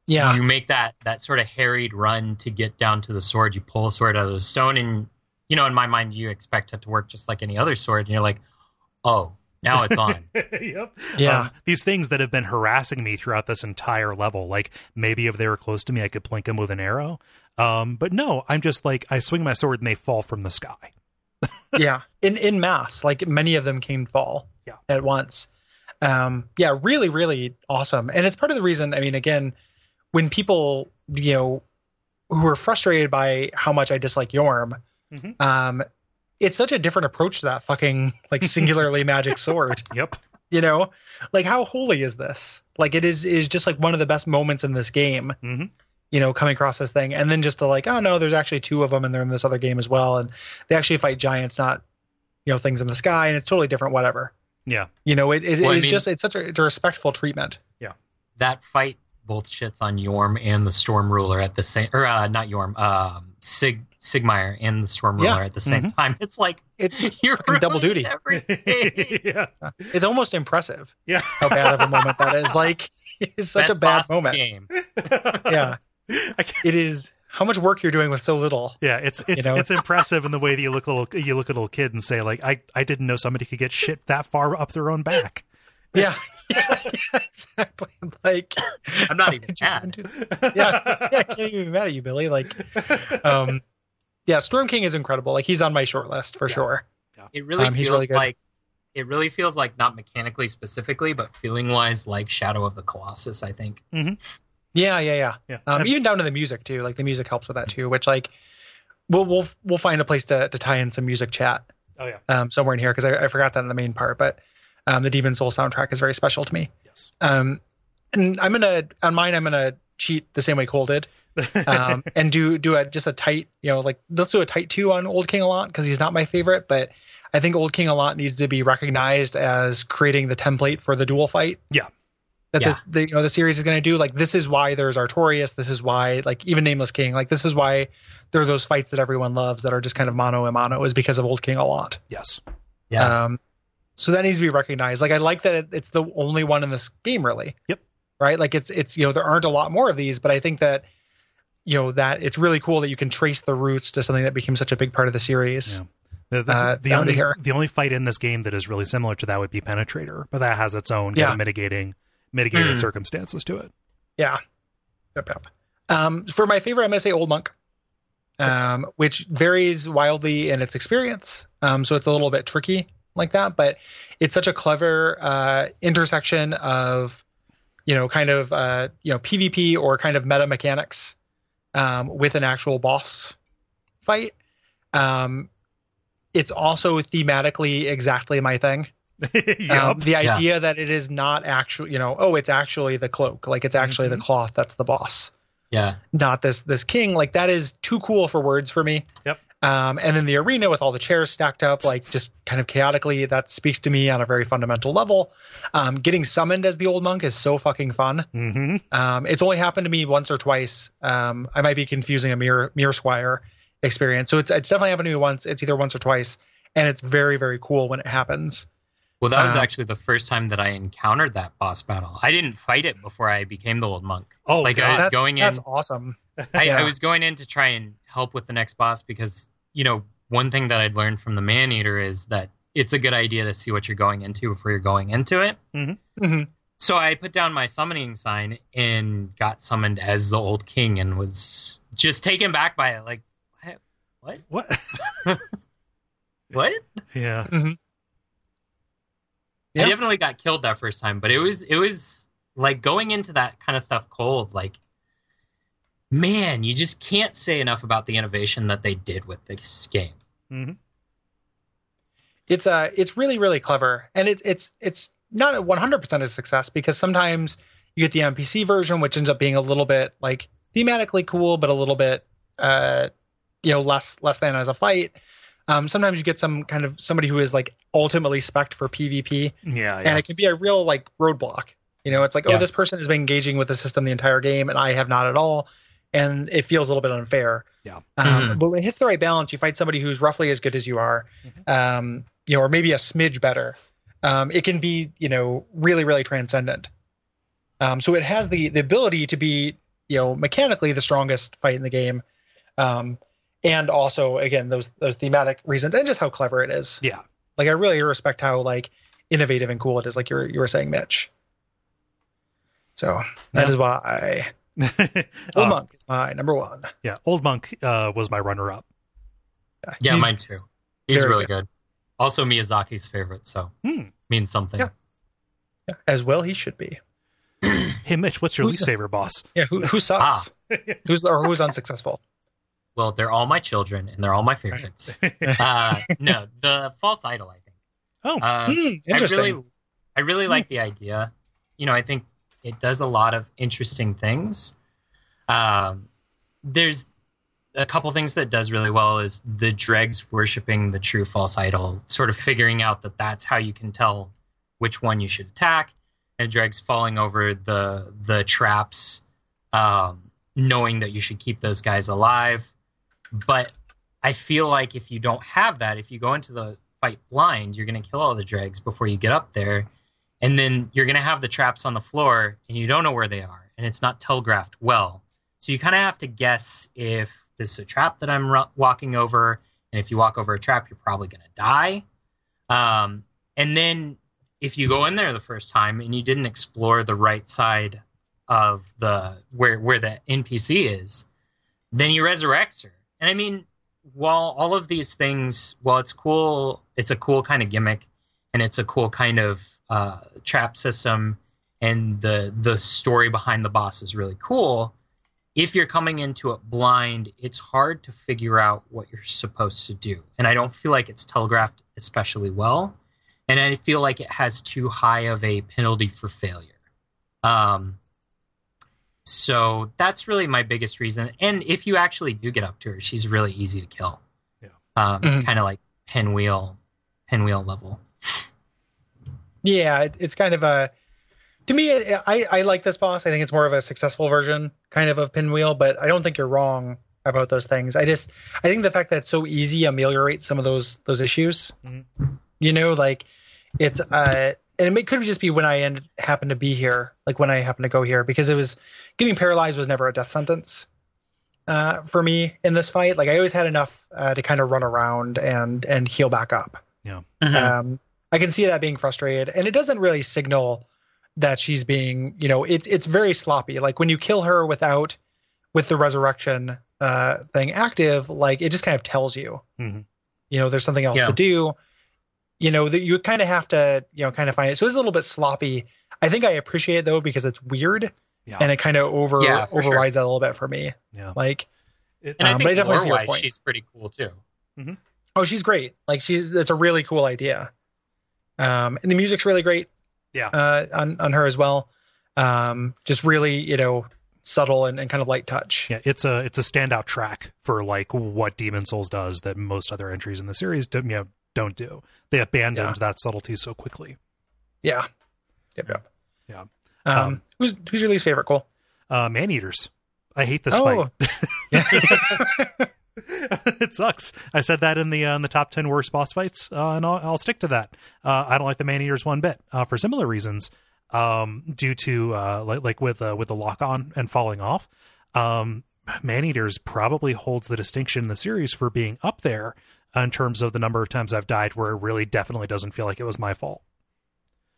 Yeah. you make that that sort of harried run to get down to the sword. You pull a sword out of the stone, and you know, in my mind, you expect it to work just like any other sword, and you're like, oh, now it's on. yep. Yeah. Um, these things that have been harassing me throughout this entire level, like maybe if they were close to me, I could plink them with an arrow. Um, but no, I'm just like I swing my sword and they fall from the sky. yeah in in mass like many of them came fall Yeah. at once um yeah really really awesome and it's part of the reason i mean again when people you know who are frustrated by how much i dislike Yhorm Mhm. um it's such a different approach to that fucking like singularly magic sword Yep. you know like how holy is this like it is is just like one of the best moments in this game Mhm. you know coming across this thing and then just to like oh no there's actually two of them and they're in this other game as well and they actually fight giants not you know things in the sky and it's totally different whatever Yeah. you know it, it Well, I it's mean- just it's such a, it's a respectful treatment Yeah. that fight both shits on Yhorm and the Storm Ruler at the same, or uh, not Yhorm, um, Sig Sigmire and the Storm Ruler Yeah. at the same Mhm. time. It's like it, you're Fucking double duty. yeah. it's almost impressive Yeah. how bad of a moment that is like it's such Best a bad boss in the moment Game. yeah it is how much work you're doing with so little Yeah, it's it's know? it's impressive in the way that you look a little you look at a little kid and say like I I didn't know somebody could get shit that far up their own back. yeah yeah, exactly like I'm not even did mad. yeah, yeah, I can't even be mad at you, Billy. Like, um, yeah, Storm King is incredible. Like, he's on my short list for Yeah. sure. It really Um, he's feels really good. like it really feels like not mechanically specifically, but feeling wise like Shadow of the Colossus. I think. Yeah, yeah, yeah. Yeah. Um, even down to the music too. Like, the music helps with that too. Which, like, we'll we'll we'll find a place to to tie in some music chat oh yeah. um somewhere in here because I, I forgot that in the main part. But um, the Demon Soul soundtrack is very special to me. Yes. Um, and I'm gonna on mine. I'm gonna cheat the same way Kole did. Um, and do do a just a tight, you know, like let's do a tight two on Old King Allant because he's not my favorite, but I think Old King Allant needs to be recognized as creating the template for the dual fight. Yeah. That Yeah. this the you know the series is going to do like this is why there's Artorias, this is why like even Nameless King, like this is why there are those fights that everyone loves that are just kind of mono and mono is because of Old King Allant. yes. Yeah. Um, so that needs to be recognized. Like I like that it, it's the only one in this game, really. Yep. Right. Like it's it's you know there aren't a lot more of these, but I think that you know that it's really cool that you can trace the roots to something that became such a big part of the series. Yeah. The, the, Uh, the only the only fight in this game that is really similar to that would be Penetrator, but that has its own kind Yeah. of mitigating mitigated Hmm. circumstances to it. Yeah. Yep, yep. Um, for my favorite, I'm gonna say Old Monk, um, which varies wildly in its experience. Um, so it's a little bit tricky like that, but it's such a clever uh, intersection of, you know, kind of uh, you know PvP or kind of meta mechanics um, with an actual boss fight. Um, it's also thematically exactly my thing. yep. Um, the Yeah. idea that it is not actually, you know, oh, it's actually the cloak, like it's actually the cloth that's the boss, yeah. not this this king. Like that is too cool for words for me. Yep. Um, and then the arena with all the chairs stacked up, like just kind of chaotically, that speaks to me on a very fundamental level. Um, getting summoned as the old monk is so fucking fun. hmm Um, it's only happened to me once or twice. Um, I might be confusing a mirror mirror squire experience. So it's it's definitely happened to me once. It's either once or twice, and it's very very cool when it happens. Well, that was Uh, actually the first time that I encountered that boss battle. I didn't fight it before I became the old monk. Oh, Like, I was That's, going that's in- awesome. I, Yeah. I was going in to try and help with the next boss because, you know, one thing that I'd learned from the man eater is that it's a good idea to see what you're going into before you're going into it. hmm So I put down my summoning sign and got summoned as the old king and was just taken back by it. Like, what? what? What? yeah. Yeah. I definitely got killed that first time, but it was it was like going into that kind of stuff cold. Like, man, you just can't say enough about the innovation that they did with this game. hmm it's uh it's really really clever and it's it's it's not a 100% a success because sometimes you get the npc version which ends up being a little bit like thematically cool but a little bit uh you know less less than as a fight um sometimes you get some kind of somebody who is like ultimately spec for pvp Yeah. and it can be a real like roadblock you know it's like Yeah. oh this person has been engaging with the system the entire game and i have not at all and it feels a little bit unfair Yeah. um, Mhm. but when it hits the right balance you fight somebody who's roughly as good as you are um, you know or maybe a smidge better um, it can be you know really really transcendent um, so it has the the ability to be you know mechanically the strongest fight in the game um, and also again those those thematic reasons and just how clever it is Yeah. like I really respect how like innovative and cool it is, like you were you were saying, Mitch. So that Yeah. is why Old Uh, Monk is my number one. yeah. Old Monk uh, was my runner up. Yeah, He's- mine too. He's really good. Also, Miyazaki's favorite, so Hmm. means something. Yeah. yeah, as well he should be. Hey, Mitch, what's your Who's least the- favorite boss? Yeah, who who sucks? who's or who's unsuccessful? Well, they're all my children, and they're all my favorites. uh, no, the false idol. I think. Oh. Uh, Hmm, interesting. I really, I really like the idea. You know, I think it does a lot of interesting things. Um, there's a couple things that does really well is the dregs worshiping the true false idol, sort of figuring out that that's how you can tell which one you should attack, and dregs falling over the the traps, um, knowing that you should keep those guys alive. But I feel like if you don't have that, if you go into the fight blind, you're going to kill all the dregs before you get up there. And then you're going to have the traps on the floor and you don't know where they are. And it's not telegraphed well. So you kind of have to guess if this is a trap that I'm ru- walking over. And if you walk over a trap, you're probably going to die. Um, and then if you go in there the first time and you didn't explore the right side of the where where the NPC is, then you resurrect her. And I mean, while all of these things, while it's cool, it's a cool kind of gimmick, and it's a cool kind of uh, trap system, and the the story behind the boss is really cool. If you're coming into it blind, it's hard to figure out what you're supposed to do, and I don't feel like it's telegraphed especially well, and I feel like it has too high of a penalty for failure. Um, so that's really my biggest reason. And if you actually do get up to her, she's really easy to kill. Yeah. Um, Mhm. Kind of like pinwheel, pinwheel level. Yeah, it's kind of a. To me, I I like this boss. I think it's more of a successful version, kind of of Pinwheel. But I don't think you're wrong about those things. I just I think the fact that it's so easy ameliorates some of those those issues. Mhm. You know, like it's uh, and it could just be when I end, happen to be here, like when I happened to go here, because it was getting paralyzed was never a death sentence uh, for me in this fight. Like I always had enough uh, to kind of run around and and heal back up. Yeah. Um, I can see that being frustrated, and it doesn't really signal that she's being, you know, it's it's very sloppy. Like when you kill her without with the resurrection uh, thing active, like it just kind of tells you, Mhm. you know, there's something else Yeah. to do. You know that you kind of have to, you know, kind of find it. So it's a little bit sloppy. I think I appreciate it though because it's weird Yeah. and it kind of over Yeah, for sure. overrides that a little bit for me. yeah. Like, It- And I Um, think but I definitely see your point. she's pretty cool too. oh, she's great. Like she's it's a really cool idea. Um, and the music's really great. Yeah. Uh, on on her as well. Um, just really, you know, subtle and, and kind of light touch. Yeah, it's a it's a standout track for like what Demon Souls does that most other entries in the series don't you know, don't do. They abandoned Yeah. that subtlety so quickly. Yeah. Yep. Yep. Yeah. Um, Um, who's who's your least favorite, Kole? Uh, man eaters. I hate this Oh. fight. it sucks. I said that in the uh, in the top ten worst boss fights, uh, and I'll, I'll stick to that. Uh, I don't like the man eaters one bit uh, for similar reasons. Um, due to uh, like like with uh, with the lock on and falling off. Um, man eaters probably holds the distinction in the series for being up there in terms of the number of times I've died where it really definitely doesn't feel like it was my fault.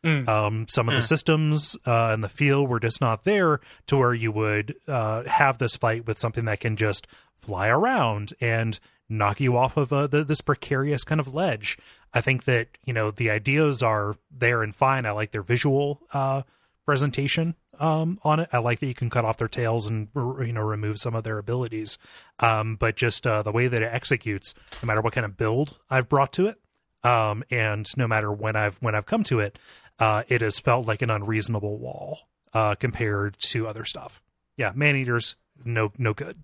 Mm. Um, some of the Mm. systems uh, in the field were just not there to where you would uh, have this fight with something that can just fly around and knock you off of uh, the, this precarious kind of ledge. I think that you know the ideas are there and fine. I like their visual uh, presentation um, on it. I like that you can cut off their tails and you know remove some of their abilities. Um, but just uh, the way that it executes, no matter what kind of build I've brought to it, um, and no matter when I've when I've come to it, uh, it has felt like an unreasonable wall uh, compared to other stuff. Yeah, man eaters, no no good.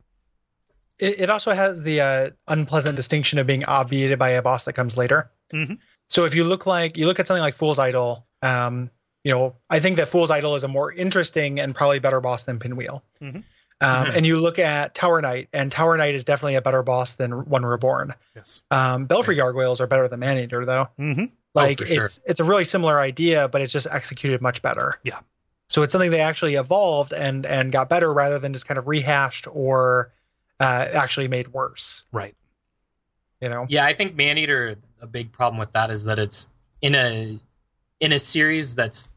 It, it also has the uh, unpleasant distinction of being obviated by a boss that comes later. Mhm. So if you look like you look at something like False Idol, um, you know, I think that False Idol is a more interesting and probably better boss than Pinwheel. Mhm. Um, Mhm. And you look at Tower Knight, and Tower Knight is definitely a better boss than One Reborn. Yes. Um, Belfry Gargoyles are better than Maneater, though. Mm-hmm. Like for sure. it's it's a really similar idea, but it's just executed much better. Yeah. So it's something they actually evolved and and got better rather than just kind of rehashed or uh, actually made worse. Right. You know. Yeah, I think Maneater. A big problem with that is that it's in a in a series that's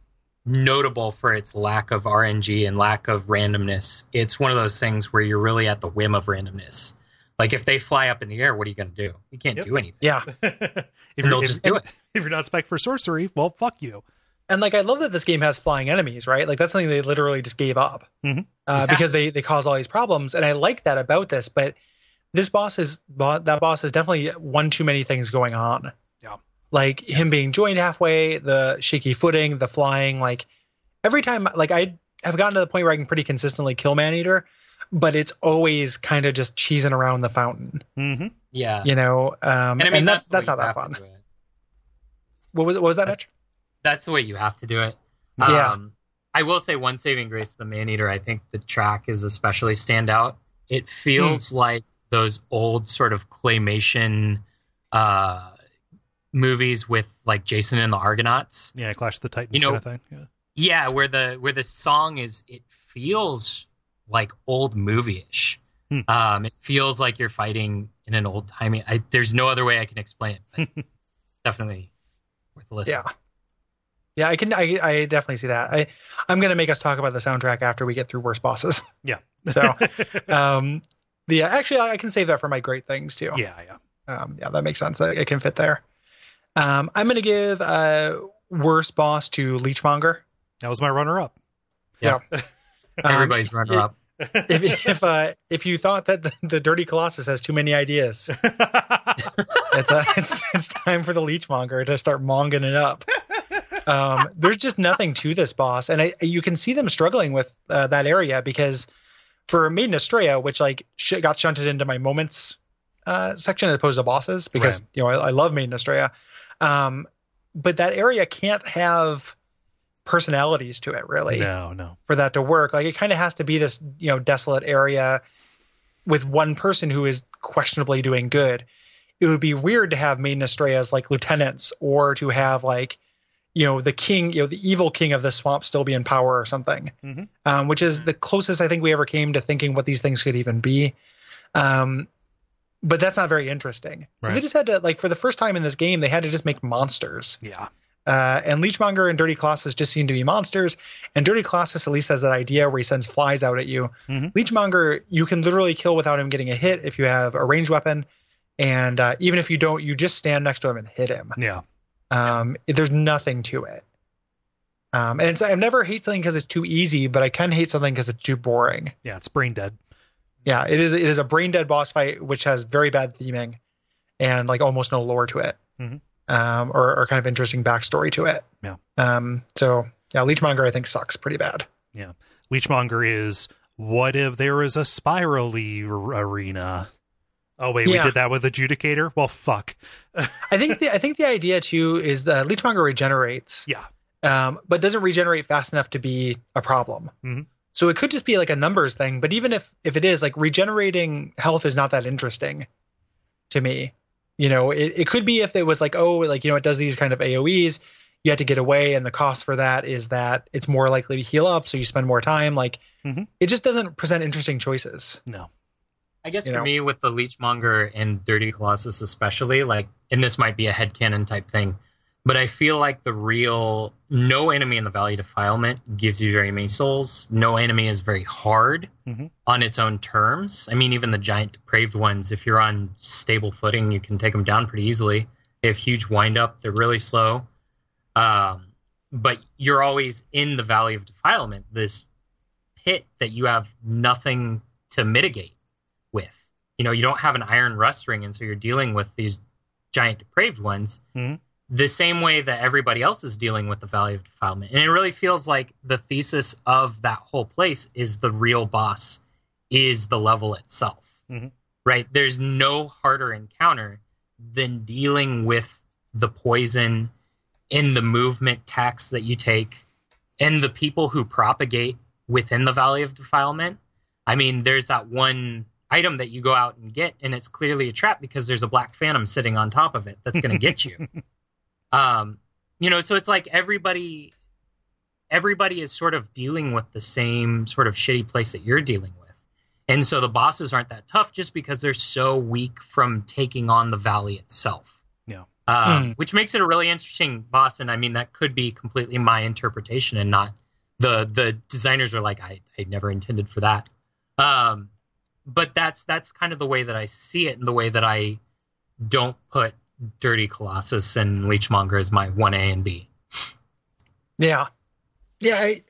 notable for its lack of RNG and lack of randomness. It's one of those things where you're really at the whim of randomness. Like if they fly up in the air, what are you going to do? You can't Yep. do anything. Yeah. if, And you're, they'll if, just do it. if you're not spec for sorcery, well, fuck you. And like I love that this game has flying enemies, right? Like that's something they literally just gave up Mhm. uh, Yeah. because they they cause all these problems, and I like that about this. But this boss is that boss is definitely one too many things going on. Yeah. Like him being joined halfway, the shaky footing, the flying. Like every time, like I have gotten to the point where I can pretty consistently kill Maneater, but it's always kind of just cheesing around the fountain, Mm-hmm. Yeah. you know. Um, and I mean that's the that's not that fun. What was what was that? That's- Mitch? That's the way you have to do it. Yeah. Um, I will say one saving grace to the Maneater. I think the track is especially stand out. It feels like those old sort of claymation uh, movies with like Jason and the Argonauts. Yeah, Clash of the Titans You know- kind of thing. Yeah. Yeah, where the where the song is, it feels like old movie-ish. Hmm. Um, it feels like you're fighting in an old timey. I, there's no other way I can explain it. But definitely worth a listen. Yeah. Yeah, I can. I, I definitely see that. I I'm gonna make us talk about the soundtrack after we get through worst bosses. Yeah. So, um, the actually I can save that for my great things too. yeah, yeah. Um, yeah, that makes sense. That it can fit there. Um, I'm gonna give uh worst boss to Leechmonger. That was my runner up. Um, Everybody's runner up. if if uh if you thought that the, the Dirty Colossus has too many ideas, it's uh, it's it's time for the Leechmonger to start monging it up. Um, there's just nothing to this boss, and I, you can see them struggling with uh, that area because for Maiden Astraea, which like sh- got shunted into my moments uh, section as opposed to bosses because Right. you know I, I love Maiden Astraea, um, but that area can't have personalities to it really no, no. for that to work. Like it kind of has to be this, you know, desolate area with one person who is questionably doing good. It would be weird to have Maiden Astraea as like lieutenants or to have like, you know, the king, you know, the evil king of the swamp still be in power or something, Mhm. um, which is the closest I think we ever came to thinking what these things could even be. Um, but that's not very interesting. So they just had to like for the first time in this game, they had to just make monsters. Yeah. Uh, and Leechmonger and Dirty Colossus just seem to be monsters. And Dirty Colossus at least has that idea where he sends flies out at you. Mhm. Leechmonger, you can literally kill without him getting a hit if you have a ranged weapon. And uh, even if you don't, you just stand next to him and hit him. Yeah. Um, there's nothing to it. Um, and it's, I never hate something because it's too easy, but I can hate something because it's too boring. Yeah. It's brain dead. Yeah, it is. It is a brain dead boss fight, which has very bad theming and like almost no lore to it, Mhm. um, or, or kind of interesting backstory to it. Yeah. Um. So yeah, Leechmonger I think sucks pretty bad. Yeah. Leechmonger is what if there is a spirally arena? Oh wait, Yeah. we did that with adjudicator. Well, fuck. I think the I think the idea too is that Leechmonger regenerates, Yeah. um, but doesn't regenerate fast enough to be a problem. Mhm. So it could just be like a numbers thing. But even if if it is like regenerating health is not that interesting to me. You know, it, it could be if it was like oh like you know it does these kind of AOE's. You have to get away, and the cost for that is that it's more likely to heal up, so you spend more time. Like Mhm. it just doesn't present interesting choices. No. I guess You for know? me, with the Leechmonger and Dirty Colossus, especially, like, and this might be a headcanon type thing, but I feel like the real no enemy in the Valley of Defilement gives you very many souls. No enemy is very hard Mhm. on its own terms. I mean, even the giant depraved ones, if you're on stable footing, you can take them down pretty easily. They have huge wind up, they're really slow. Um, but you're always in the Valley of Defilement, this pit that you have nothing to mitigate with. You know, you don't have an iron rust ring, and so you're dealing with these giant depraved ones Mhm. The same way that everybody else is dealing with the Valley of Defilement. And it really feels like the thesis of that whole place is the real boss is the level itself. Mhm. Right? There's no harder encounter than dealing with the poison in the movement tax that you take and the people who propagate within the Valley of Defilement. I mean, there's that one item that you go out and get, and it's clearly a trap because there's a black phantom sitting on top of it that's going to get you. um, you know, so it's like everybody, everybody is sort of dealing with the same sort of shitty place that you're dealing with, and so the bosses aren't that tough just because they're so weak from taking on the valley itself. Yeah. Um, Hmm. which makes it a really interesting boss, and I mean that could be completely my interpretation and not the the designers are like I I never intended for that. Um, but that's that's kind of the way that I see it, and the way that I don't put Dirty Colossus and Leechmonger as my one A and B. Yeah, yeah. I,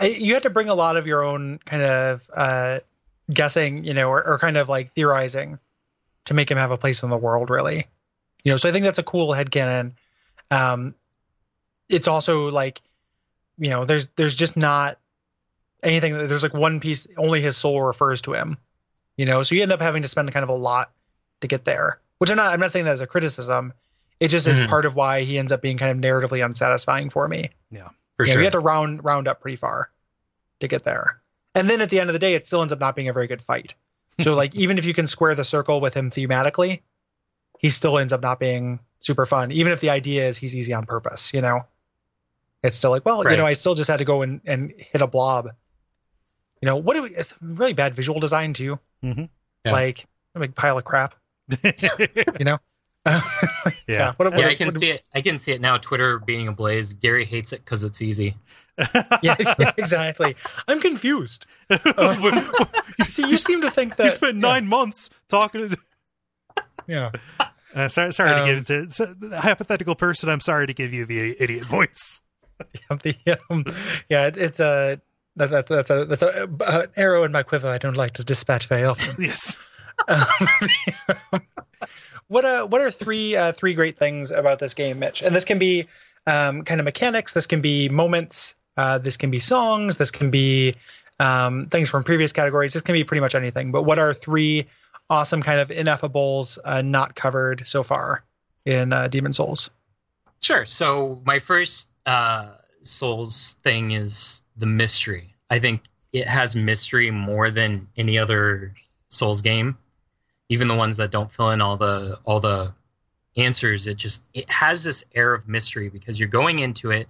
I, you had to bring a lot of your own kind of uh, guessing, you know, or, or kind of like theorizing to make him have a place in the world, really. You know, so I think that's a cool headcanon. Um, it's also like, you know, there's there's just not anything. There's like one piece only his soul refers to him. You know, so you end up having to spend kind of a lot to get there. Which I'm not. I'm not saying that as a criticism. It just is Mhm. part of why he ends up being kind of narratively unsatisfying for me. Yeah, For sure. you have to round round up pretty far to get there. And then at the end of the day, it still ends up not being a very good fight. So like even if you can square the circle with him thematically, he still ends up not being super fun. Even if the idea is he's easy on purpose, you know. It's still like, well, you know, I still just had to go and, and hit a blob. You know, what do we it's really bad visual design too. Mhm. Yeah. Like a big pile of crap, you know? Yeah. What, what, yeah, I what- can see it. I can see it now. Twitter being ablaze. Gary hates it because it's easy. Yeah, exactly. I'm confused. Uh, see, you seem to think that you spent nine months talking to. Yeah. Uh, sorry, sorry to Um, get into so, the hypothetical person. I'm sorry to give you the idiot voice. the, um, yeah, it, it's a that, that, that's a that's a uh, an arrow in my quiver. I don't like to dispatch very often. Yes. What uh, what are three uh, three great things about this game, Mitch? And this can be um, kind of mechanics. This can be moments. Uh, this can be songs. This can be um, things from previous categories. This can be pretty much anything. But what are three awesome kind of ineffables uh, not covered so far in uh, Demon Souls? Sure. So my first uh, Souls thing is the mystery. I think it has mystery more than any other Souls game. Even the ones that don't fill in all the all the answers, it just it has this air of mystery because you're going into it,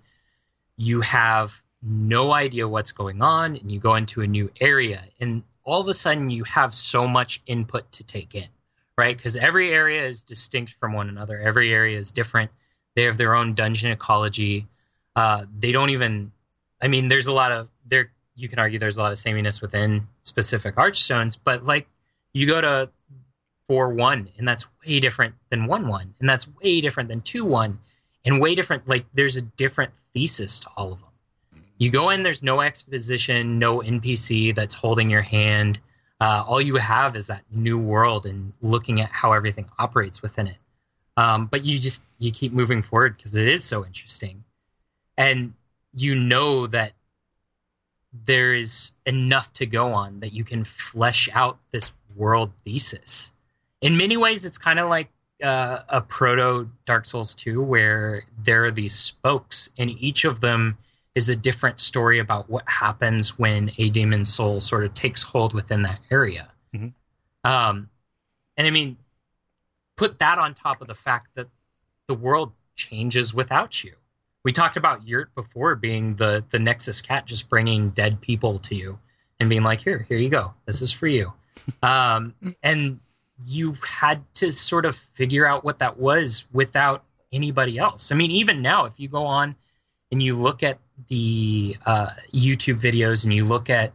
you have no idea what's going on, and you go into a new area, and all of a sudden you have so much input to take in, right? Because every area is distinct from one another. Every area is different. They have their own dungeon ecology. Uh, they don't even. I mean, there's a lot of there. You can argue there's a lot of sameness within specific archstones, but like you go to four one, and that's way different than one one, and that's way different than two one, and way different. Like there's a different thesis to all of them. You go in, there's no exposition, no NPC that's holding your hand. Uh, all you have is that new world and looking at how everything operates within it. Um, but you just you keep moving forward because it is so interesting, and you know that there is enough to go on that you can flesh out this world thesis. In many ways, it's kind of like uh, a proto Dark Souls 2, where there are these spokes, and each of them is a different story about what happens when a demon soul sort of takes hold within that area. Mhm. Um, and I mean, put that on top of the fact that the world changes without you. We talked about Yurt before being the the Nexus cat, just bringing dead people to you and being like, "Here, here you go. This is for you." um, and you had to sort of figure out what that was without anybody else. I mean, even now, if you go on and you look at the uh, YouTube videos and you look at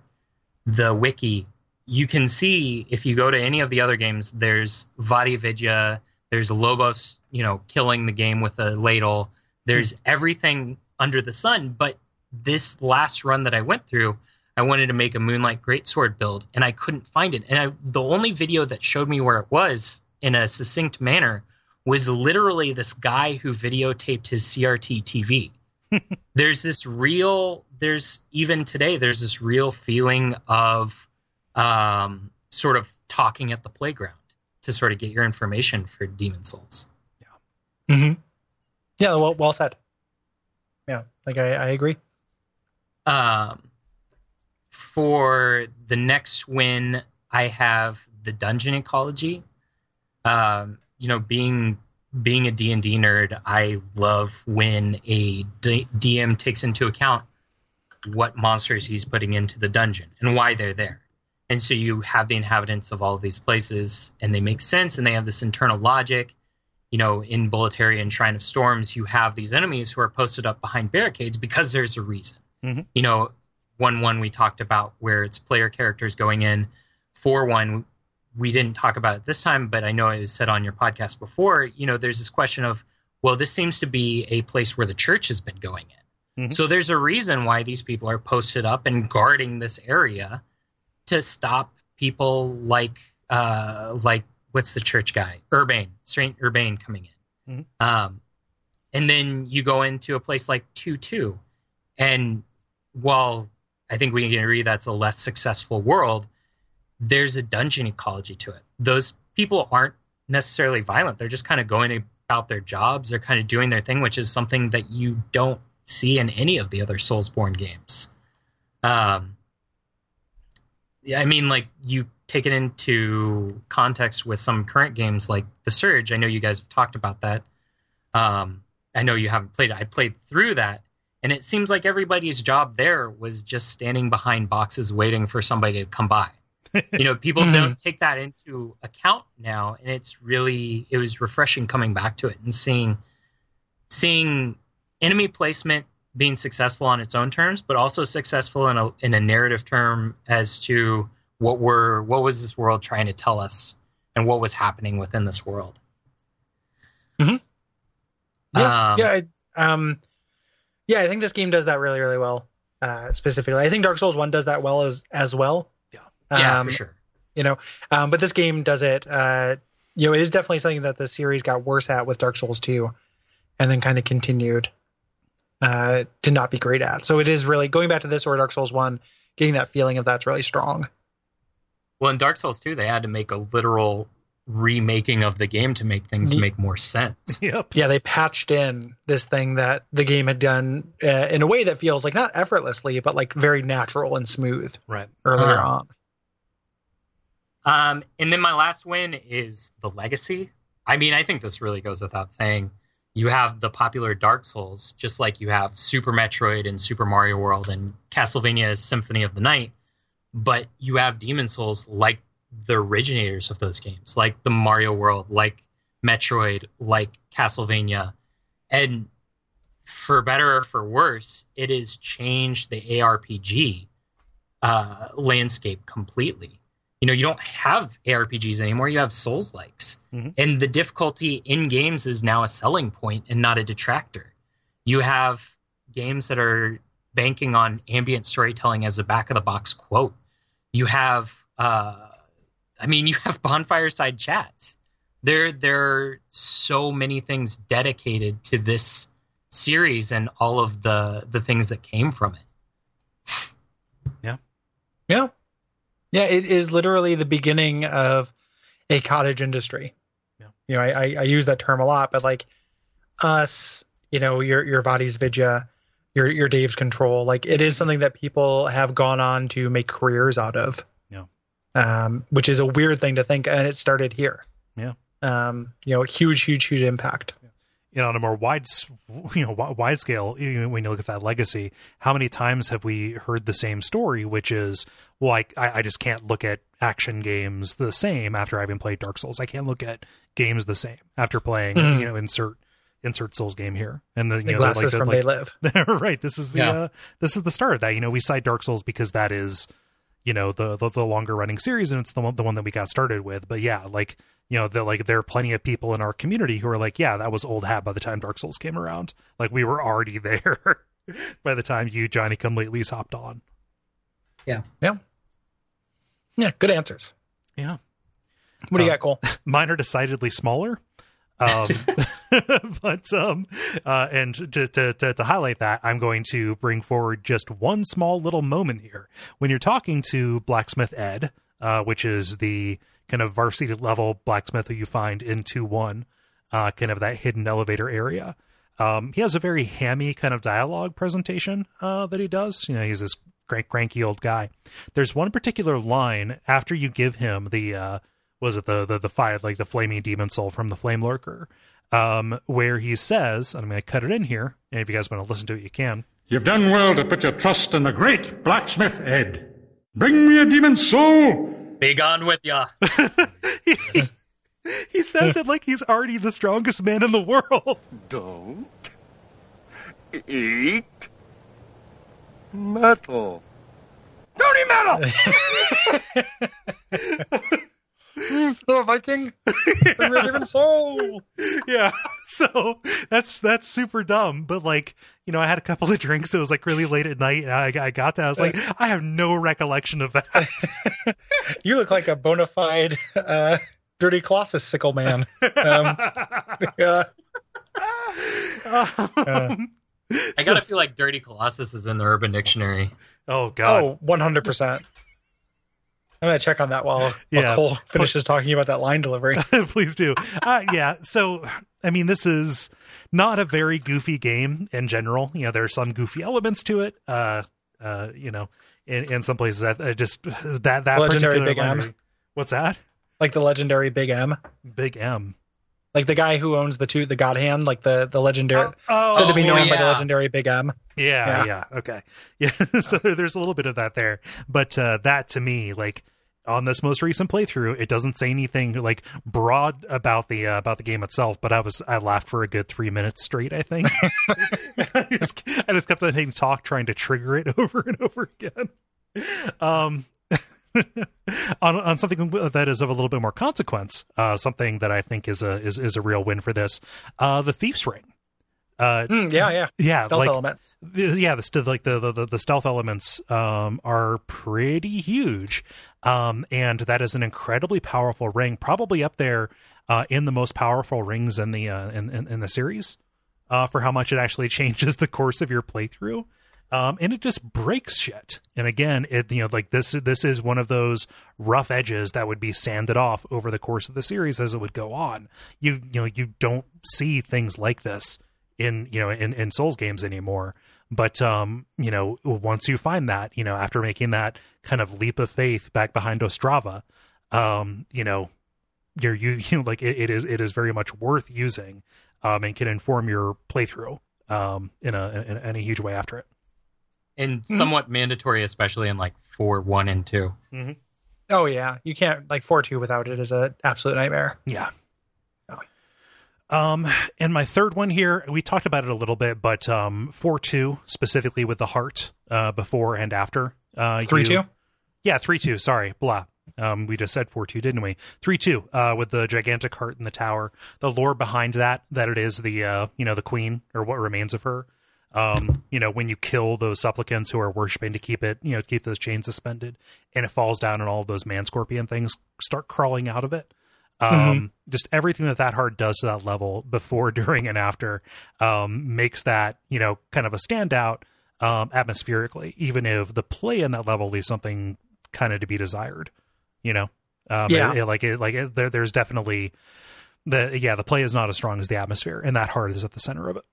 the wiki, you can see if you go to any of the other games, there's Vaati Vidya, there's Lobos, you know, killing the game with a ladle. There's everything under the sun. But this last run that I went through, I wanted to make a Moonlight Greatsword build, and I couldn't find it. And I, the only video that showed me where it was in a succinct manner was literally this guy who videotaped his CRT TV. there's this real, there's even today, there's this real feeling of um, sort of talking at the playground to sort of get your information for Demon Souls. Yeah. hmm Yeah, well, well said. Yeah, like I, I agree. Um, for the next win, I have the dungeon ecology. Um, you know, being being a D and D nerd, I love when a D- DM takes into account what monsters he's putting into the dungeon and why they're there. And so you have the inhabitants of all of these places, and they make sense, and they have this internal logic. You know, in Boletaria and Shrine of Storms, you have these enemies who are posted up behind barricades because there's a reason. Mhm. You know, one one we talked about where it's player characters going in. For one, we didn't talk about it this time, but I know it was said on your podcast before. You know, there's this question of, well, this seems to be a place where the church has been going in. Mhm. So there's a reason why these people are posted up and guarding this area to stop people like uh like what's the church guy Urbain Saint Urbain coming in. Um, and then you go into a place like two two, and while I think we can agree that's a less successful world, there's a dungeon ecology to it. Those people aren't necessarily violent; they're just kind of going about their jobs. They're kind of doing their thing, which is something that you don't see in any of the other Soulsborne games. Um, I mean, like you take it into context with some current games like The Surge. I know you guys have talked about that. Um, I know you haven't played it. I played through that, and it seems like everybody's job there was just standing behind boxes waiting for somebody to come by. you know, people don't take that into account now, and it's really it was refreshing coming back to it and seeing seeing enemy placement being successful on its own terms, but also successful in a in a narrative term as to what were what was this world trying to tell us and what was happening within this world. Yeah, Um, yeah, I, um, yeah. I think this game does that really, really well. Uh, specifically, I think Dark Souls One does that well as as well. Yeah. Yeah, Um, for sure. You know, um, but this game does it. Uh, you know, it is definitely something that the series got worse at with Dark Souls Two, and then kind of continued uh, to not be great at. So it is really going back to this or Dark Souls One, getting that feeling of that's really strong. Well, in Dark Souls 2, they had to make a literal remaking of the game to make things make more sense. Yep. Yeah, they patched in this thing that the game had done uh, in a way that feels like not effortlessly, but like very natural and smooth Right. earlier Uh-huh. on. Um, and then my last win is the Legacy. I mean, I think this really goes without saying. You have the popular Dark Souls, just like you have Super Metroid and Super Mario World and Castlevania's Symphony of the Night, but you have Demon Souls like the originators of those games, like the Mario World, like Metroid, like Castlevania. And for better or for worse, it has changed the ARPG uh, landscape completely you know you don't have arpgs anymore you have souls likes Mhm. and the difficulty in games is now a selling point and not a detractor you have games that are banking on ambient storytelling as a back of the box quote you have uh i mean you have bonfire side chats there there are so many things dedicated to this series and all of the the things that came from it Yeah. Yeah, yeah. it is literally the beginning of a cottage industry. Yeah. You know, I, I, I use that term a lot, but like us, you know, your your Vaati's Vidya, your your Dave's control, like it is something that people have gone on to make careers out of. Yeah. Um, which is a weird thing to think, and it started here. Yeah. Um, you know, huge, huge, huge impact. you know, on a more wide, you know, wide scale, you know, when you look at that legacy, how many times have we heard the same story, which is, well, I, I I just can't look at action games the same after having played Dark Souls. I can't look at games the same after playing, Mhm. you know, insert insert Souls game here, and the you The know, glasses like, from like, They Live. right. This is the Yeah. uh, this is the start of that. You know, we cite Dark Souls because that is, you know, the the, the longer running series, and it's the one the one that we got started with. But yeah, like you know, the, like there are plenty of people in our community who are like, yeah, that was old hat by the time Dark Souls came around. Like we were already there by the time you Johnny Come Latelys hopped on. Yeah, Yeah. Yeah, good answers. Yeah, What do you Uh, got, Kole? mine are decidedly smaller. um but um uh and to, to to to highlight that i'm going to bring forward just one small little moment here. When you're talking to blacksmith ed uh which is the kind of varsity level blacksmith that you find in 2-1 uh kind of that hidden elevator area um he has a very hammy kind of dialogue presentation uh that he does. You know he's this crank, cranky old guy. There's one particular line after you give him the uh was it the the the fight like the flaming demon soul from the flame lurker um where he says and i'm gonna cut it in here and if you guys want to listen to it you can You've done well to put your trust in the great blacksmith Ed. Bring me a demon soul. Be gone with ya. he, he says it like he's already the strongest man in the world Don't eat metal. Don't eat metal! Oh, Viking! Bring me a demon soul! yeah so that's that's super dumb but like you know i had a couple of drinks it was like really late at night and i, I got that i was like i have no recollection of that You look like a bona fide uh, dirty colossus sickle man. Um, yeah. Um, I gotta feel like Dirty Colossus is in the Urban Dictionary. oh god Oh, 100%. I'm going to check on that while, while Yeah. Kole finishes talking about that line delivery. please do uh, yeah so i mean this is not a very goofy game in general you know there are some goofy elements to it uh uh you know in, in some places i, I just that that Legendary particular Big M. line- what's that Like the legendary Big M. big m Like the guy who owns the two, the God Hand, like the, the legendary, oh said to be oh, known by the legendary Big M. yeah, Yeah. yeah okay. Yeah so there- there's a little bit of that there. But uh that to me like on this most recent playthrough it doesn't say anything like broad about the uh, about the game itself but i was i laughed for a good three minutes straight i think. I, just, I just kept on hitting talk trying to trigger it over and over again. Um on on something that is of a little bit more consequence uh something that i think is a is, is a real win for this uh the thief's ring uh Mm, yeah, yeah. yeah Stealth like elements. the- yeah the like the, the the stealth elements um are pretty huge um and that is an incredibly powerful ring probably up there uh in the most powerful rings in the uh in in, in the series uh for how much it actually changes the course of your playthrough um and it just breaks shit. And again it you know like this this is one of those rough edges that would be sanded off over the course of the series as it would go on. You you know you don't see things like this in you know in, in souls games anymore. But um you know once you find that you know after making that kind of leap of faith back behind ostrava um you know you're you, you know, like it, it is it is very much worth using um and can inform your playthrough um in a in, in a huge way after it And somewhat mandatory, especially in like four, one, and two. Oh, yeah. You can't, like, 4 2 without it is an absolute nightmare. Yeah. Oh. Um, and my third one here, we talked about it a little bit, but um, four two specifically with the heart, uh, before and after. Uh, 3 you- 2? Yeah, three two. Sorry, blah. Um, we just said four two, didn't we? Three two. Uh, with the gigantic heart in the tower. The lore behind that, that it is the uh, you know, the queen or what remains of her. Um, you know, when you kill those supplicants who are worshiping to keep it, you know, to keep those chains suspended, and it falls down, and all of those man scorpion things start crawling out of it. Um, just everything that that heart does to that level before, during, and after, um, makes that you know kind of a standout um, atmospherically, even if the play in that level leaves something kind of to be desired. You know, um, Yeah. it- it- like it, like it, there, there's definitely the yeah the play is not as strong as the atmosphere, and that heart is at the center of it.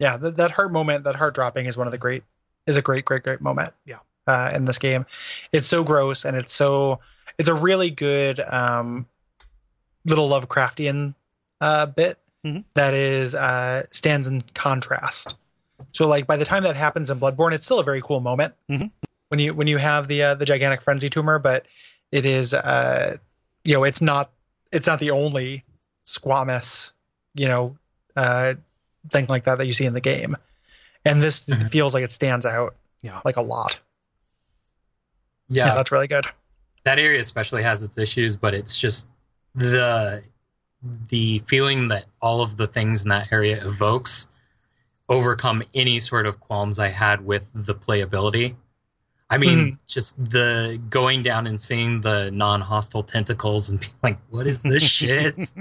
Yeah that, that heart moment that heart dropping is one of the great is a great great great moment Yeah. uh, in this game it's so gross and it's so it's a really good um little lovecraftian uh bit Mhm. that is uh stands in contrast so like by the time that happens in bloodborne it's still a very cool moment Mhm. when you when you have the uh, the gigantic frenzy tumor but it is uh you know it's not it's not the only squamous you know uh thing like that that you see in the game. And this Mhm. feels like it stands out Yeah. like a lot. Yeah, Yeah, that's really good. that area especially has its issues, but it's just the the feeling that all of the things in that area evokes overcome any sort of qualms I had with the playability. I mean, just the going down and seeing the non-hostile tentacles and being like, "What is this shit?"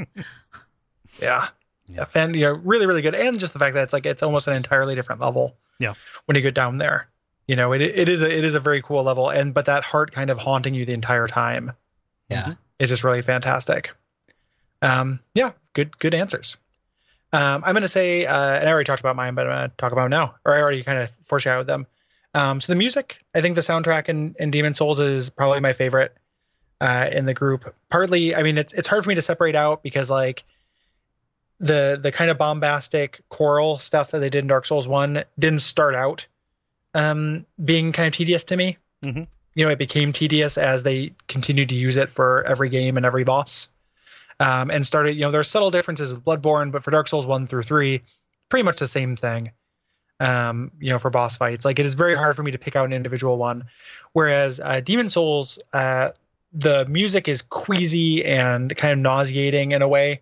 Yeah. Yeah. Yeah, fan, you know, really, really good. And just the fact that it's like it's almost an entirely different level. Yeah. When you get down there. You know, it it is a it is a very cool level. And but that heart kind of haunting you the entire time yeah, is just really fantastic. Um, yeah, good good answers. Um, I'm going to say, uh, and I already talked about mine, but I'm going to talk about 'em now, or I already kind of foreshadowed them. Um, so the music, I think the soundtrack in, in Demon Souls is probably my favorite uh, in the group. Partly, I mean, it's it's hard for me to separate out because like the the kind of bombastic choral stuff that they did in Dark Souls One didn't start out um, being kind of tedious to me. Mhm. You know, it became tedious as they continued to use it for every game and every boss. Um, and started, you know, there are subtle differences with Bloodborne, but for Dark Souls one through three, pretty much the same thing. Um, you know, for boss fights, like it is very hard for me to pick out an individual one. Whereas uh, Demon Souls, uh, the music is queasy and kind of nauseating in a way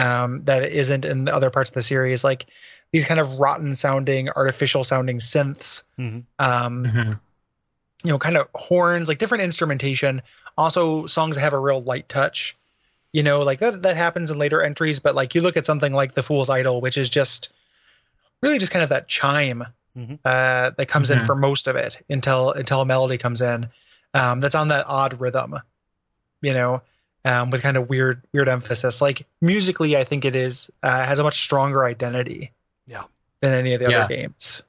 um, that it isn't in the other parts of the series. Like these kind of rotten sounding, artificial sounding synths. Mhm. Um, Mhm. you know, kind of horns, like different instrumentation. Also, songs that have a real light touch. You know, like that that happens in later entries, but like you look at something like The False Idol, which is just really just kind of that chime Mhm. uh, that comes in Mhm. for most of it until until a melody comes in. Um, that's on that odd rhythm, you know, um, with kind of weird weird emphasis. Like musically, I think it is uh, has a much stronger identity. Yeah. Than any of the Yeah. other games.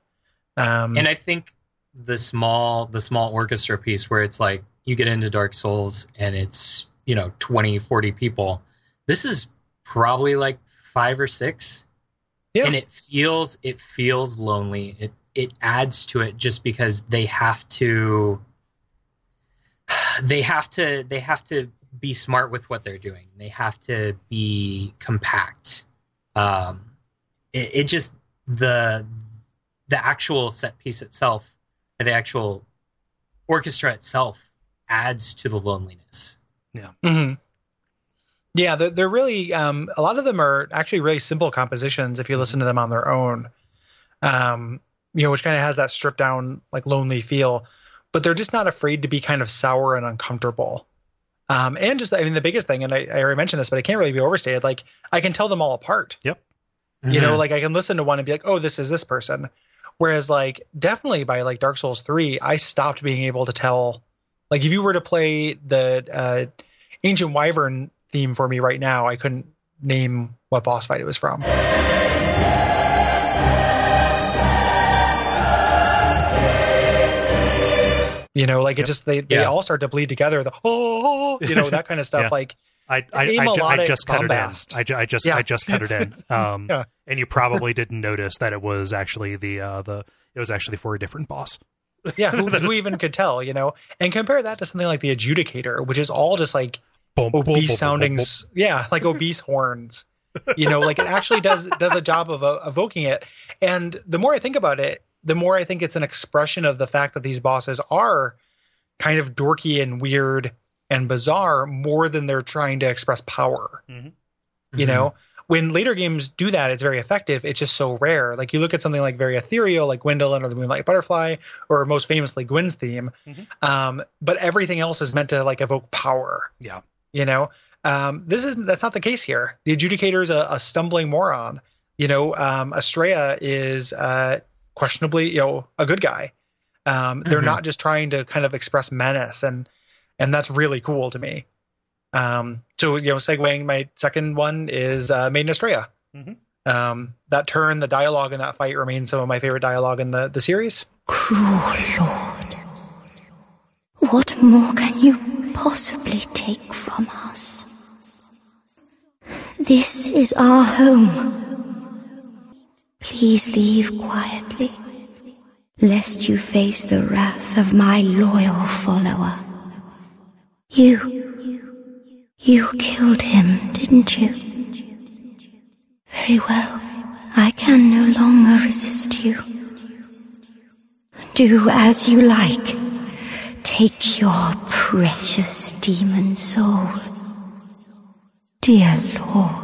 Um, and I think the small the small orchestra piece where it's like you get into Dark Souls and it's you know 20 40 people this is probably like five or six Yeah. and it feels it feels lonely it it adds to it just because they have to they have to they have to be smart with what they're doing they have to be compact um it, it just the the actual set piece itself and the actual orchestra itself adds to the loneliness Yeah. Mm-hmm. Yeah, they're, they're really um, a lot of them are actually really simple compositions if you listen to them on their own. Um, you know, which kind of has that stripped down like lonely feel, but they're just not afraid to be kind of sour and uncomfortable. Um, and just I mean the biggest thing, and I, I already mentioned this, but it can't really be overstated. Like I can tell them all apart. Yep. You know, like I can listen to one and be like, oh, this is this person. Whereas like definitely by like Dark Souls three, I stopped being able to tell. Like if you were to play the uh, Ancient Wyvern theme for me right now, I couldn't name what boss fight it was from. You know, like it just they, they Yeah. all start to bleed together. The oh, you know that kind of stuff. Yeah. Like I I, I, I just cut bombast. it in. I, I just Yeah. I just cut it in. Um, Yeah. and you probably didn't notice that it was actually the uh, the it was actually for a different boss. yeah, who, who even could tell? You know, and compare that to something like the Adjudicator, which is all just like Boom, obese boom, sounding boom. yeah like obese horns you know like it actually does does a job of uh, evoking it and the more i think about it the more i think it's an expression of the fact that these bosses are kind of dorky and weird and bizarre more than they're trying to express power. Mhm. you know when later games do that it's very effective. It's just so rare. Like you look at something like very ethereal like Gwyndolin or the moonlight butterfly or most famously gwyn's theme Mhm. um, but everything else is meant to like evoke power. Yeah. you know? Um, this is that's not the case here. The adjudicator is a, a stumbling moron. You know um, Astraea is uh, questionably you know a good guy Um, they're Mhm. not just trying to kind of express menace, and and that's really cool to me. Um, so you know, segueing my second one is uh, Maiden Astraea. Mhm. Um, that turn, the dialogue in that fight remains some of my favorite dialogue in the the series. Cruel Lord. What more can you possibly take from us? This is our home. Please leave quietly, lest you face the wrath of my loyal follower. You, you killed him, didn't you? Very well. I can no longer resist you. Do as you like. Take your precious demon soul. Dear Lord,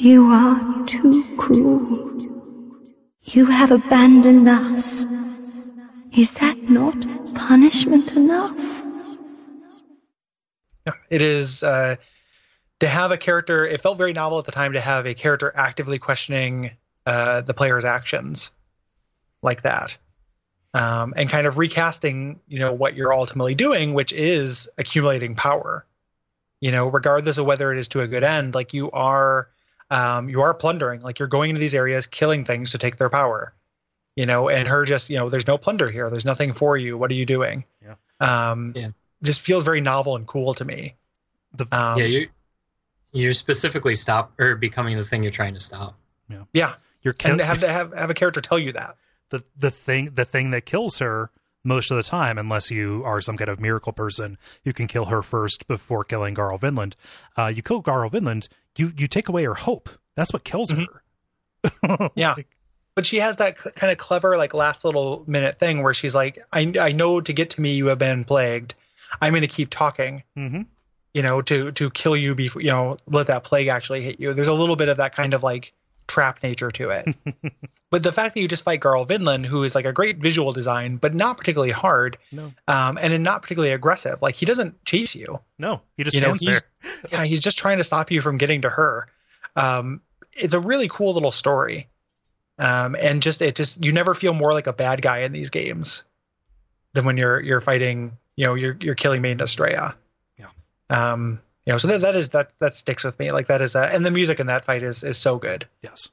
you are too cruel. You have abandoned us. Is that not punishment enough? Yeah, it is uh, to have a character. It felt very novel at the time to have a character actively questioning uh, the player's actions like that, um, and kind of recasting, you know, what you're ultimately doing, which is accumulating power. You know, regardless of whether it is to a good end, like you are, um, you are plundering. Like you're going into these areas, killing things to take their power. You know, and her just, you know, there's no plunder here. There's nothing for you. What are you doing? Yeah. Um, Yeah. Just feels very novel and cool to me. The Um, yeah, you you're specifically stop or becoming the thing you're trying to stop. yeah, Yeah. you're kill- and have to have have a character tell you that. the the thing the thing that kills her most of the time, unless you are some kind of miracle person, you can kill her first before killing Garl Vinland. Uh, you kill Garl Vinland, you you take away her hope. That's what kills Mhm. her. Yeah. But she has that cl- kind of clever, like last little minute thing where she's like, "I I know to get to me you have been plagued. I'm going to keep talking, hmm you know, to to kill you before you know let that plague actually hit you." There's a little bit of that kind of like trap nature to it. but the fact that you just fight Garl Vinland, who is like a great visual design, but not particularly hard, No, um, and not particularly aggressive. Like he doesn't chase you. no, he just You know, stands he's- there. yeah, he's just trying to stop you from getting to her. Um, it's a really cool little story. Um, and just it just you never feel more like a bad guy in these games than when you're you're fighting, you know, you're you're killing Maiden Astraea. Yeah. Um, you know, so that that is that that sticks with me. Like that is uh, and the music in that fight is is so good. Yes,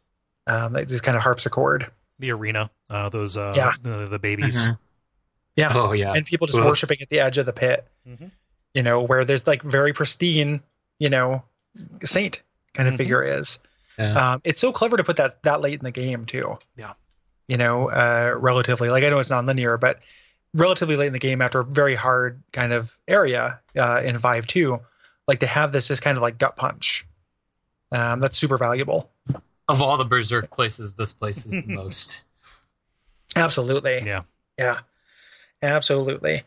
Um, it just kind of harpsichord. the arena, uh, those uh, Yeah. the, the babies. Mhm. Yeah. Oh yeah. and people just Ugh. worshiping at the edge of the pit. Mhm. You know, where there's like very pristine, you know, saint kind of Mhm. figure is. Yeah. Um, it's so clever to put that that late in the game too. Yeah. You know, uh, relatively like I know it's not linear, but relatively late in the game after a very hard kind of area uh, in five two, like to have this as kind of like gut punch. Um, that's super valuable. of all the berserk places, this place is the most. Absolutely. Yeah. Yeah, absolutely.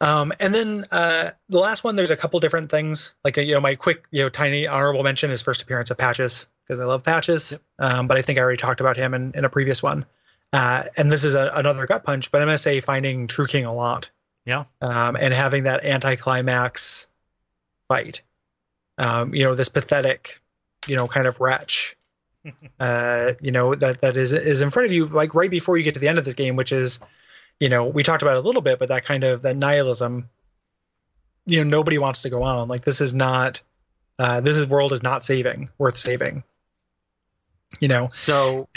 Um, and then uh, the last one, there's a couple different things. Like you know, my quick, you know, tiny honorable mention is first appearance of Patches because I love Patches. Um, but I think I already talked about him in, in a previous one. Uh, and this is a, another gut punch, but I'm gonna say finding True King Allant. Yeah. Um, and having that anticlimax fight. Um, you know, this pathetic, you know, kind of wretch uh, you know that that is is in front of you like right before you get to the end of this game which is you know we talked about it a little bit but that kind of that nihilism you know nobody wants to go on like this is not uh this is world is not saving worth saving you know So,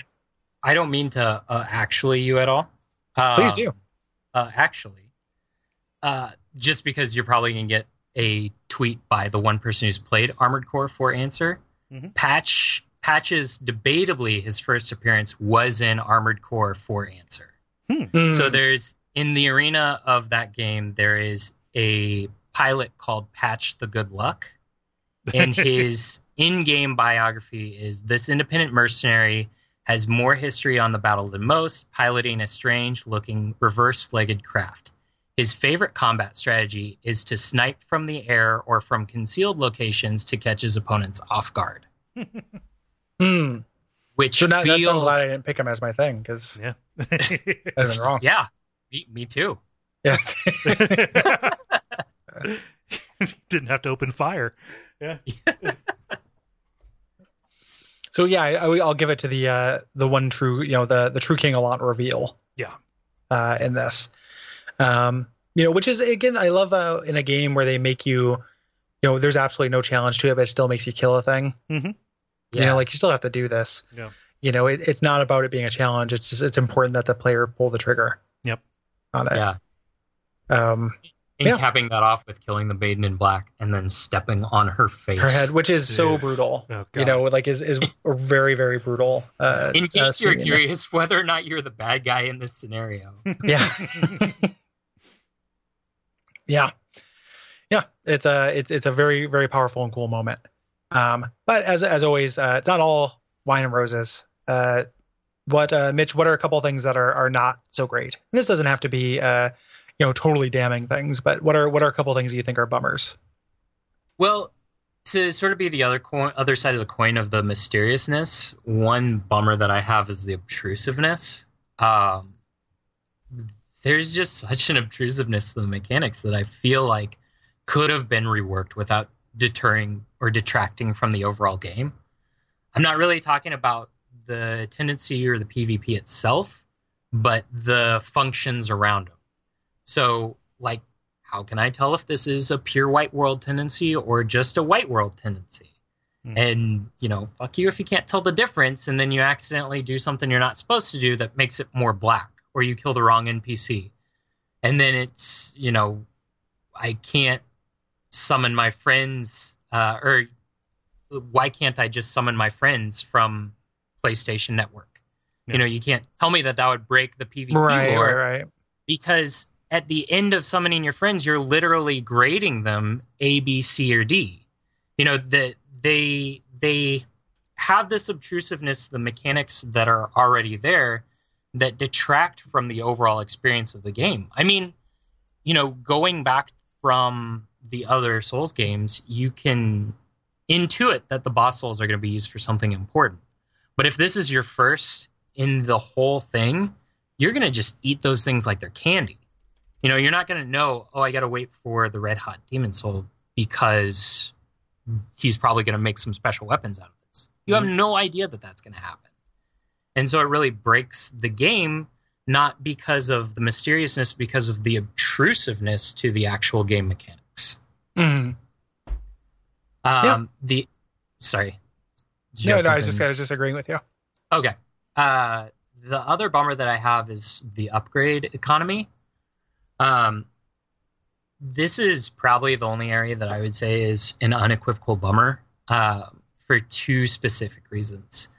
I don't mean to uh, actually you at all. please do uh, actually, uh, just because you're probably gonna get a tweet by the one person who's played Armored Core for answer. Mhm. Patch Patches debatably his first appearance was in Armored Core for answer. Mm, So there's in the arena of that game there is a pilot called Patch the Good Luck, and his in-game biography is this independent mercenary has more history on the battle than most, piloting a strange-looking reverse-legged craft. His favorite combat strategy is to snipe from the air or from concealed locations to catch his opponents off guard. mm. Which so now that's, I'm feels, glad I didn't pick him as my thing because yeah. I've wrong yeah, me, me too. yeah Didn't have to open fire. Yeah. so yeah I, I, will give it to the uh the one true you know the the true king Allant reveal Yeah. uh, in this. Um, you know, which is again, I love uh, in a game where they make you, you know, there's absolutely no challenge to it, but it still makes you kill a thing. Mm-hmm. You know, like you still have to do this. Yeah. You know, it, it's not about it being a challenge. It's just, it's important that the player pull the trigger. Yep. On it. Yeah. Um, And Yeah. capping that off with killing the maiden in black and then stepping on her face. her head, which is so brutal. Oh, you know, like is is very very brutal. Uh, In uh, case you're scene. curious whether or not you're the bad guy in this scenario. yeah yeah. Yeah. It's a it's it's a very very powerful and cool moment. Um but as as always uh it's not all wine and roses. Uh what uh mitch what are a couple things that are are not so great? And this doesn't have to be uh you know totally damning things but what are what are a couple things you think are bummers? Well, to sort of be the other coin, other side of the coin of the mysteriousness, one bummer that I have is the obtrusiveness. Um, there's just such an obtrusiveness to the mechanics that I feel like could have been reworked without deterring or detracting from the overall game. I'm not really talking about the tendency or the PvP itself, but the functions around them. So, like how can I tell if this is a pure white world tendency or just a white world tendency? Hmm. And, you know, fuck you if you can't tell the difference and then you accidentally do something you're not supposed to do that makes it more black or you kill the wrong NPC. And then it's, you know, I can't summon my friends uh, or why can't I just summon my friends from PlayStation Network? Yeah. You know, you can't tell me that that would break the PvP right lore right right because at the end of summoning your friends, you're literally grading them A, B, C, or D. You know that they they have this obtrusiveness, the mechanics that are already there that detract from the overall experience of the game. I mean, you know, going back from the other Souls games, you can intuit that the boss souls are going to be used for something important. But if this is your first in the whole thing, you're going to just eat those things like they're candy. You know, you're not going to know, oh, I got to wait for the red hot demon soul because he's probably going to make some special weapons out of this. You have mm-hmm. no idea that that's going to happen. And so it really breaks the game, not because of the mysteriousness, because of the obtrusiveness to the actual game mechanics. Mhm. Um, The sorry. No no i was just i was just agreeing with you Okay. Uh, the other bummer that I have is the upgrade economy. Um, this is probably the only area that I would say is an unequivocal bummer uh, for two specific reasons.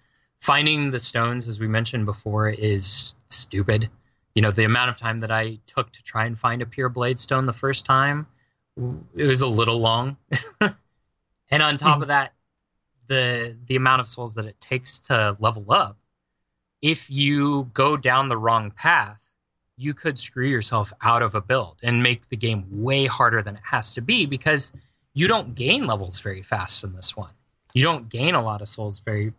Finding the stones, as we mentioned before, is stupid. You know, the amount of time that I took to try and find a pure blade stone the first time, it was a little long. and on top of that, the the amount of souls that it takes to level up if you go down the wrong path you could screw yourself out of a build and make the game way harder than it has to be because you don't gain levels very fast in this one you don't gain a lot of souls very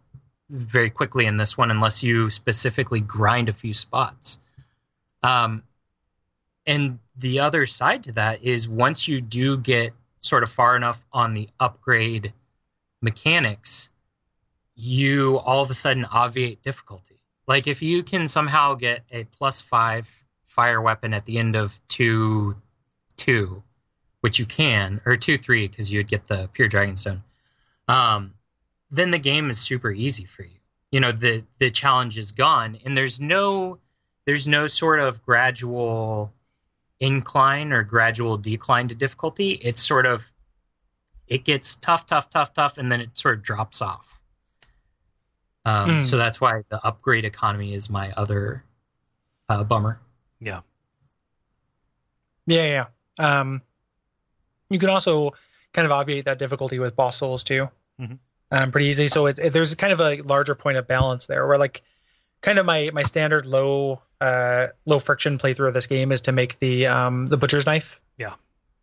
very quickly in this one unless you specifically grind a few spots um and the other side to that is once you do get sort of far enough on the upgrade mechanics, you all of a sudden obviate difficulty. Like if you can somehow get a plus five fire weapon at the end of two two, which you can, or two three, because you'd get the pure dragonstone, um, then the game is super easy for you. You know, the the challenge is gone, and there's no there's no sort of gradual incline or gradual decline to difficulty. It's sort of it gets tough, tough, tough, tough, and then it sort of drops off. Um, Mm. So that's why the upgrade economy is my other uh, bummer. Yeah. Yeah, yeah. Um, you can also kind of obviate that difficulty with boss souls too, Mhm. Um, pretty easy. So it, it, there's kind of a larger point of balance there, where like, kind of my my standard low uh low friction playthrough of this game is to make the um the butcher's knife. Yeah.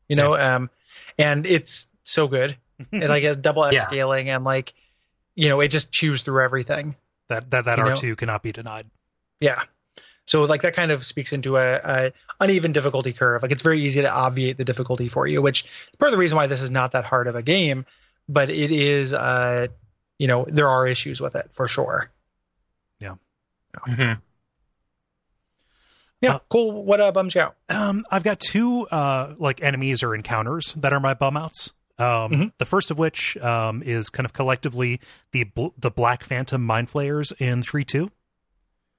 You know, um, and it's so good. It like has double S Yeah. scaling and like, you know, it just chews through everything. That that that R two cannot be denied. Yeah. So like that kind of speaks into a, a uneven difficulty curve. Like it's very easy to obviate the difficulty for you, which is part of the reason why this is not that hard of a game, but it is uh you know, there are issues with it for sure. Yeah, Uh, cool. What uh, bums you out? Um, I've got two uh like enemies or encounters that are my bum outs. Um, Mhm. the first of which um is kind of collectively the bl- the Black Phantom Mind Flayers in three two.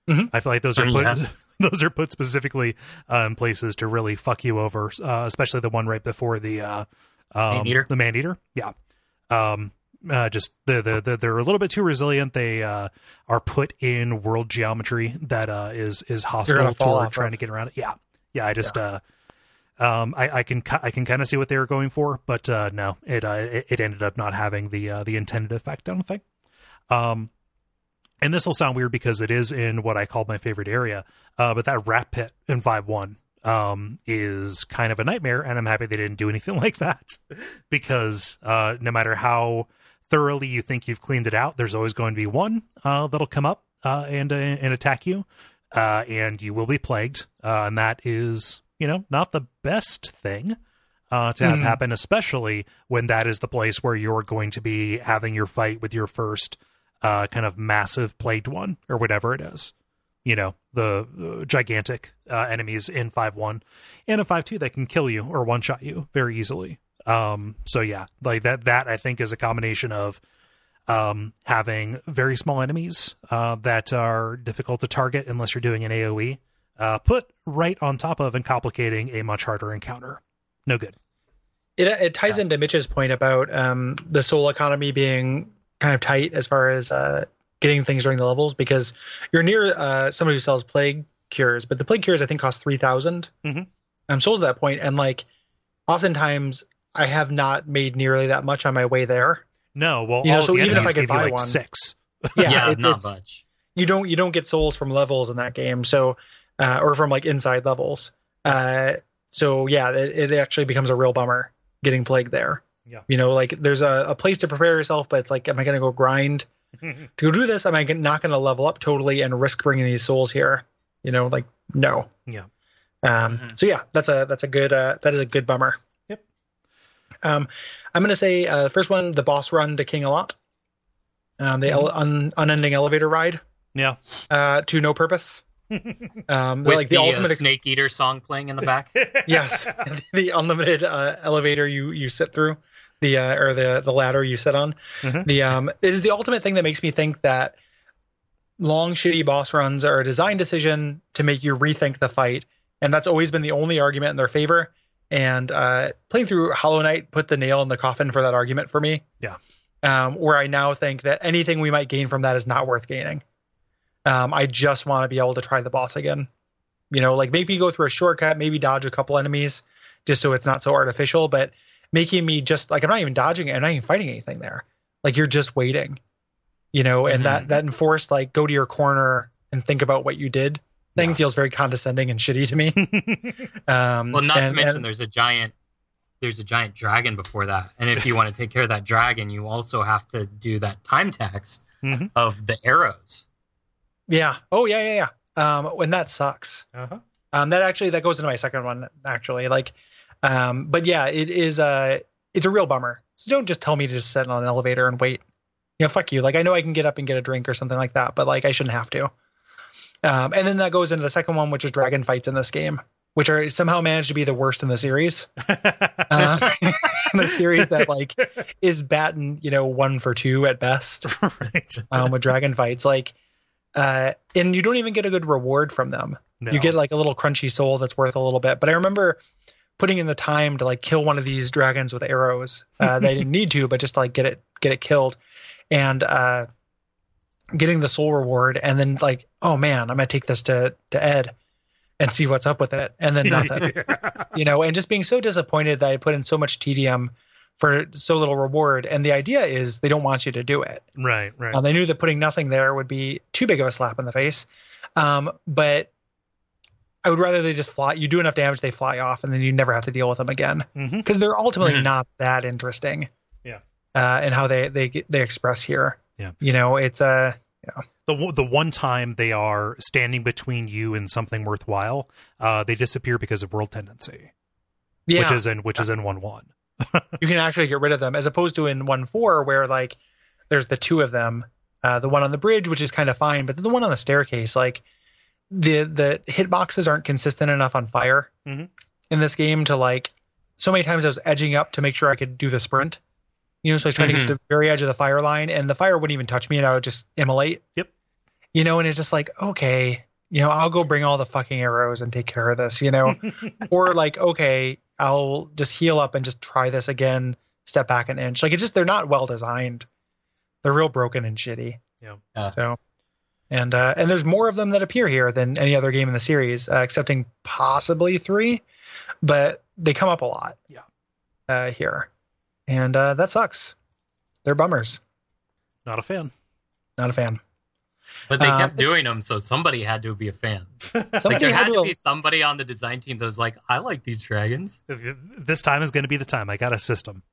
Mhm. I feel like those are Oh, put yeah. those are put specifically uh, in places to really fuck you over, uh, especially the one right before the uh, um, Man-eater? the man eater. Yeah. Um, uh, just the, the the they're a little bit too resilient. They uh, are put in world geometry that uh, is is hostile toward trying to get around it. Yeah, yeah. I just uh, um, I, I can I can kind of see what they were going for, but uh, no, it, uh, it it ended up not having the uh, the intended effect. I don't think. Um, and this will sound weird because it is in what I called my favorite area, uh, but that rat pit in Vibe One um, is kind of a nightmare, and I'm happy they didn't do anything like that because uh, no matter how thoroughly you think you've cleaned it out, there's always going to be one uh, that'll come up uh, and uh, and attack you, uh, and you will be plagued, uh, and that is you know not the best thing uh, to have Mhm. happen, especially when that is the place where you're going to be having your fight with your first uh, kind of massive plagued one or whatever it is. You know, the uh, gigantic uh, enemies in 5 1 and in 5 2 that can kill you or one shot you very easily. Um, so yeah, like that, that I think is a combination of um, having very small enemies uh, that are difficult to target unless you're doing an AoE, uh, put right on top of and complicating a much harder encounter. No good. It it ties into Mitch's point about um, the soul economy being kind of tight as far as uh, getting things during the levels because you're near uh, somebody who sells plague cures, but the plague cures I think cost three Mhm. Um, souls at that point, and like oftentimes I have not made nearly that much on my way there. No, well, You know, all so the even if I could give you buy like one- six. Yeah, Yeah, it's, not it's much. you don't you don't get souls from levels in that game, so uh, or from like inside levels. Uh, so yeah, it, it actually becomes a real bummer getting plagued there. Yeah. You know, like there's a, a place to prepare yourself, but it's like, am I going to go grind to do this? Am I g- not going to level up totally and risk bringing these souls here? You know, like no. Yeah. Um. Mhm. So yeah, that's a that's a good uh, that is a good bummer. Yep. Um, I'm going to say uh, first one, the boss run to King Allant. Um, the ele- un- unending elevator ride Yeah. uh, to no purpose. Um, With like the, the, ultimate, uh, ex- Snake Eater song playing in the back. yes, the unlimited uh, elevator you you sit through, the uh, or the the ladder you sit on. Mhm. The um is the ultimate thing that makes me think that long shitty boss runs are a design decision to make you rethink the fight, and that's always been the only argument in their favor. And uh, playing through Hollow Knight put the nail in the coffin for that argument for me. Yeah. Um, where I now think that anything we might gain from that is not worth gaining. Um, I just want to be able to try the boss again. You know, like maybe go through a shortcut, maybe dodge a couple enemies, just so it's not so artificial. But making me just like I'm not even dodging it, I'm not even fighting anything there. Like you're just waiting. You know, and that that enforced like go to your corner and think about what you did thing Yeah. feels very condescending and shitty to me. um, Well, not and- to mention and- there's a giant there's a giant dragon before that. And if you want to take care of that dragon, you also have to do that time tax Mhm. of the arrows. yeah, oh yeah, yeah, yeah. Um, and that sucks. Uh-huh. Um, that actually that goes into my second one actually. Like, um, but yeah, it is a it's a real bummer. So don't just tell me to just sit on an elevator and wait. You know, fuck you. Like I know I can get up and get a drink or something like that, but like I shouldn't have to. Um, and then that goes into the second one, which is dragon fights in this game, which are somehow managed to be the worst in the series. Uh, in a series that like is batting, you know, one for two at best right. um, with dragon fights. Like, uh, and you don't even get a good reward from them. No. You get like a little crunchy soul that's worth a little bit. But I remember putting in the time to like kill one of these dragons with arrows. Uh, they didn't need to, but just to like get it get it killed, and uh, getting the soul reward, and then like, oh man, I'm gonna take this to to Ed and see what's up with it, and then nothing. you know, and just being so disappointed that I put in so much tedium for so little reward. And the idea is they don't want you to do it. right, right. Uh, they knew that putting nothing there would be too big of a slap in the face. Um, but I would rather they just fly. You do enough damage, they fly off, and then you never have to deal with them again because they're ultimately Mhm. not that interesting. Yeah. Uh, and how they they get- they express here. Yeah. You know, it's a uh, the one- the one time they are standing between you and something worthwhile, uh, they disappear because of world tendency, yeah. which is in which is in one one. you can actually get rid of them as opposed to in one four where like there's the two of them uh, the one on the bridge which is kind of fine but then the one on the staircase like the the hitboxes aren't consistent enough on fire Mhm. in this game to like. So many times I was edging up to make sure I could do the sprint. You know, so I was trying to get to the very edge of the fire line, and the fire wouldn't even touch me, and I would just immolate. Yep. You know, and it's just like, okay, you know, I'll go bring all the fucking arrows and take care of this, you know, or like, okay, I'll just heal up and just try this again, step back an inch. Like it's just they're not well designed. They're real broken and shitty. Yeah. Yeah. So, and uh, and there's more of them that appear here than any other game in the series, uh, excepting possibly three, but they come up a lot. Yeah. Uh, here, and uh, that sucks. They're bummers. Not a fan. Not a fan. But they Uh, kept doing them, so somebody had to be a fan. Like Somebody there had had to to be somebody on the design team that was like, "I like these dragons." This time is going to be the time. I got a system.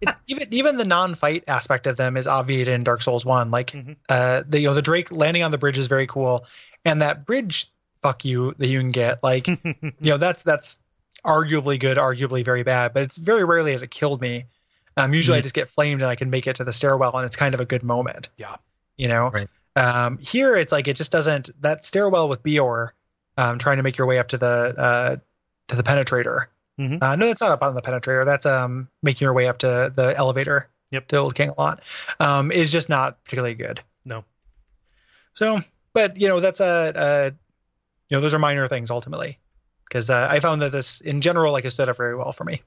it, even even the non-fight aspect of them is obviated in Dark Souls One. Like Mhm. uh, the you know the Drake landing on the bridge is very cool, and that bridge fuck you that you can get like you know that's that's arguably good, arguably very bad, but it's very rarely has it killed me. Um, usually I Mhm. just get flamed and I can make it to the stairwell, and it's kind of a good moment. Yeah. you know. Right. Um, here it's like it just doesn't that stairwell with Biorr, um, trying to make your way up to the uh, to the penetrator. Mhm. Uh, no, that's not up on the penetrator. That's um making your way up to the elevator. Yep. To Old King Allant, um, is just not particularly good. No. So, but you know that's a, a you know those are minor things ultimately, because uh, I found that this in general like it stood up very well for me.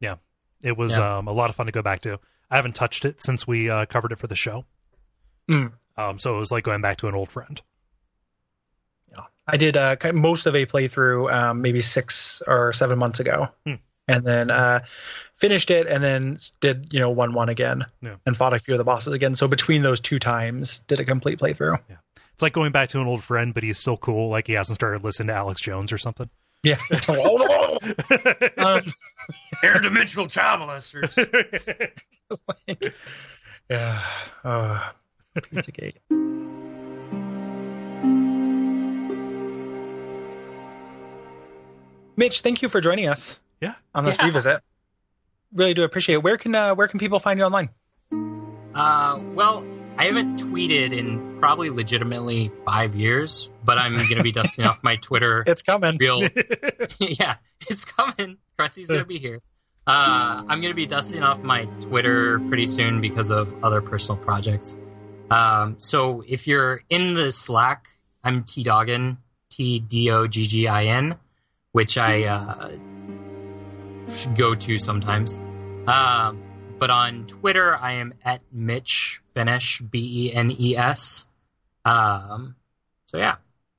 Yeah, it was Yeah. um, a lot of fun to go back to. I haven't touched it since we uh, covered it for the show. Mm. Um, so it was like going back to an old friend. Yeah. I did uh, most of a playthrough um, maybe six or seven months ago, Hmm. and then uh, finished it, and then did you know one one again, Yeah. and fought a few of the bosses again. So between those two times, did a complete playthrough. Yeah. It's like going back to an old friend, but he's still cool. Like he hasn't started listening to Alex Jones or something. Yeah. oh no. um, Interdimensional child molesters. yeah. Uh, Pizzagate. Mitch, thank you for joining us. Yeah. On this Yeah. revisit. Really do appreciate it. Where can uh, where can people find you online? Uh, well, I haven't tweeted in probably legitimately five years, but I'm gonna be dusting off my Twitter. It's coming. Real, yeah, it's coming. Krusty's gonna be here. Uh, I'm gonna be dusting off my Twitter pretty soon because of other personal projects. Um, so if you're in the Slack, I'm T Doggin, T D O G G I N, which I uh, go to sometimes. Um, but on Twitter, I am at Mitch Benes, B E N E S. Um, so yeah,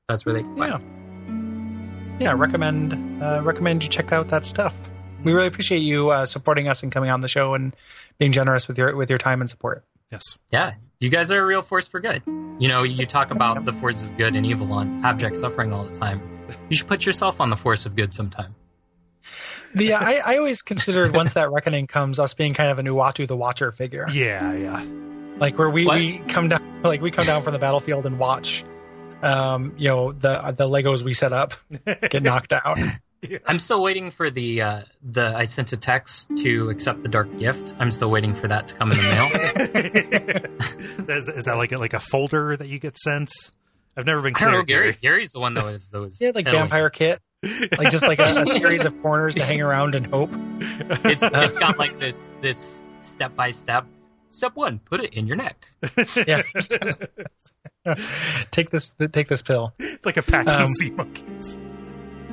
that's where they can find Yeah. Yeah, recommend uh, recommend you check out that stuff. We really appreciate you uh, supporting us and coming on the show and being generous with your with your time and support. yes. Yeah, you guys are a real force for good. You know, you talk about the forces of good and evil on abject suffering all the time. You should put yourself on the force of good sometime. The uh, I, I always considered once that reckoning comes, us being kind of an Uatu the Watcher figure, Yeah, yeah. like where we, What? we come down like we come down from the battlefield and watch, um, you know the the Legos we set up get knocked out. I'm still waiting for the uh, the I sent a text to accept the dark gift. I'm still waiting for that to come in the mail. is, is that like a, like a folder that you get sent? I've never been I don't clear. know, Gary. Gary's the one that was that was Yeah, like peddling. vampire kit, like just like a, a series of corners to hang around and hope. It's it's got like this this step by step. Step one, put it in your neck. Yeah, take this take this pill. It's like a pack of Um, sea monkeys.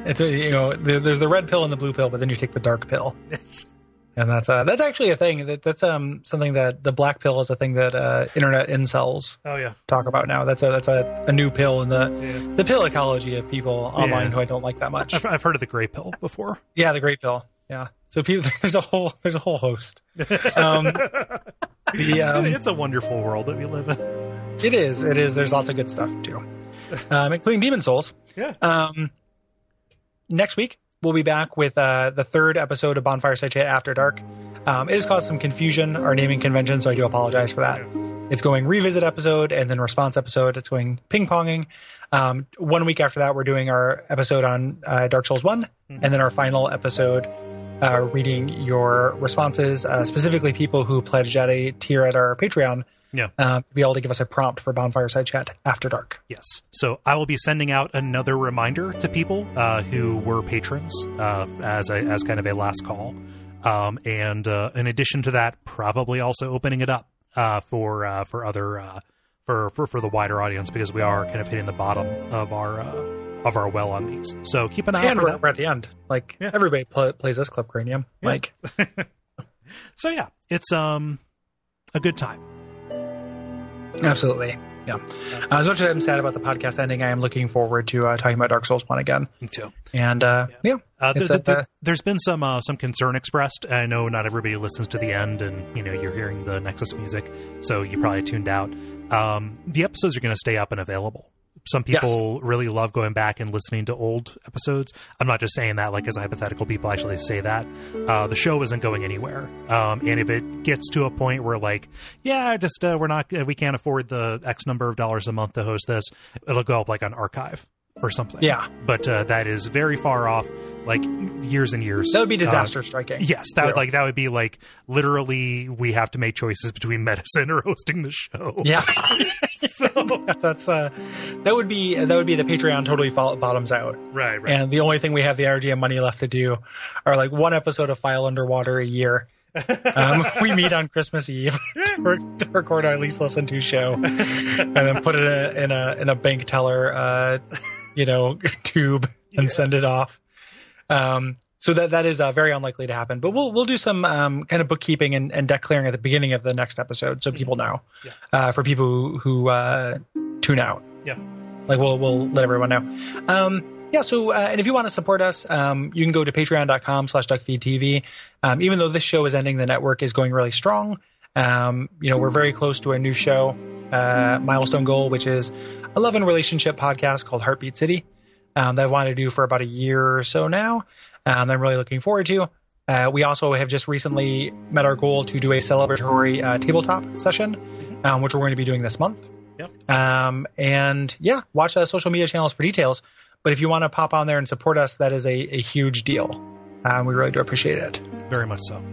It's a, you know the, there's the red pill and the blue pill, but then you take the dark pill, and that's uh, that's actually a thing. That that's um something that the black pill is a thing that uh, internet incels Oh yeah. talk about now. That's a that's a, a new pill in the yeah. the pill ecology of people online Yeah. who I don't like that much. I've, I've heard of the gray pill before. Yeah, the gray pill. Yeah. So people, there's a whole there's a whole host. Um, the, um, it's a wonderful world that we live in. It is. It is. There's lots of good stuff too, um, including Demon Souls. Yeah. Um, next week we'll be back with uh, the third episode of Bonfire Side Chat After Dark. Um, it has caused some confusion our naming convention, so I do apologize for that. It's going revisit episode and then response episode. It's going ping ponging. Um, one week after that, we're doing our episode on uh, Dark Souls One, and then our final episode, uh, reading your responses, uh, specifically people who pledged at a tier at our Patreon Yeah. uh, be able to give us a prompt for bonfire side chat after dark. Yes. So I will be sending out another reminder to people uh, who were patrons uh, as a, as kind of a last call, um, and uh, in addition to that, probably also opening it up uh, for uh, for other uh, for, for for the wider audience because we are kind of hitting the bottom of our uh, of our well on these. So keep an eye out and we're, we're at the end. Like Yeah. everybody pl- plays this clip cranium. Yeah. Like So yeah, it's um a good time. Absolutely. Yeah. As much as I'm sad about the podcast ending, I am looking forward to uh, talking about Dark Souls one again. Me too. And uh, yeah, Uh, It's there, a- there, has been some uh, some concern expressed. I know not everybody listens to the end, and you know you're hearing the Nexus music, so you probably tuned out. Um, the episodes are going to stay up and available. Some people really love going back and listening to old episodes. I'm not just saying that like as hypothetical. People actually say that uh, the show isn't going anywhere. Um, and if it gets to a point where like, yeah, just uh, we're not, we can't afford the X number of dollars a month to host this, it'll go up like on archive or something. yeah, But uh, that is very far off, like years and years. that would be Uh, disaster striking. Yes, that would like that would be like literally we have to make choices between medicine or hosting the show. Yeah, So that's uh, that would be that would be the Patreon totally fall, bottoms out. right, right. And the only thing we have the RGM money left to do are like one episode of File Underwater a year. Um, we meet on Christmas Eve to, re- to record our least listened to show, and then put it in a in a, in a bank teller, uh, you know, tube and Yeah. send it off. Um, so that that is uh, very unlikely to happen. But we'll we'll do some um, kind of bookkeeping and, and deck clearing at the beginning of the next episode, so people know. Yeah. Uh, for people who, who uh, tune out. Yeah. Like we'll we'll let everyone know. Um, yeah. So uh, and if you want to support us, um, you can go to Patreon.com/slash DuckFeedTV. Um, even though this show is ending, the network is going really strong. Um, you know, we're very close to a new show, uh, milestone goal, which is a love and relationship podcast called Heartbeat City. Um, that I've wanted to do for about a year or so now. Um, I'm really looking forward to. Uh, we also have just recently met our goal to do a celebratory uh, tabletop session, um, which we're going to be doing this month. Yep. Um, and yeah, watch the social media channels for details. But if you want to pop on there and support us, that is a, a huge deal. Um, we really do appreciate it. Very much so.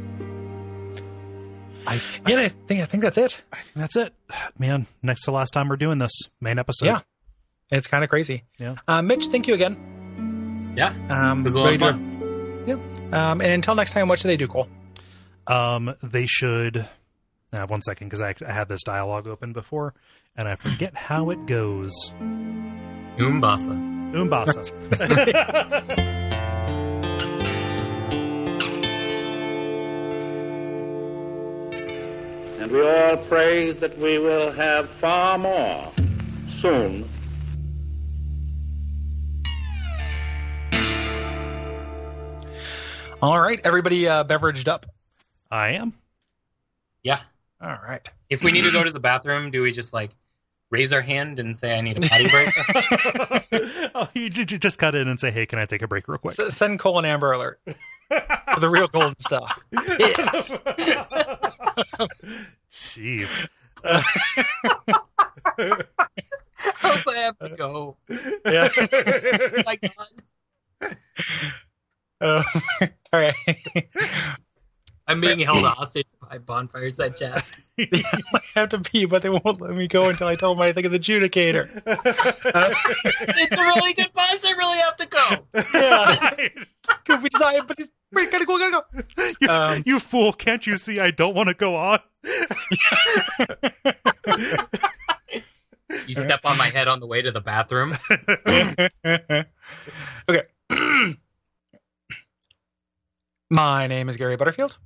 I, Yeah, and I think I think that's it. I think that's it, man. Next to last time we're doing this main episode. Yeah. It's kind of crazy. Yeah. Uh, Mitch, thank you again. Yeah, Um, it was a lot of do- fun. Um, and until next time, what should they do, Kole? Um, they should. Uh, one second, because I, I had this dialogue open before, and I forget how it goes. Umbasa. Umbasa. And we all pray that we will have far more soon All right, everybody uh, beveraged up. I am. Yeah. All right. If we need to go to the bathroom, do we just like raise our hand and say I need a potty break? oh, you, you just cut in and say, "Hey, can I take a break real quick?" S- send Kole an Amber Alert for the real golden stuff. Yes. Jeez. oh, I have to go. Yeah. Oh my God. Uh, all right. I'm being held hostage by bonfire side chat. I have to pee, but they won't let me go until I tell them what I think of the adjudicator. Uh, It's a really good bus. I really have to go. yeah. Good, we decided, but he's we gotta go, gotta go. you, Um, you fool! Can't you see I don't want to go on? You step on my head on the way to the bathroom. okay. My name is Gary Butterfield.